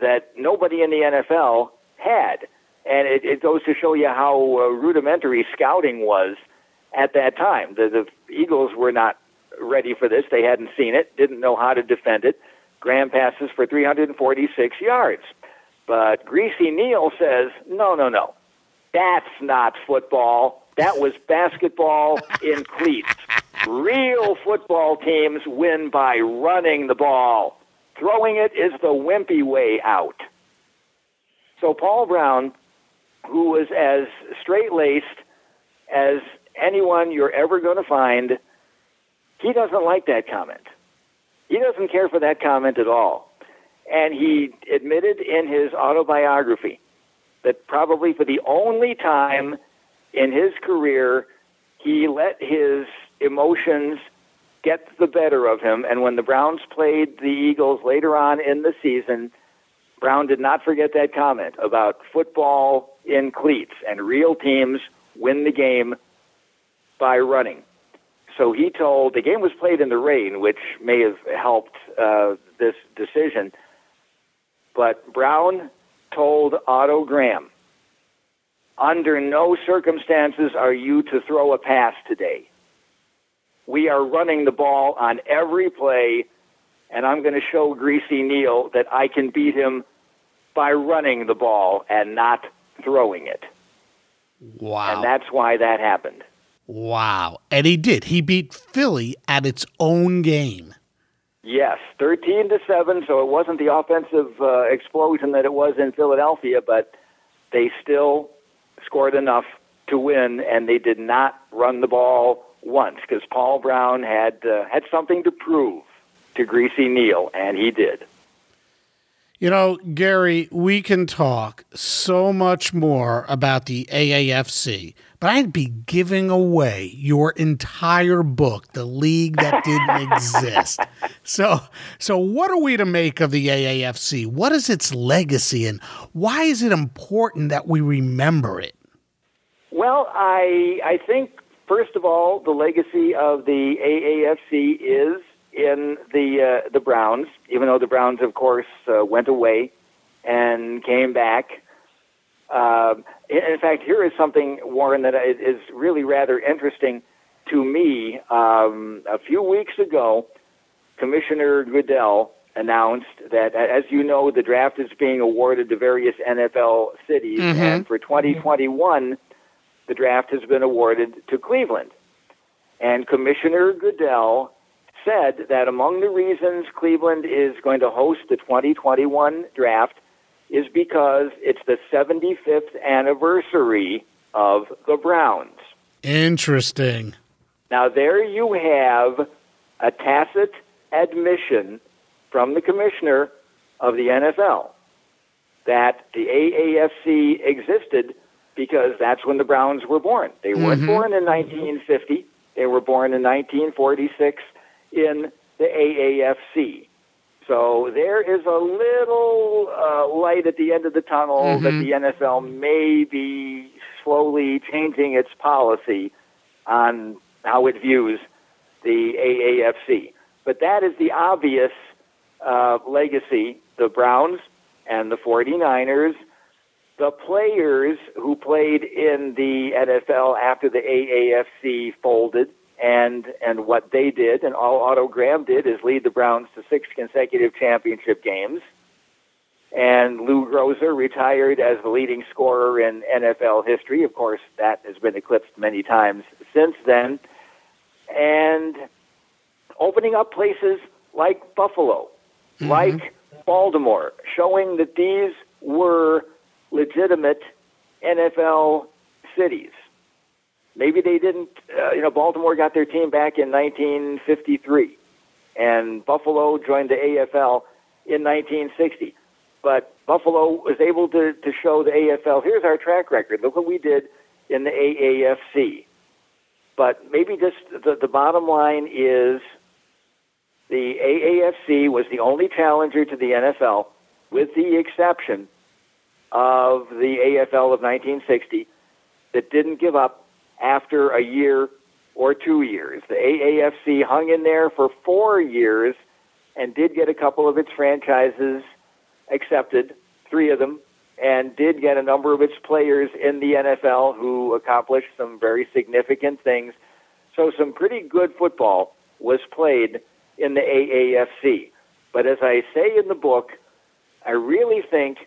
that nobody in the NFL had. And it, it goes to show you how uh, rudimentary scouting was at that time. The, the Eagles were not ready for this. They hadn't seen it, didn't know how to defend it. Graham passes for 346 yards. But Greasy Neale says, no, no, no. That's not football. That was basketball in cleats. Real football teams win by running the ball. Throwing it is the wimpy way out. So Paul Brown, who was as straight laced as anyone you're ever going to find, he doesn't like that comment. He doesn't care for that comment at all. And he admitted in his autobiography that probably for the only time in his career, he let his emotions get the better of him. And when the Browns played the Eagles later on in the season, Brown did not forget that comment about football in cleats and real teams win the game by running. So he told the game was played in the rain, which may have helped uh, this decision. But Brown told Otto Graham, under no circumstances are you to throw a pass today. We are running the ball on every play, and I'm going to show Greasy Neale that I can beat him by running the ball and not throwing it. Wow. And that's why that happened. Wow. And he did. He beat Philly at its own game. Yes, 13 to 7, so it wasn't the offensive uh, explosion that it was in Philadelphia, but they still scored enough to win and they did not run the ball once because Paul Brown had uh, had something to prove to Greasy Neale, and he did. You know, Gary, we can talk so much more about the AAFC, but I'd be giving away your entire book, The League That Didn't Exist. So, so what are we to make of the AAFC? What is its legacy and why is it important that we remember it? Well, I I think first of all, the legacy of the AAFC is in the uh, the Browns, even though the Browns, of course, uh, went away and came back. Uh, in fact, here is something, Warren, that is really rather interesting to me. Um, a few weeks ago, Commissioner Goodell announced that, as you know, the draft is being awarded to various NFL cities, mm-hmm. and for 2021, the draft has been awarded to Cleveland. And Commissioner Goodell said that among the reasons Cleveland is going to host the 2021 draft is because it's the 75th anniversary of the Browns. Interesting. Now, there you have a tacit admission from the commissioner of the NFL that the AAFC existed because that's when the Browns were born. They weren't mm-hmm. born in 1950, they were born in 1946 in the AAFC. So there is a little uh, light at the end of the tunnel mm-hmm. that the NFL may be slowly changing its policy on how it views the AAFC. But that is the obvious uh, legacy. The Browns and the 49ers, the players who played in the NFL after the AAFC folded, and and what they did and all Otto Graham did is lead the Browns to six consecutive championship games. And Lou Groza retired as the leading scorer in NFL history. Of course, that has been eclipsed many times since then. And opening up places like Buffalo, mm-hmm. like Baltimore, showing that these were legitimate NFL cities. Maybe they didn't, uh, you know, Baltimore got their team back in 1953, and Buffalo joined the AFL in 1960. But Buffalo was able to, to show the AFL, here's our track record. Look what we did in the AAFC. But maybe just the, the bottom line is the AAFC was the only challenger to the NFL, with the exception of the AFL of 1960, that didn't give up after a year or two years. The AAFC hung in there for four years and did get a couple of its franchises accepted, three of them, and did get a number of its players in the NFL who accomplished some very significant things. So some pretty good football was played in the AAFC. But as I say in the book, I really think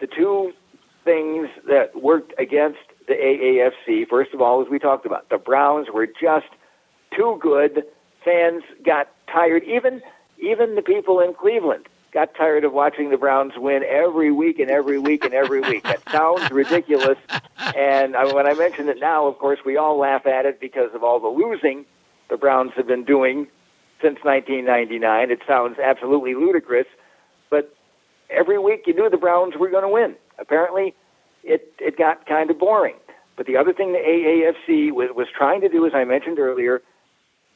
the two things that worked against the AAFC. First of all, as we talked about, the Browns were just too good. Fans got tired. Even even the people in Cleveland got tired of watching the Browns win every week and every week and every week. That sounds ridiculous. And I, when I mention it now, of course, we all laugh at it because of all the losing the Browns have been doing since 1999. It sounds absolutely ludicrous, but every week you knew the Browns were going to win. Apparently, it it got kind of boring. But the other thing the AAFC was, was trying to do, as I mentioned earlier,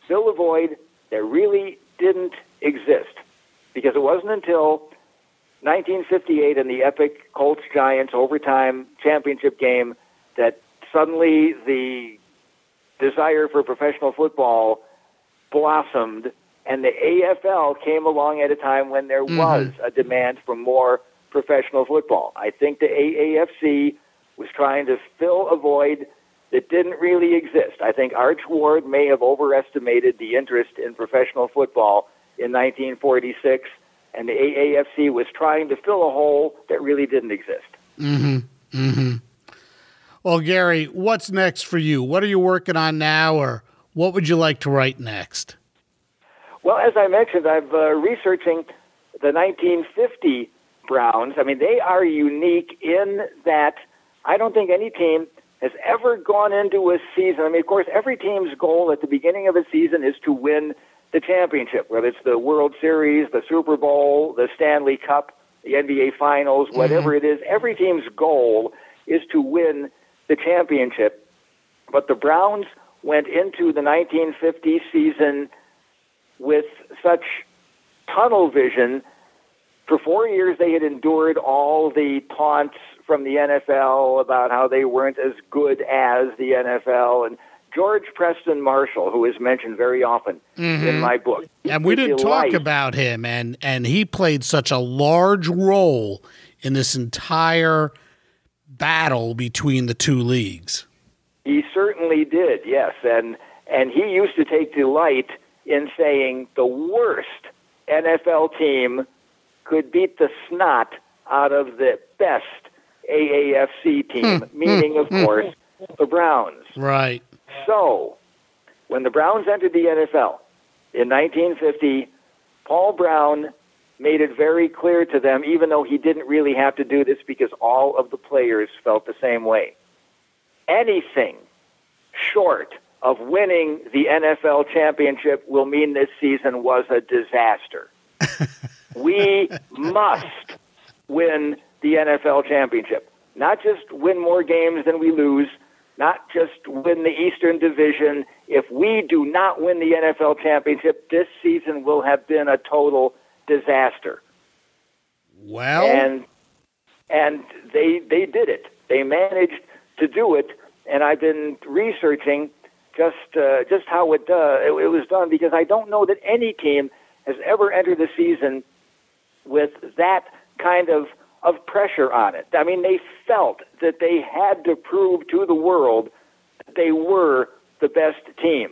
fill a void that really didn't exist. Because it wasn't until 1958 in the epic Colts Giants overtime championship game that suddenly the desire for professional football blossomed and the AFL came along at a time when there mm-hmm. was a demand for more professional football. I think the AAFC was trying to fill a void that didn't really exist. I think Arch Ward may have overestimated the interest in professional football in 1946, and the AAFC was trying to fill a hole that really didn't exist. Mm-hmm. Mm-hmm. Well, Gary, what's next for you? What are you working on now, or what would you like to write next? Well, as I mentioned, I'm uh, researching the 1950 Browns. I mean, they are unique in that I don't think any team has ever gone into a season. I mean, of course, every team's goal at the beginning of a season is to win the championship, whether it's the World Series, the Super Bowl, the Stanley Cup, the NBA Finals, whatever mm-hmm. it is. Every team's goal is to win the championship. But the Browns went into the 1950 season with such tunnel vision. For four years, they had endured all the taunts from the NFL about how they weren't as good as the NFL. And George Preston Marshall, who is mentioned very often mm-hmm. in my book. And we didn't talk about him, and, and he played such a large role in this entire battle between the two leagues. He certainly did, yes. And, and he used to take delight in saying the worst NFL team could beat the snot out of the best AAFC team, hmm. meaning, of hmm. course, the Browns. Right. So, when the Browns entered the NFL in 1950, Paul Brown made it very clear to them, even though he didn't really have to do this because all of the players felt the same way. Anything short of winning the NFL championship will mean this season was a disaster. we must win the NFL championship. Not just win more games than we lose, not just win the Eastern Division. If we do not win the NFL championship, this season will have been a total disaster. Well, and and they they did it. They managed to do it, and I've been researching just uh, just how it, uh, it it was done because I don't know that any team has ever entered the season with that kind of of pressure on it. I mean, they felt that they had to prove to the world that they were the best team,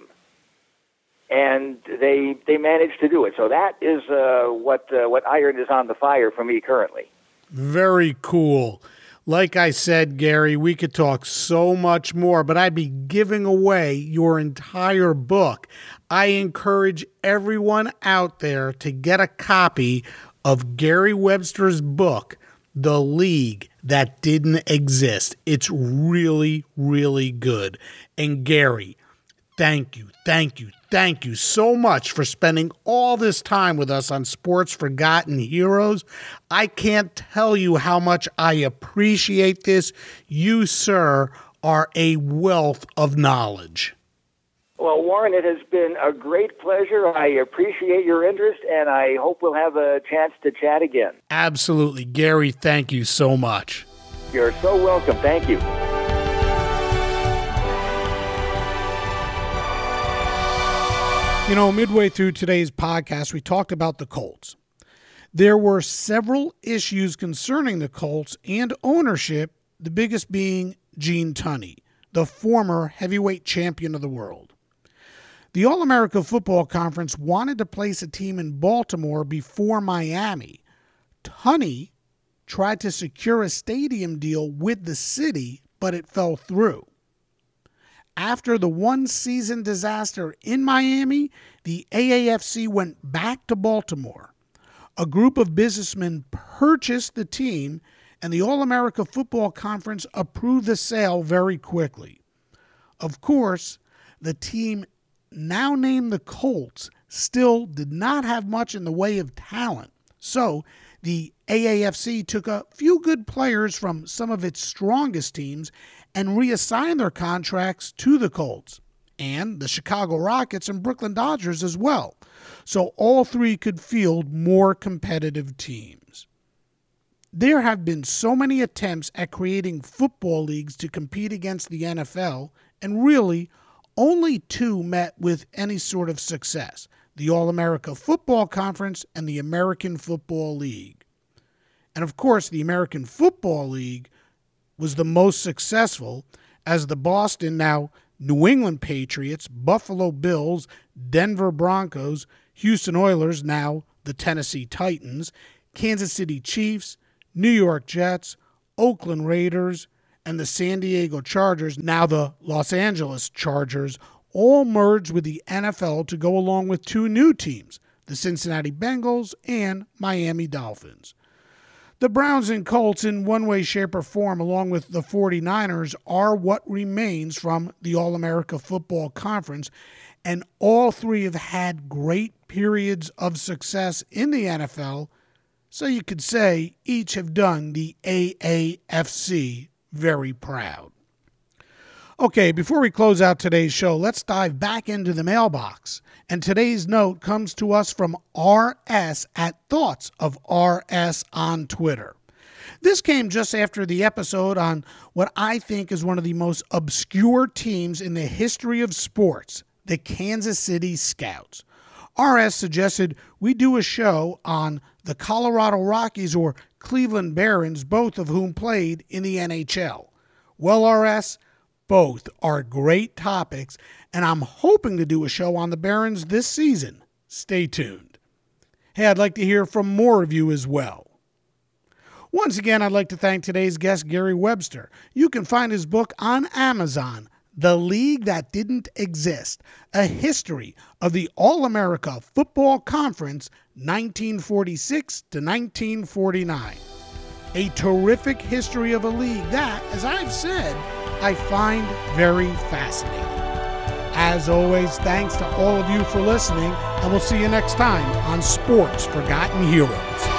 and they they managed to do it. So that is uh, what uh, what iron is on the fire for me currently. Very cool. Like I said, Gary, we could talk so much more, but I'd be giving away your entire book. I encourage everyone out there to get a copy of Gary Webster's book, the league that didn't exist. It's really, really good. And Gary, thank you, thank you, thank you so much for spending all this time with us on Sports Forgotten Heroes. I can't tell you how much I appreciate this. You, sir, are a wealth of knowledge. Well, Warren, it has been a great pleasure. I appreciate your interest, and I hope we'll have a chance to chat again. Absolutely. Gary, thank you so much. You're so welcome. Thank you. You know, midway through today's podcast, we talked about the Colts. There were several issues concerning the Colts and ownership, the biggest being Gene Tunney, the former heavyweight champion of the world. The All America Football Conference wanted to place a team in Baltimore before Miami. Tunney tried to secure a stadium deal with the city, but it fell through. After the one season disaster in Miami, the AAFC went back to Baltimore. A group of businessmen purchased the team, and the All America Football Conference approved the sale very quickly. Of course, the team now named the Colts, still did not have much in the way of talent. So the AAFC took a few good players from some of its strongest teams and reassigned their contracts to the Colts and the Chicago Rockets and Brooklyn Dodgers as well. So all three could field more competitive teams. There have been so many attempts at creating football leagues to compete against the NFL, and really, only two met with any sort of success the All America Football Conference and the American Football League. And of course, the American Football League was the most successful as the Boston, now New England Patriots, Buffalo Bills, Denver Broncos, Houston Oilers, now the Tennessee Titans, Kansas City Chiefs, New York Jets, Oakland Raiders, and the San Diego Chargers, now the Los Angeles Chargers, all merged with the NFL to go along with two new teams, the Cincinnati Bengals and Miami Dolphins. The Browns and Colts, in one way, shape, or form, along with the 49ers, are what remains from the All America Football Conference, and all three have had great periods of success in the NFL So you could say each have done the AAFC very proud. Okay, before we close out today's show, let's dive back into the mailbox. And today's note comes to us from RS at Thoughts of RS on Twitter. This came just after the episode on what I think is one of the most obscure teams in the history of sports, the Kansas City Scouts. RS suggested we do a show on the Colorado Rockies or Cleveland Barons, both of whom played in the NHL. Well, RS, both are great topics, and I'm hoping to do a show on the Barons this season. Stay tuned. Hey, I'd like to hear from more of you as well. Once again, I'd like to thank today's guest, Gary Webster. You can find his book on Amazon, The League That Didn't Exist A History of the All America Football Conference 1946 to 1949. A terrific history of a league that, as I've said, I find very fascinating. As always, thanks to all of you for listening, and we'll see you next time on Sports Forgotten Heroes.